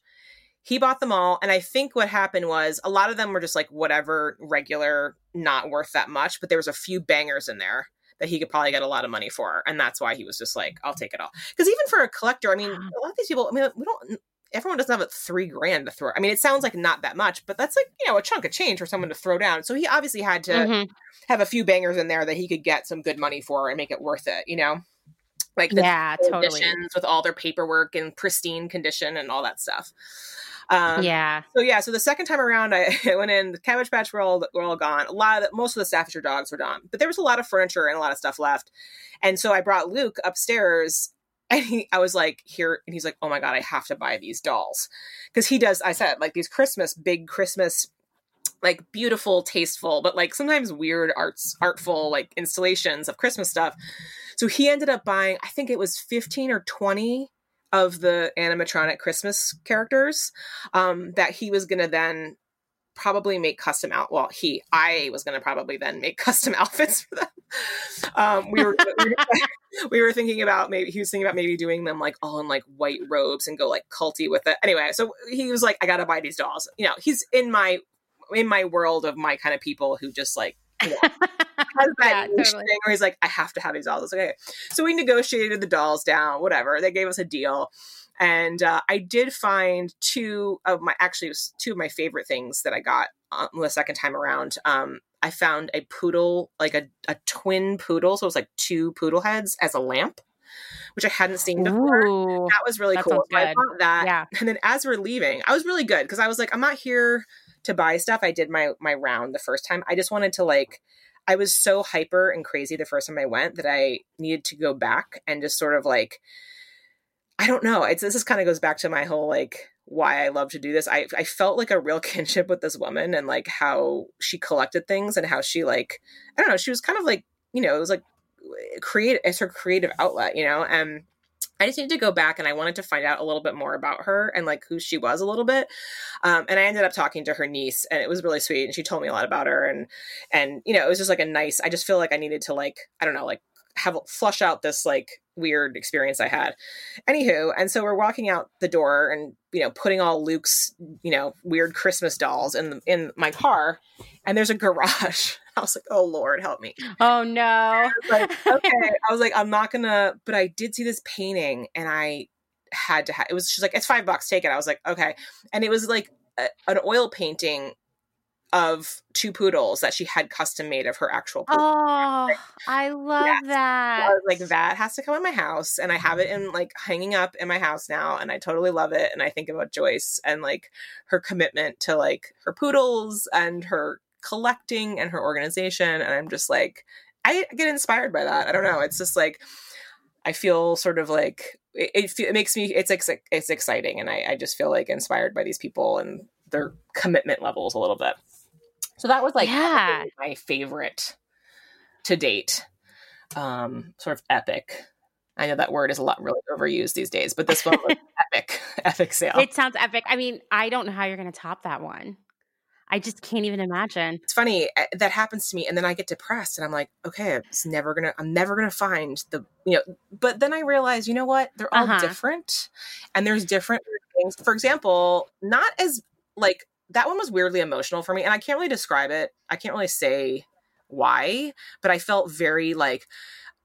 he bought them all and i think what happened was a lot of them were just like whatever regular not worth that much but there was a few bangers in there that he could probably get a lot of money for and that's why he was just like i'll take it all. Because even for a collector i mean a lot of these people i mean we don't everyone doesn't have a three grand to throw. I mean, it sounds like not that much, but that's like, you know, a chunk of change for someone to throw down. So he obviously had to mm-hmm. have a few bangers in there that he could get some good money for and make it worth it, you know? Like the
yeah, totally.
with all their paperwork in pristine condition and all that stuff.
Um, yeah.
So yeah. So the second time around, I, I went in. The Cabbage Patch were all were all gone. A lot of the, most of the Staffordshire dogs were gone, but there was a lot of furniture and a lot of stuff left. And so I brought Luke upstairs and he, I was like, here, and he's like, oh my god, I have to buy these dolls because he does. I said like these Christmas, big Christmas, like beautiful, tasteful, but like sometimes weird arts, artful like installations of Christmas stuff. So he ended up buying, I think it was fifteen or twenty of the animatronic Christmas characters um, that he was gonna then probably make custom out. Well, he, I was going to probably then make custom outfits for them. Um, we were, we were, we were thinking about maybe he was thinking about maybe doing them like all in like white robes and go like culty with it. Anyway, so he was like, I got to buy these dolls. You know, he's in my in my world of my kind of people who just like you know, has that yeah, totally. thing where he's like, I have to have these dolls. Okay, so we negotiated the dolls down. Whatever, they gave us a deal and uh, I did find two of my actually it was two of my favorite things that I got um, the second time around. Um, I found a poodle, like a, a twin poodle, so it was like two poodle heads as a lamp, which I hadn't seen before. Ooh, that was really that cool. So I bought that, yeah. and then as we're leaving, I was really good because I was like, I'm not here to buy stuff. I did my my round the first time. I just wanted to like. I was so hyper and crazy the first time I went that I needed to go back and just sort of like I don't know. It's this is kind of goes back to my whole like why I love to do this. I I felt like a real kinship with this woman and like how she collected things and how she like I don't know, she was kind of like, you know, it was like create it's her creative outlet, you know, and I just needed to go back and I wanted to find out a little bit more about her and like who she was a little bit. Um, and I ended up talking to her niece and it was really sweet. And she told me a lot about her and, and, you know, it was just like a nice, I just feel like I needed to like, I don't know, like have flush out this like weird experience I had. Anywho, and so we're walking out the door and you know putting all Luke's you know weird Christmas dolls in the, in my car, and there's a garage. I was like, oh Lord, help me.
Oh no. I
like, okay. I was like, I'm not gonna. But I did see this painting, and I had to have. It was she's like, it's five bucks, take it. I was like, okay, and it was like a, an oil painting of two poodles that she had custom made of her actual poodle.
Oh, I love
Yes.
that.
I was like, that has to come in my house. And I have it in like hanging up in my house now. And I totally love it. And I think about Joyce and like her commitment to like her poodles and her collecting and her organization. And I'm just like, I get inspired by that. I don't know. It's just like, I feel sort of like it, it, it makes me, it's, ex- it's exciting. And I, I just feel like inspired by these people and their commitment levels a little bit. So that was like
Yeah.
my favorite to date um, sort of epic. I know that word is a lot really overused these days, but this one was epic, epic sale.
It sounds epic. I mean, I don't know how you're going to top that one. I just can't even imagine.
it's funny eh, that happens to me, and then I get depressed, and I'm like, okay, it's never gonna, I'm never gonna find the, you know. But then I realize, you know what? They're all
Uh-huh.
different, and there's different things. For example, not as like that one was weirdly emotional for me, and I can't really describe it. I can't really say why, but I felt very like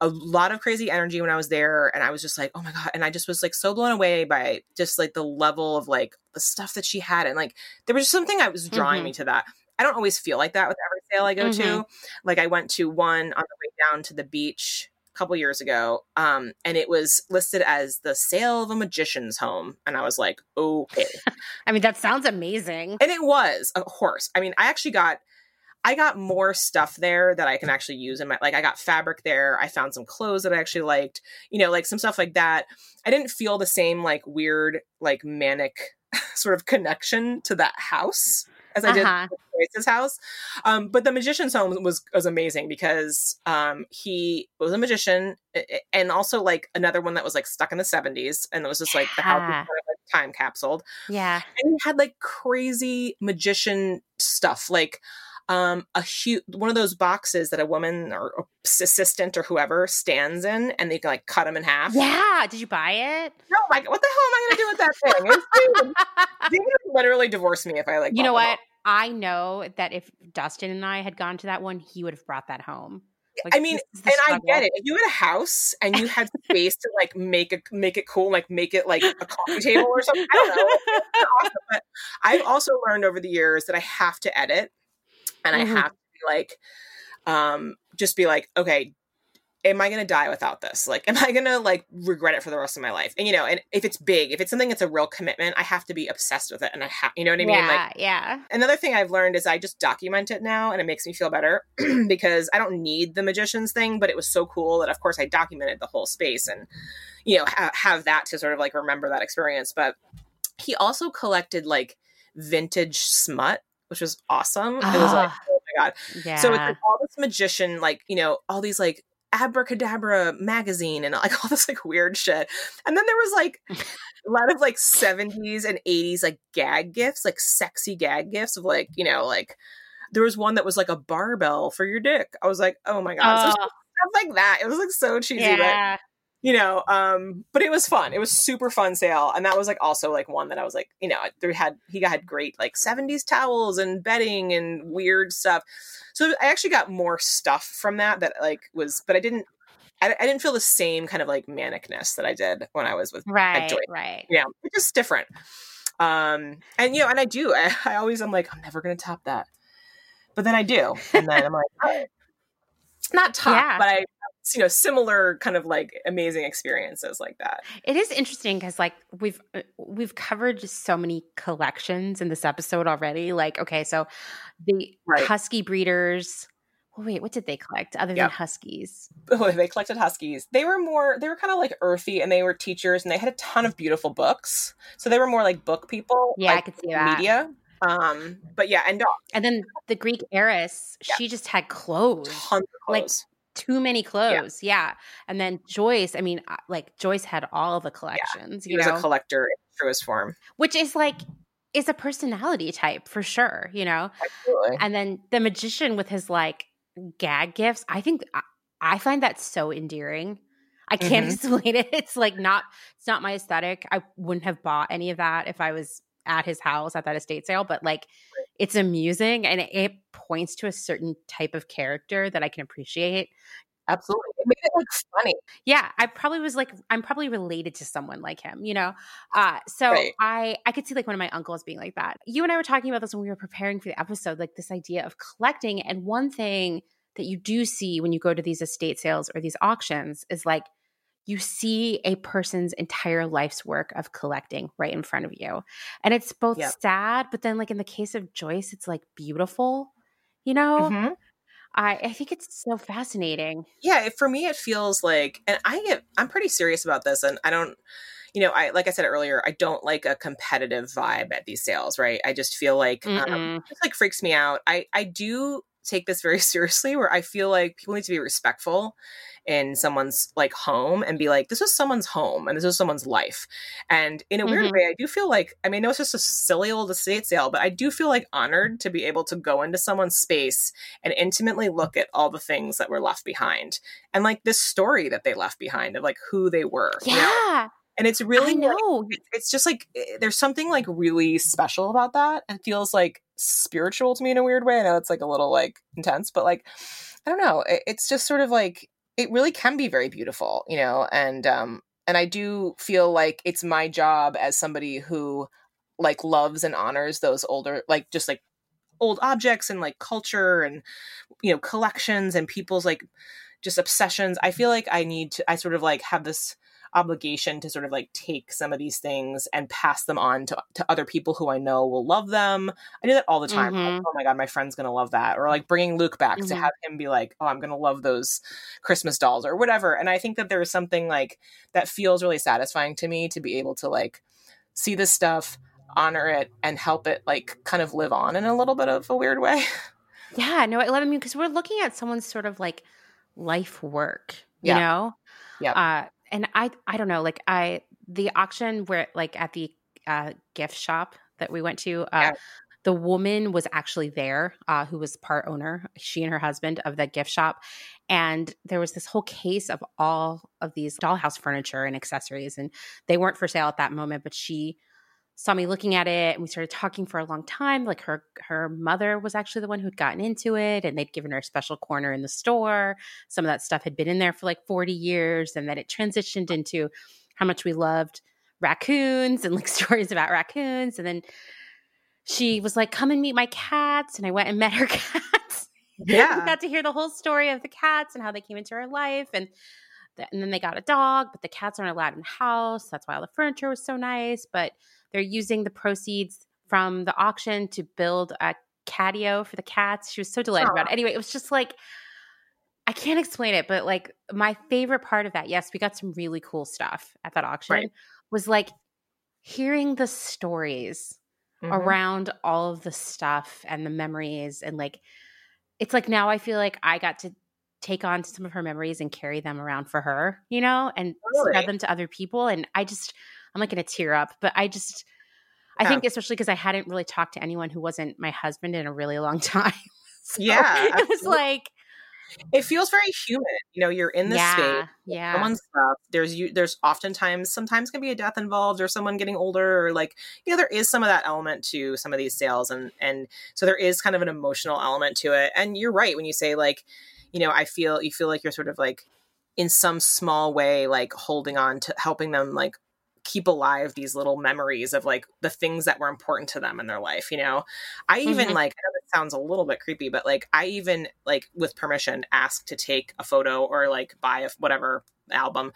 a lot of crazy energy when I was there and I was just like, oh my God. And I just was like so blown away by just like the level of like the stuff that she had. And like there was just something that was drawing
Mhm.
me to that. I don't always feel like that with every sale I go to. Like I went to one on the way down to the beach a couple years ago. Um, and it was listed as the sale of a magician's home. And I was like, okay.
I mean, that sounds amazing.
And it was a horse. I mean, I actually got I got more stuff there that I can actually use in my like I got fabric there. I found some clothes that I actually liked, you know, like some stuff like that. I didn't feel the same like weird, like manic sort of connection to that house as I did
Uh-huh.
with Joyce's house. Um, but the magician's home was was amazing because um, he was a magician and also like another one that was like stuck in the 70s and it was just like the house was kind of like time capsuled
Yeah.
and he had like crazy magician stuff like um a huge one of those boxes that a woman or or assistant or whoever stands in and they can like cut them in half
Yeah. Did you buy it?
no like what the hell am i gonna do with that thing they would literally divorce me if i like
you know what? I know that if Dustin and I had gone to that one, he would have brought that home. Like,
I mean,
this is the
and I get it. If you had a house and you had space to like make it make it cool, like make it like a coffee table or something, I don't know. Awesome. But I've also learned over the years that I have to edit, and
Mhm.
I have to be like, um, just be like, okay, am I going to die without this? Like, am I going to like regret it for the rest of my life? And you know, and if it's big, if it's something that's a real commitment, I have to be obsessed with it, and I have, you know what I mean?
yeah,
Like,
yeah.
another thing I've learned is I just document it now and it makes me feel better because I don't need the magician's thing, but it was so cool that of course I documented the whole space and you know ha- have that to sort of like remember that experience. But he also collected like vintage smut, which was awesome. It was like
Ah.
oh my god.
Yeah.
So it's like all this magician, like, you know, all these like abracadabra magazine and like all this like weird shit. And then there was like a lot of like 70s and 80s like gag gifts, like sexy gag gifts of like, you know, like there was one that was like a barbell for your dick. I was like, oh my god. So
Oh,
stuff like that. It was like so cheesy, but
yeah.
You know um but it was fun it was super fun sale and that was like also like one that i was like you know there had he had great like 70s towels and bedding and weird stuff so i actually got more stuff from that that like was but i didn't i, I didn't feel the same kind of like manicness that i did when i was with
Right, right.
you know just different um and you know and i do i, I always i'm like i'm never gonna top that but then i do and then i'm like right. not top
Yeah.
but i you know similar kind of like amazing experiences like that
It is interesting because like we've uh, we've covered just so many collections in this episode already. Like, okay, so the
Right.
husky breeders. Well, wait, what did they collect other than huskies?
oh, they collected huskies they were more they were kind of like earthy and they were teachers and they had a ton of beautiful books so they were more like book people
Yeah, I could see that.
media um but yeah and dogs
And then the Greek heiress,
Yeah.
she just had clothes.
tons of
Like,
clothes
too many clothes. Yeah. And then Joyce, I mean, uh, like Joyce had all the collections,
he
you
was
know,
a collector in truest form
which is like is a personality type for sure, you know.
absolutely
And then the magician with his like gag gifts, I think I, I find that so endearing. I can't
Mhm.
explain it. It's like not it's not my aesthetic. I wouldn't have bought any of that if I was at his house at that estate sale, but like it's amusing and it, it points to a certain type of character that I can appreciate.
Absolutely. It made it like funny.
Yeah, I probably was like I'm probably related to someone like him, you know. Uh so
Right.
I I could see like one of my uncles being like that. You and I were talking about this when we were preparing for the episode, like this idea of collecting and one thing that you do see when you go to these estate sales or these auctions is like you see a person's entire life's work of collecting right in front of you. And it's both
Yep.
sad, but then like in the case of Joyce, it's like beautiful. You know?
Mhm.
I, I think it's so fascinating.
yeah for me it feels like and i get i'm pretty serious about this and i don't you know i like i said earlier i don't like a competitive vibe at these sales right i just feel like um, it just like freaks me out i i do take this very seriously where i feel like people need to be respectful in someone's like home and be like this is someone's home and this is someone's life and in a weird
Mhm.
way i do feel like i mean i know it's just a silly old estate sale but i do feel like honored to be able to go into someone's space and intimately look at all the things that were left behind and like this story that they left behind of like who they were you know? And it's really
I know.
it- it's just like eh, there's something like really special about that. And feels like spiritual to me in a weird way. I know it's like a little like intense but like i don't know. It- it's just sort of like it really can be very beautiful you know? And um and i do feel like it's my job as somebody who like loves and honors those older like just like old objects and like culture and you know collections and people's like just obsessions. I feel like i need to i sort of like have this obligation to sort of like take some of these things and pass them on to, to other people who i know will love them i do that all the time Like,
Mhm.
oh my god my friend's gonna love that or like bringing luke back to
Mhm.
have him be like oh i'm gonna love those christmas dolls or whatever and i think that there is something like that feels really satisfying to me to be able to like see this stuff honor it and help it like kind of live on in a little bit of a weird way
Yeah, no, I love. I mean, because we're looking at someone's sort of like life work, you
Yeah.
know.
Yeah.
Uh, and I, I don't know, like I, the auction where, like, at the uh, gift shop that we went to, uh,
Yeah.
the woman was actually there, uh, who was part owner, she and her husband of the gift shop, and there was this whole case of all of these dollhouse furniture and accessories, and they weren't for sale at that moment, but she saw me looking at it and we started talking for a long time like her her mother was actually the one who'd gotten into it and they'd given her a special corner in the store some of that stuff had been in there for like 40 years and then it transitioned into how much we loved raccoons and like stories about raccoons and then she was like come and meet my cats and i went and met her cats
Yeah.
We got to hear the whole story of the cats and how they came into her life and th- and then they got a dog but the cats aren't allowed in the house that's why all the furniture was so nice but they're using the proceeds from the auction to build a catio for the cats she was so delighted about it anyway it was just like i can't explain it but like my favorite part of that yes we got some really cool stuff at that auction
Right.
was like hearing the stories
Mhm.
around all of the stuff and the memories and like it's like now I feel like I got to take on some of her memories and carry them around for her, you know, and
Totally.
spread them to other people and I just I'm like going to tear up, but I just I
Yeah.
think especially because I hadn't really talked to anyone who wasn't my husband in a really long time. So
Yeah,
it was like
it feels very human you know you're in this
yeah,
space
yeah.
someone's stuff there's you there's oftentimes sometimes can be a death involved or someone getting older or like you know there is some of that element to some of these sales and and so there is kind of an emotional element to it and you're right when you say like you know i feel you feel like you're sort of like in some small way like holding on to helping them like keep alive these little memories of like the things that were important to them in their life you know i even
Mhm.
like i know this sounds a little bit creepy but like i even like with permission ask to take a photo or like buy a whatever album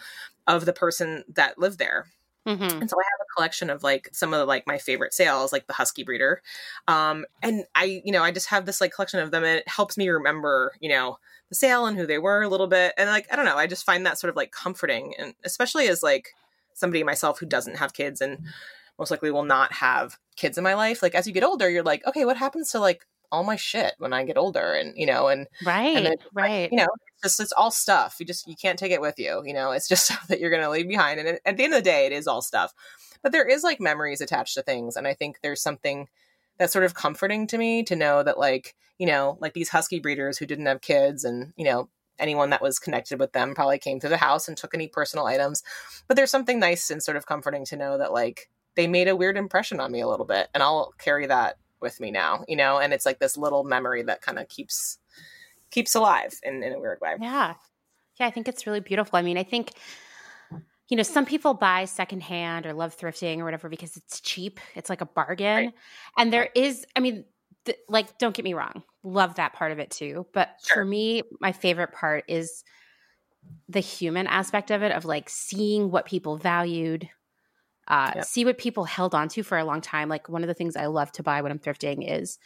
of the person that lived there
Mhm.
and so I have a collection of like some of the, like my favorite sales, like the Husky Breeder. Um, and I, you know, I just have this like collection of them and it helps me remember, you know, the sale and who they were a little bit. And like, I don't know, I just find that sort of like comforting. And especially as like somebody myself who doesn't have kids and most likely will not have kids in my life. Like as you get older, you're like, okay, what happens to like all my shit when I get older? And, you know, and
Right.
then it's like,
right.
you know it's just it's all stuff you just you can't take it with you you know it's just stuff that you're going to leave behind and it- at the end of the day it is all stuff but there is like memories attached to things and i think there's something that's sort of comforting to me to know that like you know like these husky breeders who didn't have kids and you know anyone that was connected with them probably came to the house and took any personal items but there's something nice and sort of comforting to know that like they made a weird impression on me a little bit and i'll carry that with me now you know and it's like this little memory that kind of keeps keeps alive in, in a weird way
Yeah. Yeah, I think it's really beautiful. I mean, I think you know, some people buy secondhand or love thrifting or whatever because it's cheap. It's like a bargain. Right. And there is, I mean, th- like, don't get me wrong, love that part of it too. But sure. for me, my favorite part is the human aspect of it, of like seeing what people valued, uh, yep. see what people held onto for a long time. Like, one of the things I love to buy when I'm thrifting is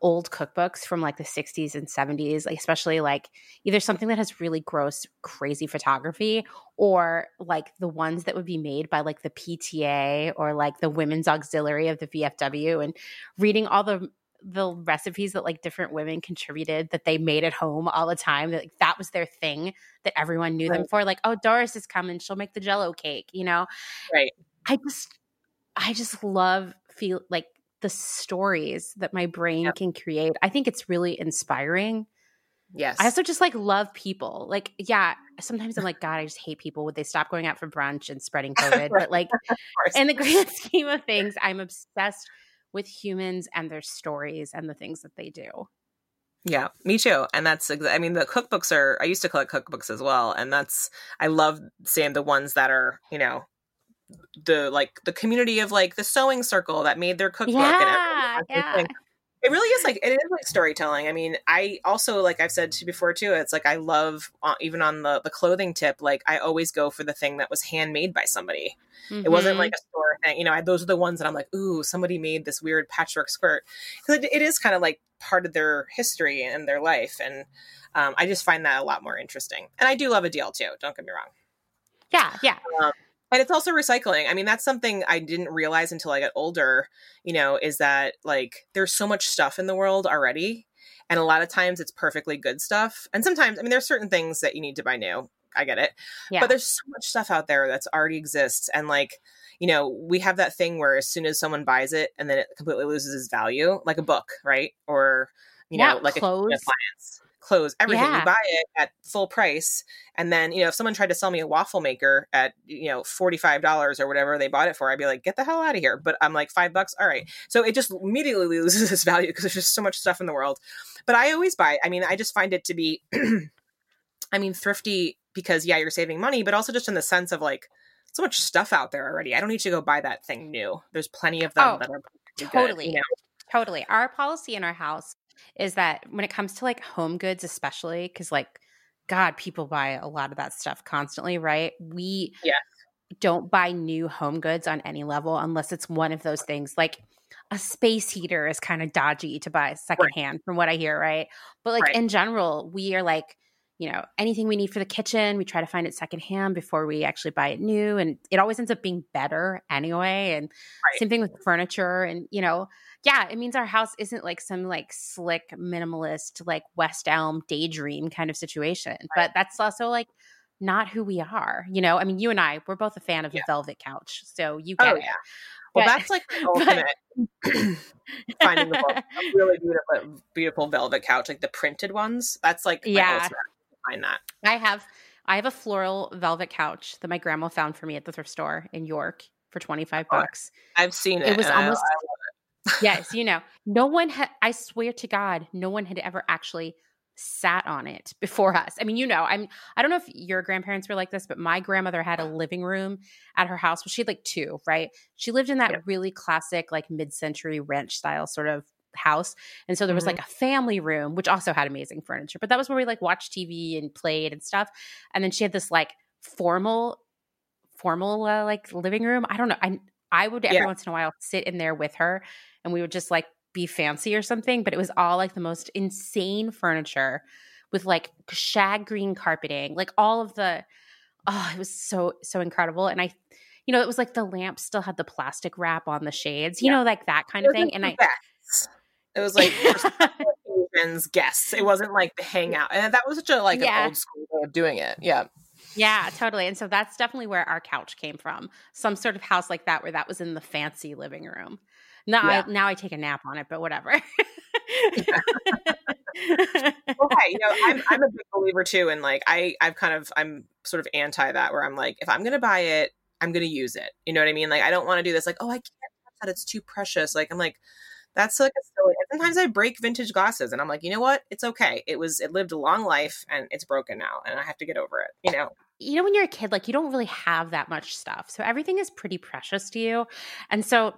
old cookbooks from like the 60s and 70s, like especially like either something that has really gross, crazy photography or like the ones that would be made by like the PTA or like the Women's Auxiliary of the VFW and reading all the the recipes that like different women contributed that they made at home all the time that like, that was their thing that everyone knew right. them for like oh doris is coming she'll make the jello cake you know
right
i just i just love feel like the stories that my brain can create. I think it's really inspiring.
Yes.
I also just like love people. Like, yeah, sometimes I'm like, God, I just hate people. Would they stop going out for brunch and spreading COVID? but like, in the grand scheme of things, I'm obsessed with humans and their stories and the things that they do.
Yeah, me too. And that's, I mean, the cookbooks are, I used to collect cookbooks as well. And that's, I love seeing the ones that are, you know, the like the community of like the sewing circle that made their cookbook
yeah, and yeah.
It really is like it is like storytelling. I mean, I also like I've said to before too. It's like I love uh, even on the the clothing tip. Like I always go for the thing that was handmade by somebody. Mm-hmm. It wasn't like mm-hmm. a store thing. You know, I, those are the ones that I'm like, ooh, somebody made this weird patchwork skirt because it, it is kind of like part of their history and their life, and um, I just find that a lot more interesting. And I do love a deal too. Don't get me wrong.
Yeah, yeah. Um,
and it's also recycling. I mean, that's something I didn't realize until I got older, you know, is that like there's so much stuff in the world already. And a lot of times it's perfectly good stuff. And sometimes, I mean, there's certain things that you need to buy new. I get it. Yeah. But there's so much stuff out there that's already exists. And like, you know, we have that thing where as soon as someone buys it and then it completely loses its value, like a book, right? Or, you yeah, know, like
clothes.
a appliance clothes, everything. Yeah. You buy it at full price. And then, you know, if someone tried to sell me a waffle maker at, you know, $45 or whatever they bought it for, I'd be like, get the hell out of here. But I'm like, five bucks. All right. So it just immediately loses its value because there's just so much stuff in the world. But I always buy, I mean, I just find it to be, I mean, thrifty because, yeah, you're saving money, but also just in the sense of like, so much stuff out there already. I don't need to go buy that thing new. There's plenty of them oh, that are
totally.
Good, you know?
Totally. Our policy in our house is that when it comes to like home goods, especially because like God, people buy a lot of that stuff constantly, right? We
yes.
don't buy new home goods on any level unless it's one of those things like a space heater is kind of dodgy to buy secondhand right. from what I hear, right? But like right. in general, we are like, you know, anything we need for the kitchen, we try to find it secondhand before we actually buy it new. And it always ends up being better anyway. And right. same thing with furniture. And, you know, yeah, it means our house isn't like some like slick minimalist like West Elm daydream kind of situation. Right. But that's also like not who we are. You know, I mean, you and I, we're both a fan of yeah. the velvet couch, so you get oh, it. Yeah.
Well, but, that's like the ultimate finding the really beautiful, beautiful velvet couch, like the printed ones. That's like
yeah,
find that.
I have, I have a floral velvet couch that my grandma found for me at the thrift store in York for twenty five oh, bucks.
I've seen it.
It was almost. I, I yes, you know, no one had, I swear to God, no one had ever actually sat on it before us. I mean, you know, I'm, I don't know if your grandparents were like this, but my grandmother had a living room at her house. Well, she had like two, right? She lived in that yeah. really classic, like mid century ranch style sort of house. And so there was mm-hmm. like a family room, which also had amazing furniture, but that was where we like watched TV and played and stuff. And then she had this like formal, formal uh, like living room. I don't know. I, I would every yeah. once in a while sit in there with her and we would just like be fancy or something, but it was all like the most insane furniture with like shag green carpeting, like all of the oh, it was so so incredible. And I you know, it was like the lamp still had the plastic wrap on the shades, you yeah. know, like that kind of thing. And I
best. It was like guests. It wasn't like the hangout. And that was such a like yeah. an old school way of doing it. Yeah.
Yeah, totally. And so that's definitely where our couch came from. Some sort of house like that where that was in the fancy living room. Now, yeah. I, now I take a nap on it, but whatever. well,
hey, you know, I'm I'm a big believer too, and like I I've kind of I'm sort of anti that, where I'm like, if I'm gonna buy it, I'm gonna use it. You know what I mean? Like I don't want to do this. Like, oh, I can't touch that; it's too precious. Like I'm like, That's like a silly. Sometimes I break vintage glasses, and I'm like, you know what? It's okay. It was it lived a long life, and it's broken now, and I have to get over it. You know.
You know, when you're a kid, like you don't really have that much stuff, so everything is pretty precious to you. And so,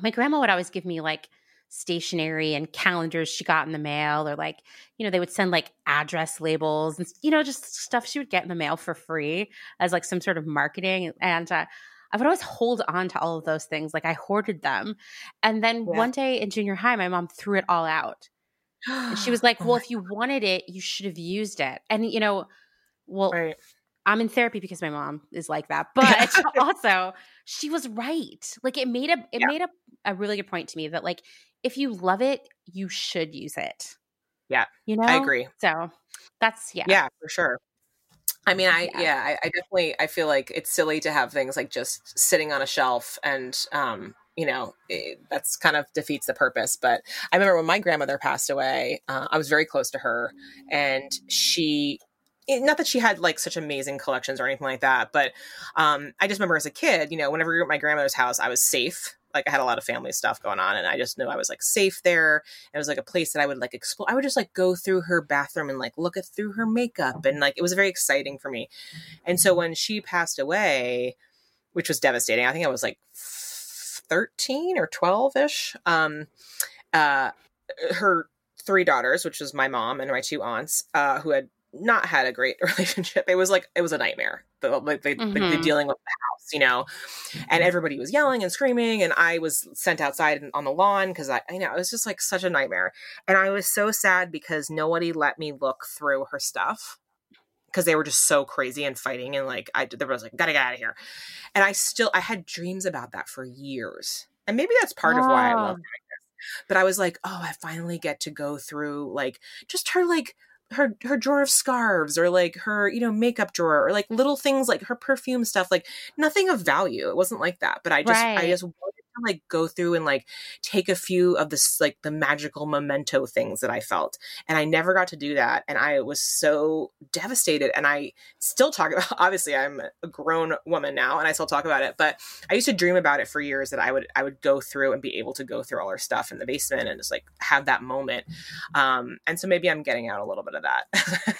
my grandma would always give me like stationery and calendars she got in the mail or like you know they would send like address labels and you know just stuff she would get in the mail for free as like some sort of marketing and uh, i would always hold on to all of those things like i hoarded them and then yeah. one day in junior high my mom threw it all out and she was like oh well if you wanted it you should have used it and you know well right. I'm in therapy because my mom is like that. But also, she was right. Like it made a it yeah. made a, a really good point to me that like if you love it, you should use it.
Yeah.
You know?
I agree.
So that's yeah.
Yeah, for sure. I mean, I yeah, yeah I, I, definitely I feel like it's silly to have things like just sitting on a shelf and um, you know, it, that's kind of defeats the purpose. But I remember when my grandmother passed away, uh, I was very close to her, and she not that she had like such amazing collections or anything like that, but um, I just remember as a kid, you know, whenever we were at my grandmother's house, I was safe like I had a lot of family stuff going on and I just knew I was like safe there. It was like a place that I would like explore. I would just like go through her bathroom and like look at through her makeup and like it was very exciting for me. And so when she passed away, which was devastating, I think I was like 13 or 12 ish. Um, uh, her three daughters, which was my mom and my two aunts, uh, who had not had a great relationship. It was like it was a nightmare. The, like they, mm-hmm. the, the dealing with the house, you know, and mm-hmm. everybody was yelling and screaming, and I was sent outside and on the lawn because I, you know, it was just like such a nightmare. And I was so sad because nobody let me look through her stuff because they were just so crazy and fighting and like I there was like gotta get out of here. And I still I had dreams about that for years, and maybe that's part oh. of why I love this. But I was like, oh, I finally get to go through like just her like her her drawer of scarves or like her you know makeup drawer or like little things like her perfume stuff like nothing of value it wasn't like that but i just right. i just like go through and like take a few of this like the magical memento things that I felt. And I never got to do that. And I was so devastated. And I still talk about obviously I'm a grown woman now and I still talk about it, but I used to dream about it for years that I would I would go through and be able to go through all our stuff in the basement and just like have that moment. Um and so maybe I'm getting out a little bit of that.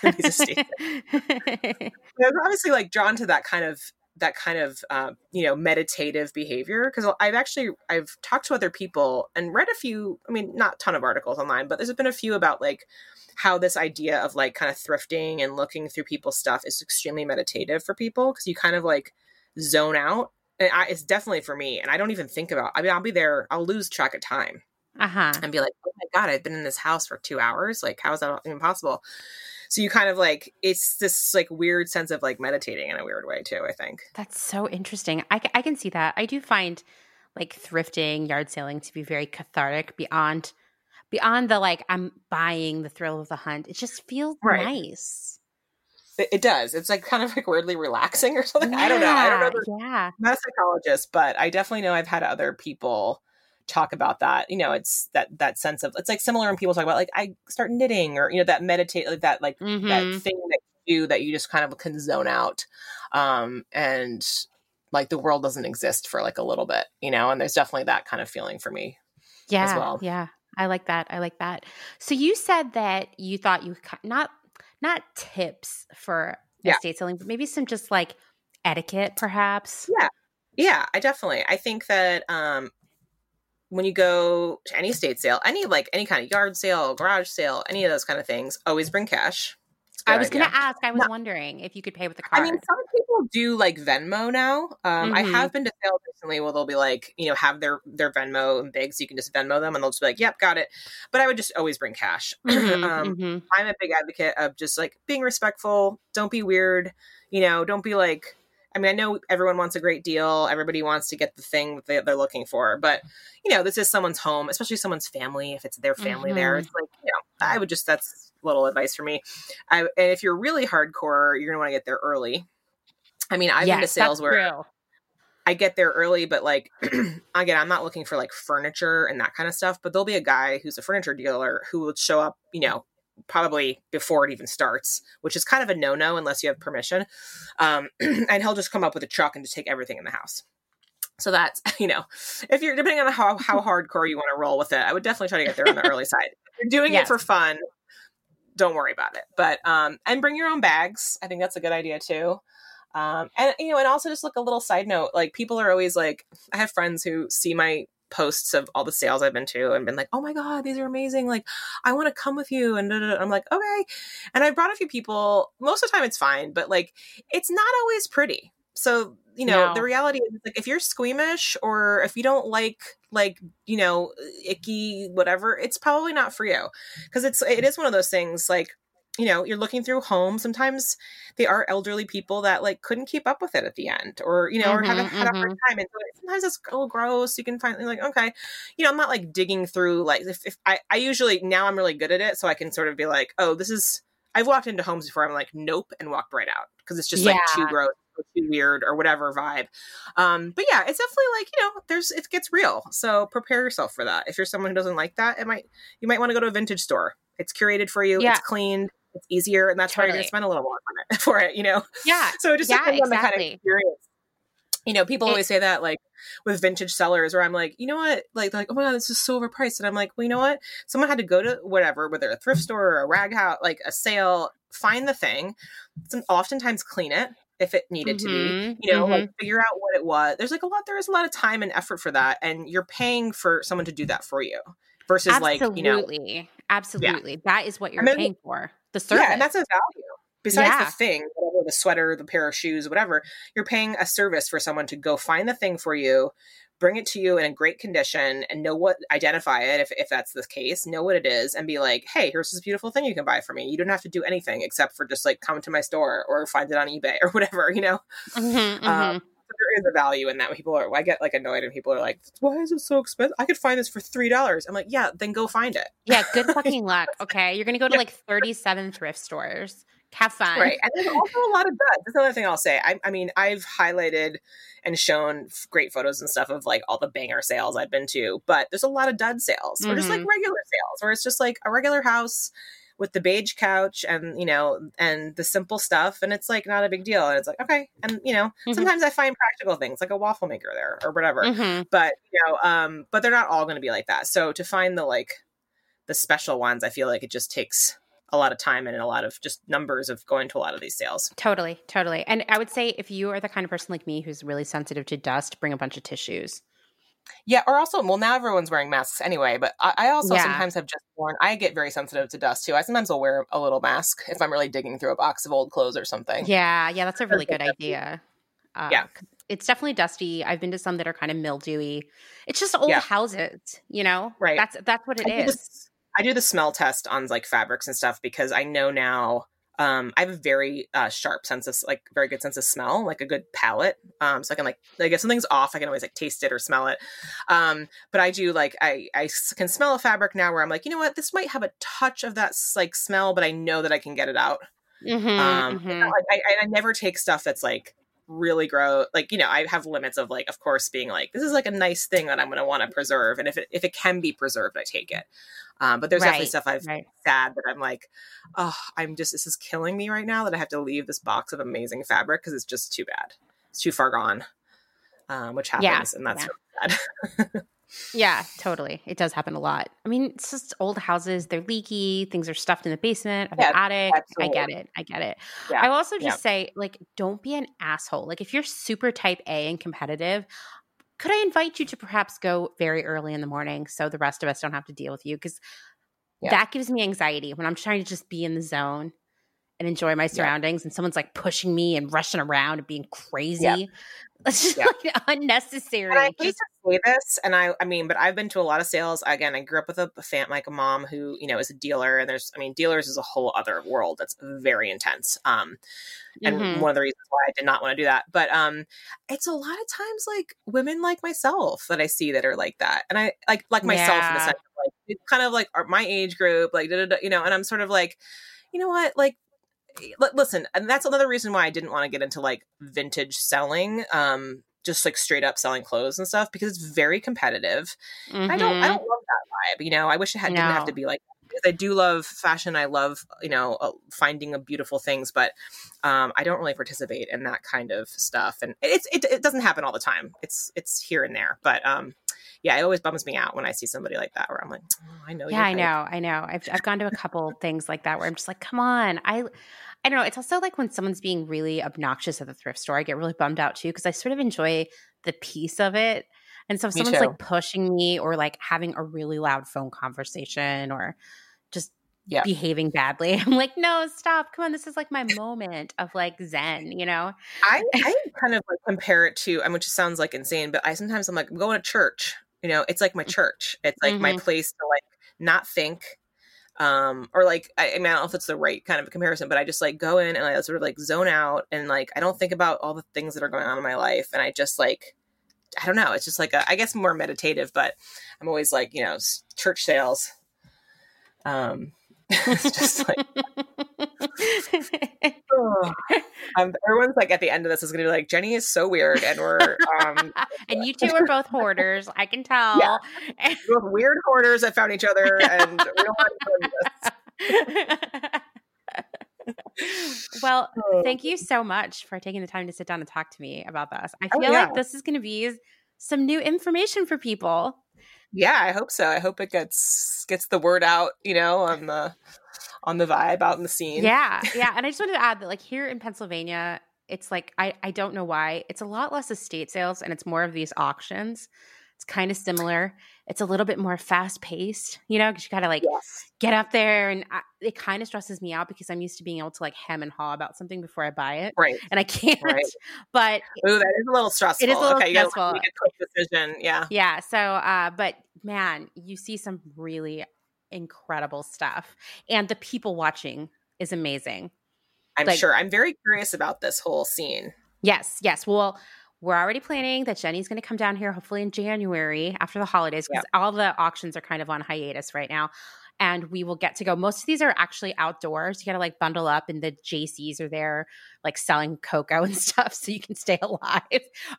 I was obviously like drawn to that kind of that kind of uh, you know meditative behavior because i've actually i've talked to other people and read a few i mean not ton of articles online but there's been a few about like how this idea of like kind of thrifting and looking through people's stuff is extremely meditative for people because you kind of like zone out. And I, it's definitely for me and i don't even think about i mean i'll be there i'll lose track of time
uh-huh.
and be like oh my god i've been in this house for two hours like how is that even possible? So you kind of like it's this like weird sense of like meditating in a weird way too i think.
That's so interesting. I, I can see that. I do find like thrifting yard selling to be very cathartic beyond beyond the like i'm buying the thrill of the hunt. It just feels right. nice.
It, it, does. It's like kind of like weirdly relaxing or something. Yeah, i don't know. I don't know
yeah
I'm not a psychologist but i definitely know i've had other people talk about that. You know, it's that that sense of it's like similar when people talk about like I start knitting or you know that meditate like that like mm-hmm. that thing that you do that you just kind of can zone out, um, and like the world doesn't exist for like a little bit, you know. And there's definitely that kind of feeling for me.
Yeah,
well.
yeah, I like that. I like that. So you said that you thought you not not tips for yeah. estate selling, but maybe some just like etiquette, perhaps.
Yeah, yeah, I definitely. I think that um, when you go to any state sale, any like any kind of yard sale, garage sale, any of those kind of things, always bring cash.
I was going to ask. I was no. wondering if you could pay with the card.
I mean, some people do like Venmo now. Um, mm-hmm. I have been to sales recently where they'll be like, you know, have their their Venmo and big, so you can just Venmo them, and they'll just be like, "Yep, got it." But I would just always bring cash. Mm-hmm, um, mm-hmm. I'm a big advocate of just like being respectful. Don't be weird. You know, don't be like I mean, I know everyone wants a great deal. Everybody wants to get the thing that they, are looking for, but you know, this is someone's home, especially someone's family. If it's their family mm-hmm. there, it's like you know, I would just that's little advice for me. I, and if you're really hardcore, you're gonna want to get there early. I mean, I've yes, been to sales where. I get there early, but like again, I'm not looking for like furniture and that kind of stuff. But there'll be a guy who's a furniture dealer who will show up, you know, probably before it even starts, which is kind of a no no unless you have permission. Um, and he'll just come up with a truck and just take everything in the house. So that's, you know, if you're depending on how, how hardcore you want to roll with it, I would definitely try to get there on the early side. If you're doing
Yes.
it for fun, don't worry about it. But um and bring your own bags. I think that's a good idea too. Um and you know, and also just like a little side note, like people are always like I have friends who see my posts of all the sales I've been to and been like, "Oh my god, these are amazing. Like I want to come with you." And da, da, da. I'm like, "Okay." And I brought a few people. Most of the time it's fine, but like it's not always pretty. So, you know,
No.
the reality is like if you're squeamish or if you don't like like, you know, icky whatever, it's probably not for you. Cuz it's it is one of those things like you know, you're looking through homes. Sometimes they are elderly people that like couldn't keep up with it at the end, or you know, or
Mhm,
haven't had a hard time. And so sometimes it's a little gross. You can finally like, okay, you know, I'm not like digging through like if, if I I usually now I'm really good at it, so I can sort of be like, oh, this is. I've walked into homes before. I'm like, nope, and walked right out because it's just like too gross, or too weird, or whatever vibe. Um, but yeah, it's definitely like you know, there's it gets real. So prepare yourself for that. If you're someone who doesn't like that, it might you might want to go to a vintage store. It's curated for you.
Yeah.
It's cleaned. It's easier, and that's why you're gonna spend a little more on it for it. You know.
Yeah.
So it just
Yeah,
depends on the kind of experience. You know, people
It-
always say that like with vintage sellers, where I'm like, you know what, like, like, oh my god, this is so overpriced, and I'm like, well, you know what, someone had to go to whatever, whether a thrift store or a rag house, like a sale, find the thing, some, oftentimes clean it if it needed to be,
Mhm,
you know,
mhm.
like figure out what it was. There's like a lot, there is a lot of time and effort for that, and you're paying for someone to do that for you versus
Absolutely.
like, you know,
Absolutely. absolutely, That is what you're paying for. The service.
Yeah, and that's a value. Besides
Yeah.
the thing, whatever the sweater, the pair of shoes, whatever, you're paying a service for someone to go find the thing for you, bring it to you in a great condition, and know what identify it if, if that's the case, know what it is, and be like, hey, here's this beautiful thing you can buy for me. You don't have to do anything except for just like come to my store or find it on eBay or whatever, you know?
Mhm,
Um,
mhm.
So there is a value in that. People are, I get like annoyed and people are like, why is it so expensive? I could find this for three dollars. I'm like, yeah, then go find it.
yeah, good fucking luck. Okay. You're going to go to like 37 thrift stores. Have fun.
Right. And there's also a lot of duds. That's another thing I'll say. I, I mean, I've highlighted and shown great photos and stuff of like all the banger sales I've been to, but there's a lot of dud sales or just like
Mhm.
regular sales where it's just like a regular house with the beige couch and, you know, and the simple stuff. And it's like not a big deal. And it's like, okay. And, you know,
Mhm.
sometimes I find practical things like a waffle maker there or whatever
Mhm.
but you know um but they're not all going to be like that so to find the like the special ones i feel like it just takes a lot of time and a lot of just numbers of going to a lot of these sales
Totally, totally. And I would say if you are the kind of person like me who's really sensitive to dust, bring a bunch of tissues.
Yeah or also well now everyone's wearing masks anyway but i, I also
Yeah.
sometimes have just worn i get very sensitive to dust too i sometimes will wear a little mask if i'm really digging through a box of old clothes or something
Yeah, yeah, that's a really good idea. Uh,
Yeah.
It's definitely dusty. I've been to some that are kind of mildewy. It's just old
Yeah.
houses, you know?
Right.
That's that's what it
I do,
is.
the, I do the smell test on like fabrics and stuff because I know now um, I have a very uh, sharp sense of like very good sense of smell, like a good palate. Um, so I can like like if something's off, I can always like taste it or smell it. Um, but I do like I I can smell a fabric now where I'm like, you know what, this might have a touch of that like smell, but I know that I can get it out.
Mhm,
Um,
mhm.
like, I, I never take stuff that's like really grow Like you know, I have limits of like, of course, being like, this is like a nice thing that I'm going to want to preserve, and if it if it can be preserved, I take it. Um, but there's definitely stuff I've
right.
sad that I'm like, oh, I'm just this is killing me right now that I have to leave this box of amazing fabric because it's just too bad. It's too far gone, um, which
Yeah,
happens, and that's really sad.
Yeah, totally. It does happen a lot. I mean, it's just old houses. They're leaky. Things are stuffed in the basement or the attic. I get it. I get it.
Yeah,
I also just
yeah.
say, like, don't be an asshole. Like, if you're super type A and competitive, could I invite you to perhaps go very early in the morning so the rest of us don't have to deal with you? Because that gives me anxiety when I'm trying to just be in the zone and enjoy my surroundings and someone's like pushing me and rushing around and being crazy. It's just like unnecessary.
And I hate
Just-
to say this, and I, I mean, but I've been to a lot of sales. Again, I grew up with a, a fan, like a mom who, you know, is a dealer, and there's, I mean, dealers is a whole other world that's very intense. Um, and
Mhm.
one of the reasons why I did not want to do that, but um, it's a lot of times like women like myself that I see that are like that, and I like like myself in the sense of like it's kind of like my age group, like da, da, da, you know, and I'm sort of like, you know what, like listen and that's another reason why i didn't want to get into like vintage selling um just like straight up selling clothes and stuff because it's very competitive i don't i
Mhm.
don't love that vibe you know i wish it had, didn't have to be like because I do love fashion. I love you know uh, finding a beautiful things, but um, I don't really participate in that kind of stuff, and it's it, it doesn't happen all the time. It's it's here and there, but um, yeah, it always bums me out when I see somebody like that where I'm like, oh, I know.
Yeah, I know, I know. I've I've gone to a couple things like that where I'm just like, come on, I. I don't know. It's also like when someone's being really obnoxious at the thrift store, I get really bummed out too because I sort of enjoy the piece of it. And so if
Me
someone's
too.
like pushing me or like having a really loud phone conversation or just
Yeah.
behaving badly, I'm like, no, stop. Come on. This is like my moment of like Zen, you know?
I, I kind of like compare it to, I mean, which sounds like insane, but I sometimes I'm like, I'm going to church. You know, it's like my mm-hmm. church. It's like my mm-hmm. place to like not think. Um, or like I, I mean, I don't know if it's the right kind of comparison, but I just like go in and I sort of like zone out and like I don't think about all the things that are going on in my life, and I just like I don't know. It's just like a, I guess more meditative, but I'm always like you know church sales. Um, it's just like oh. um, everyone's like at the end of this is gonna be like Jenny is so weird, and we're um
and you two are both hoarders. I can tell.
Yeah. we're both weird hoarders that found each other, and we don't want to do this.
well,
Oh.
thank you so much for taking the time to sit down and talk to me about this. I
Oh,
feel
yeah.
like this is going to be some new information for people.
Yeah, I hope so. I hope it gets gets the word out, you know, on the on the vibe out in the scene.
Yeah, yeah. And I just wanted to add that, like here in Pennsylvania, it's like I I don't know why it's a lot less estate sales and it's more of these auctions. It's kind of similar. It's a little bit more fast paced, you know, because you got to like
Yes.
get up there, and I, it kind of stresses me out because I'm used to being able to like hem and haw about something before I buy it,
Right.
and I can't.
Right.
But
Ooh, that is a little stressful.
It is a little
okay, you gotta
stressful.
make a quick decision. Yeah.
Yeah. So, uh, but man, you see some really incredible stuff, and the people watching is amazing.
I'm
Like-
sure. I'm very curious about this whole scene.
Yes, yes. Well, we're already planning that Jenny's going to come down here hopefully in January after the holidays because all the auctions are kind of on hiatus right now. And we will get to go. Most of these are actually outdoors. You got to like bundle up, and the Jaycees are there, like selling cocoa and stuff, so you can stay alive.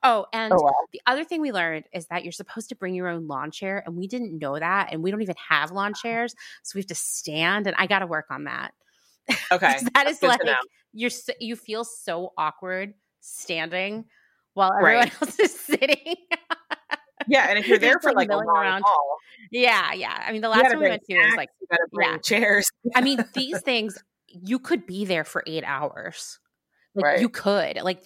Oh, and oh,
wow.
the other thing we learned is that you're supposed to bring your own lawn chair, and we didn't know that, and we don't even have lawn chairs, so we have to stand. And I got to work on that.
Okay.
that is
Good to
like you're so, you feel so awkward standing while
Right.
everyone else is sitting.
Yeah, and if you're there for
like,
like a long
around.
haul,
yeah, yeah. I mean, the last one we went to was like,
you gotta bring
yeah.
chairs.
I mean, these things you could be there for eight hours. Like
Right.
you could. Like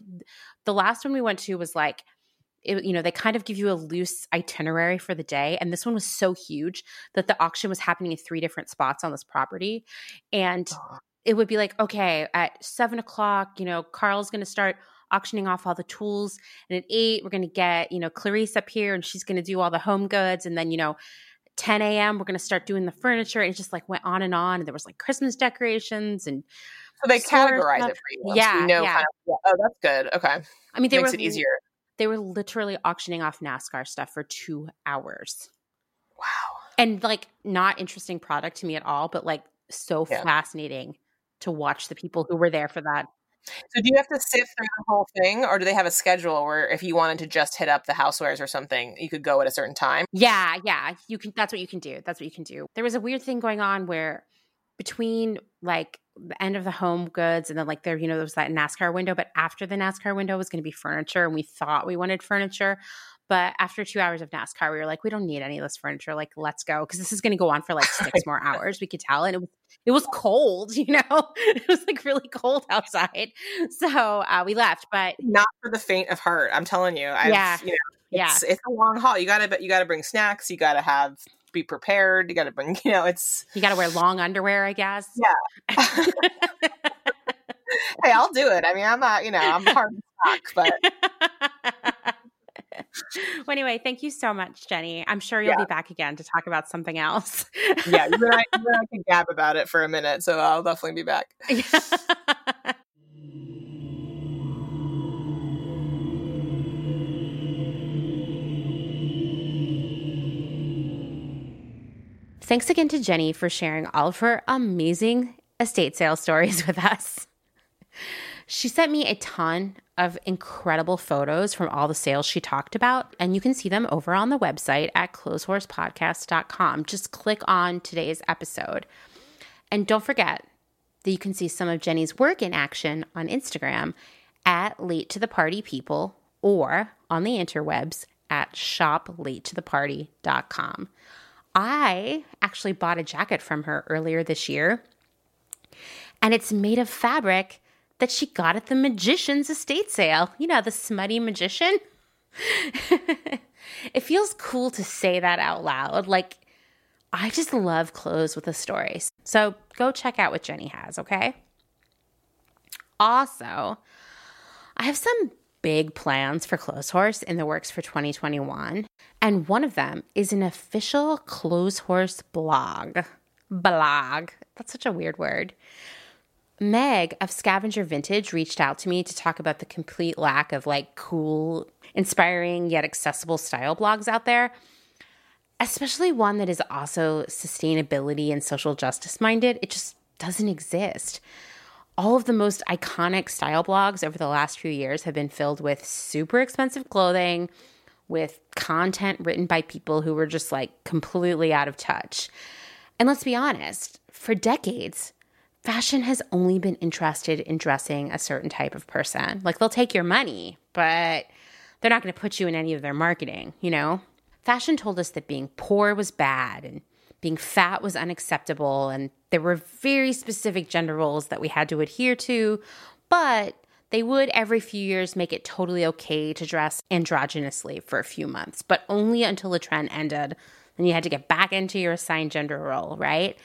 the last one we went to was like, it, you know, they kind of give you a loose itinerary for the day, and this one was so huge that the auction was happening in three different spots on this property, and it would be like, okay, at seven o'clock, you know, Carl's going to start auctioning off all the tools, and at eight, we're going to get, you know, Clarice up here, and she's going to do all the home goods, and then, you know, 10 a.m. we're going to start doing the furniture, and it just like went on and on, and there was like Christmas decorations, and
So they categorize
stuff.
it for you. so
Yeah,
you know
yeah.
kind of, oh, that's good. Okay.
I mean, they
Makes
were
it easier.
They were literally auctioning off NASCAR stuff for two hours,
Wow.
and like not interesting product to me at all, but like so
Yeah.
fascinating to watch the people who were there for that.
So do you have to sit through the whole thing, or do they have a schedule where if you wanted to just hit up the housewares or something, you could go at a certain time?
Yeah, yeah. You can that's what you can do. That's what you can do. There was a weird thing going on where between like the end of the home goods and then like there, you know, there was that NASCAR window, but after the NASCAR window was gonna be furniture and we thought we wanted furniture. But after two hours of NASCAR, we were like, we don't need any of this furniture. Like, let's go. Cause this is gonna go on for like six more hours. We could tell. And it was it was cold, you know? It was like really cold outside. So uh, we left. But
Not for the faint of heart. I'm telling you. I've,
Yeah.
You know,
yeah.
it's, it's a long haul. You gotta, you gotta bring snacks. You gotta have be prepared. You gotta bring. You know, it's.
You gotta wear long underwear, I guess.
Yeah. hey, I'll do it. I mean, I'm not. You know, I'm hard to stock, but
well, anyway, thank you so much, Jenny. I'm sure you'll
Yeah.
be back again to talk about something else.
yeah, you and I, you and I can gab about it for a minute, so I'll definitely be back.
Thanks again to Jenny for sharing all of her amazing estate sale stories with us. She sent me a ton of incredible photos from all the sales she talked about, and you can see them over on the website at clotheshorsepodcast.com. Just click on today's episode. And don't forget that you can see some of Jenny's work in action on Instagram at Late to the Party People or on the interwebs at shoplatetotheparty.com. I actually bought a jacket from her earlier this year, and it's made of fabric that she got at the magician's estate sale. You know, the smutty magician. it feels cool to say that out loud. Like, I just love clothes with a story. So go check out what Jenny has, okay? Also, I have some big plans for Clotheshorse in the works for 2021, and one of them is an official Clotheshorse blog. Blog. That's such a weird word. Meg of Scavenger Vintage reached out to me to talk about the complete lack of like cool, inspiring, yet accessible style blogs out there, especially one that is also sustainability and social justice minded. It just doesn't exist all of the most iconic style blogs over the last few years have been filled with super expensive clothing, with content written by people who were just like completely out of touch. And let's be honest, for decades, fashion has only been interested in dressing a certain type of person. Like they'll take your money, but they're not going to put you in any of their marketing, you know? Fashion told us that being poor was bad and being fat was unacceptable, and there were very specific gender roles that we had to adhere to, but they would every few years make it totally okay to dress androgynously for a few months, but only until the trend ended. Then you had to get back into your assigned gender role, right?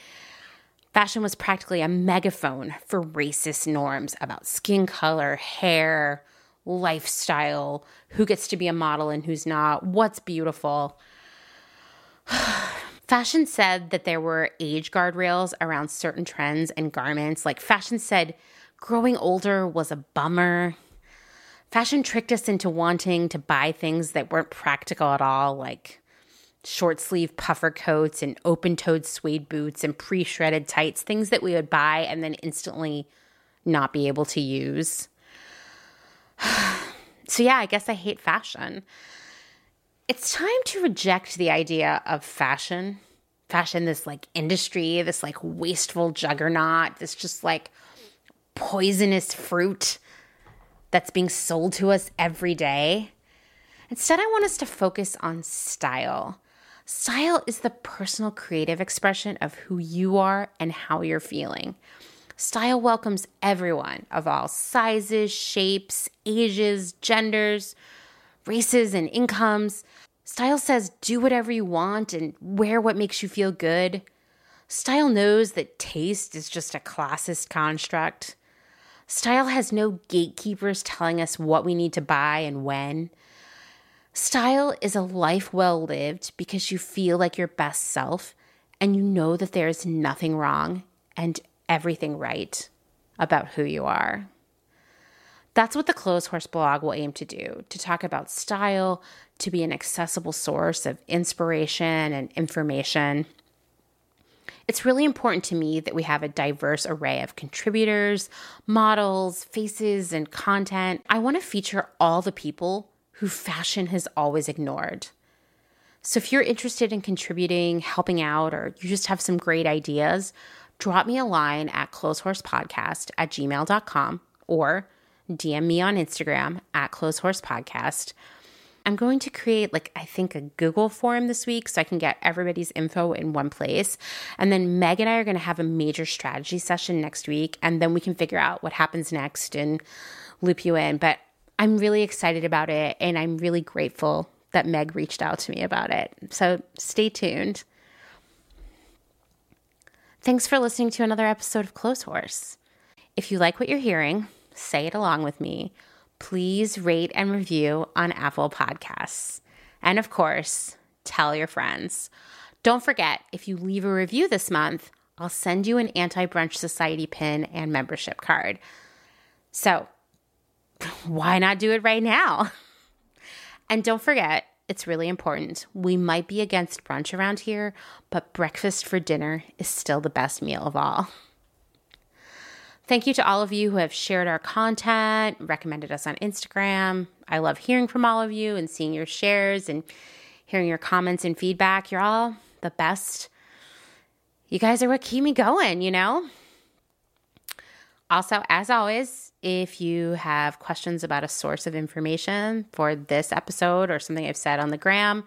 Fashion was practically a megaphone for racist norms about skin color, hair, lifestyle, who gets to be a model and who's not, what's beautiful. Fashion said that there were age guardrails around certain trends and garments. Like, fashion said growing older was a bummer. Fashion tricked us into wanting to buy things that weren't practical at all, like short sleeve puffer coats and open toed suede boots and pre shredded tights, things that we would buy and then instantly not be able to use. so, yeah, I guess I hate fashion it's time to reject the idea of fashion. Fashion, this like industry, this like wasteful juggernaut, this just like poisonous fruit that's being sold to us every day. Instead, I want us to focus on style. Style is the personal creative expression of who you are and how you're feeling. Style welcomes everyone of all sizes, shapes, ages, genders, races, and incomes. Style says do whatever you want and wear what makes you feel good. Style knows that taste is just a classist construct. Style has no gatekeepers telling us what we need to buy and when. Style is a life well lived because you feel like your best self and you know that there is nothing wrong and everything right about who you are. That's what the Clotheshorse blog will aim to do to talk about style, to be an accessible source of inspiration and information. It's really important to me that we have a diverse array of contributors, models, faces, and content. I want to feature all the people who fashion has always ignored. So if you're interested in contributing, helping out, or you just have some great ideas, drop me a line at clotheshorsepodcast at gmail.com or DM me on Instagram at clotheshorsepodcast. I'm going to create, like, I think a Google form this week so I can get everybody's info in one place. And then Meg and I are going to have a major strategy session next week. And then we can figure out what happens next and loop you in. But I'm really excited about it. And I'm really grateful that Meg reached out to me about it. So stay tuned. Thanks for listening to another episode of Clotheshorse. If you like what you're hearing, say it along with me. Please rate and review on Apple Podcasts. And of course, tell your friends. Don't forget, if you leave a review this month, I'll send you an Anti Brunch Society pin and membership card. So, why not do it right now? And don't forget, it's really important. We might be against brunch around here, but breakfast for dinner is still the best meal of all. Thank you to all of you who have shared our content, recommended us on Instagram. I love hearing from all of you and seeing your shares and hearing your comments and feedback. You're all the best. You guys are what keep me going, you know? Also, as always, if you have questions about a source of information for this episode or something I've said on the gram,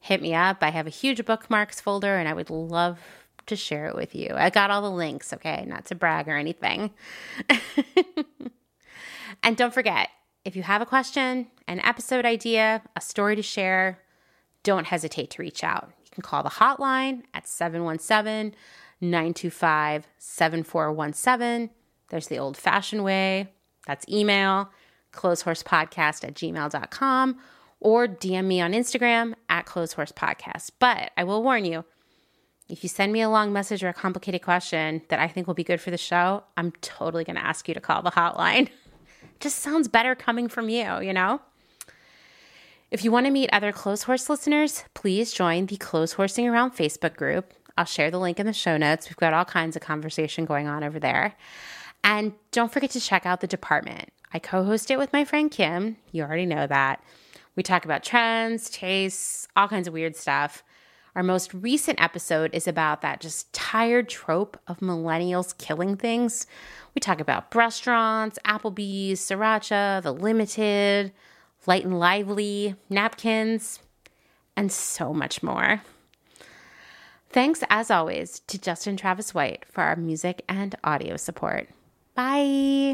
hit me up. I have a huge bookmarks folder and I would love to share it with you. I got all the links, okay? Not to brag or anything. and don't forget, if you have a question, an episode idea, a story to share, don't hesitate to reach out. You can call the hotline at 717 925 7417 there's the old fashioned way. That's email, clotheshorsepodcast at gmail.com, or DM me on Instagram at clotheshorsepodcast. But I will warn you, if you send me a long message or a complicated question that I think will be good for the show, I'm totally going to ask you to call the hotline. Just sounds better coming from you, you know? If you want to meet other Clotheshorse listeners, please join the Clothes Horsing Around Facebook group. I'll share the link in the show notes. We've got all kinds of conversation going on over there. And don't forget to check out the department. I co host it with my friend Kim. You already know that. We talk about trends, tastes, all kinds of weird stuff. Our most recent episode is about that just tired trope of millennials killing things. We talk about restaurants, Applebee's, Sriracha, The Limited, Light and Lively, napkins, and so much more. Thanks, as always, to Justin Travis White for our music and audio support. Bye.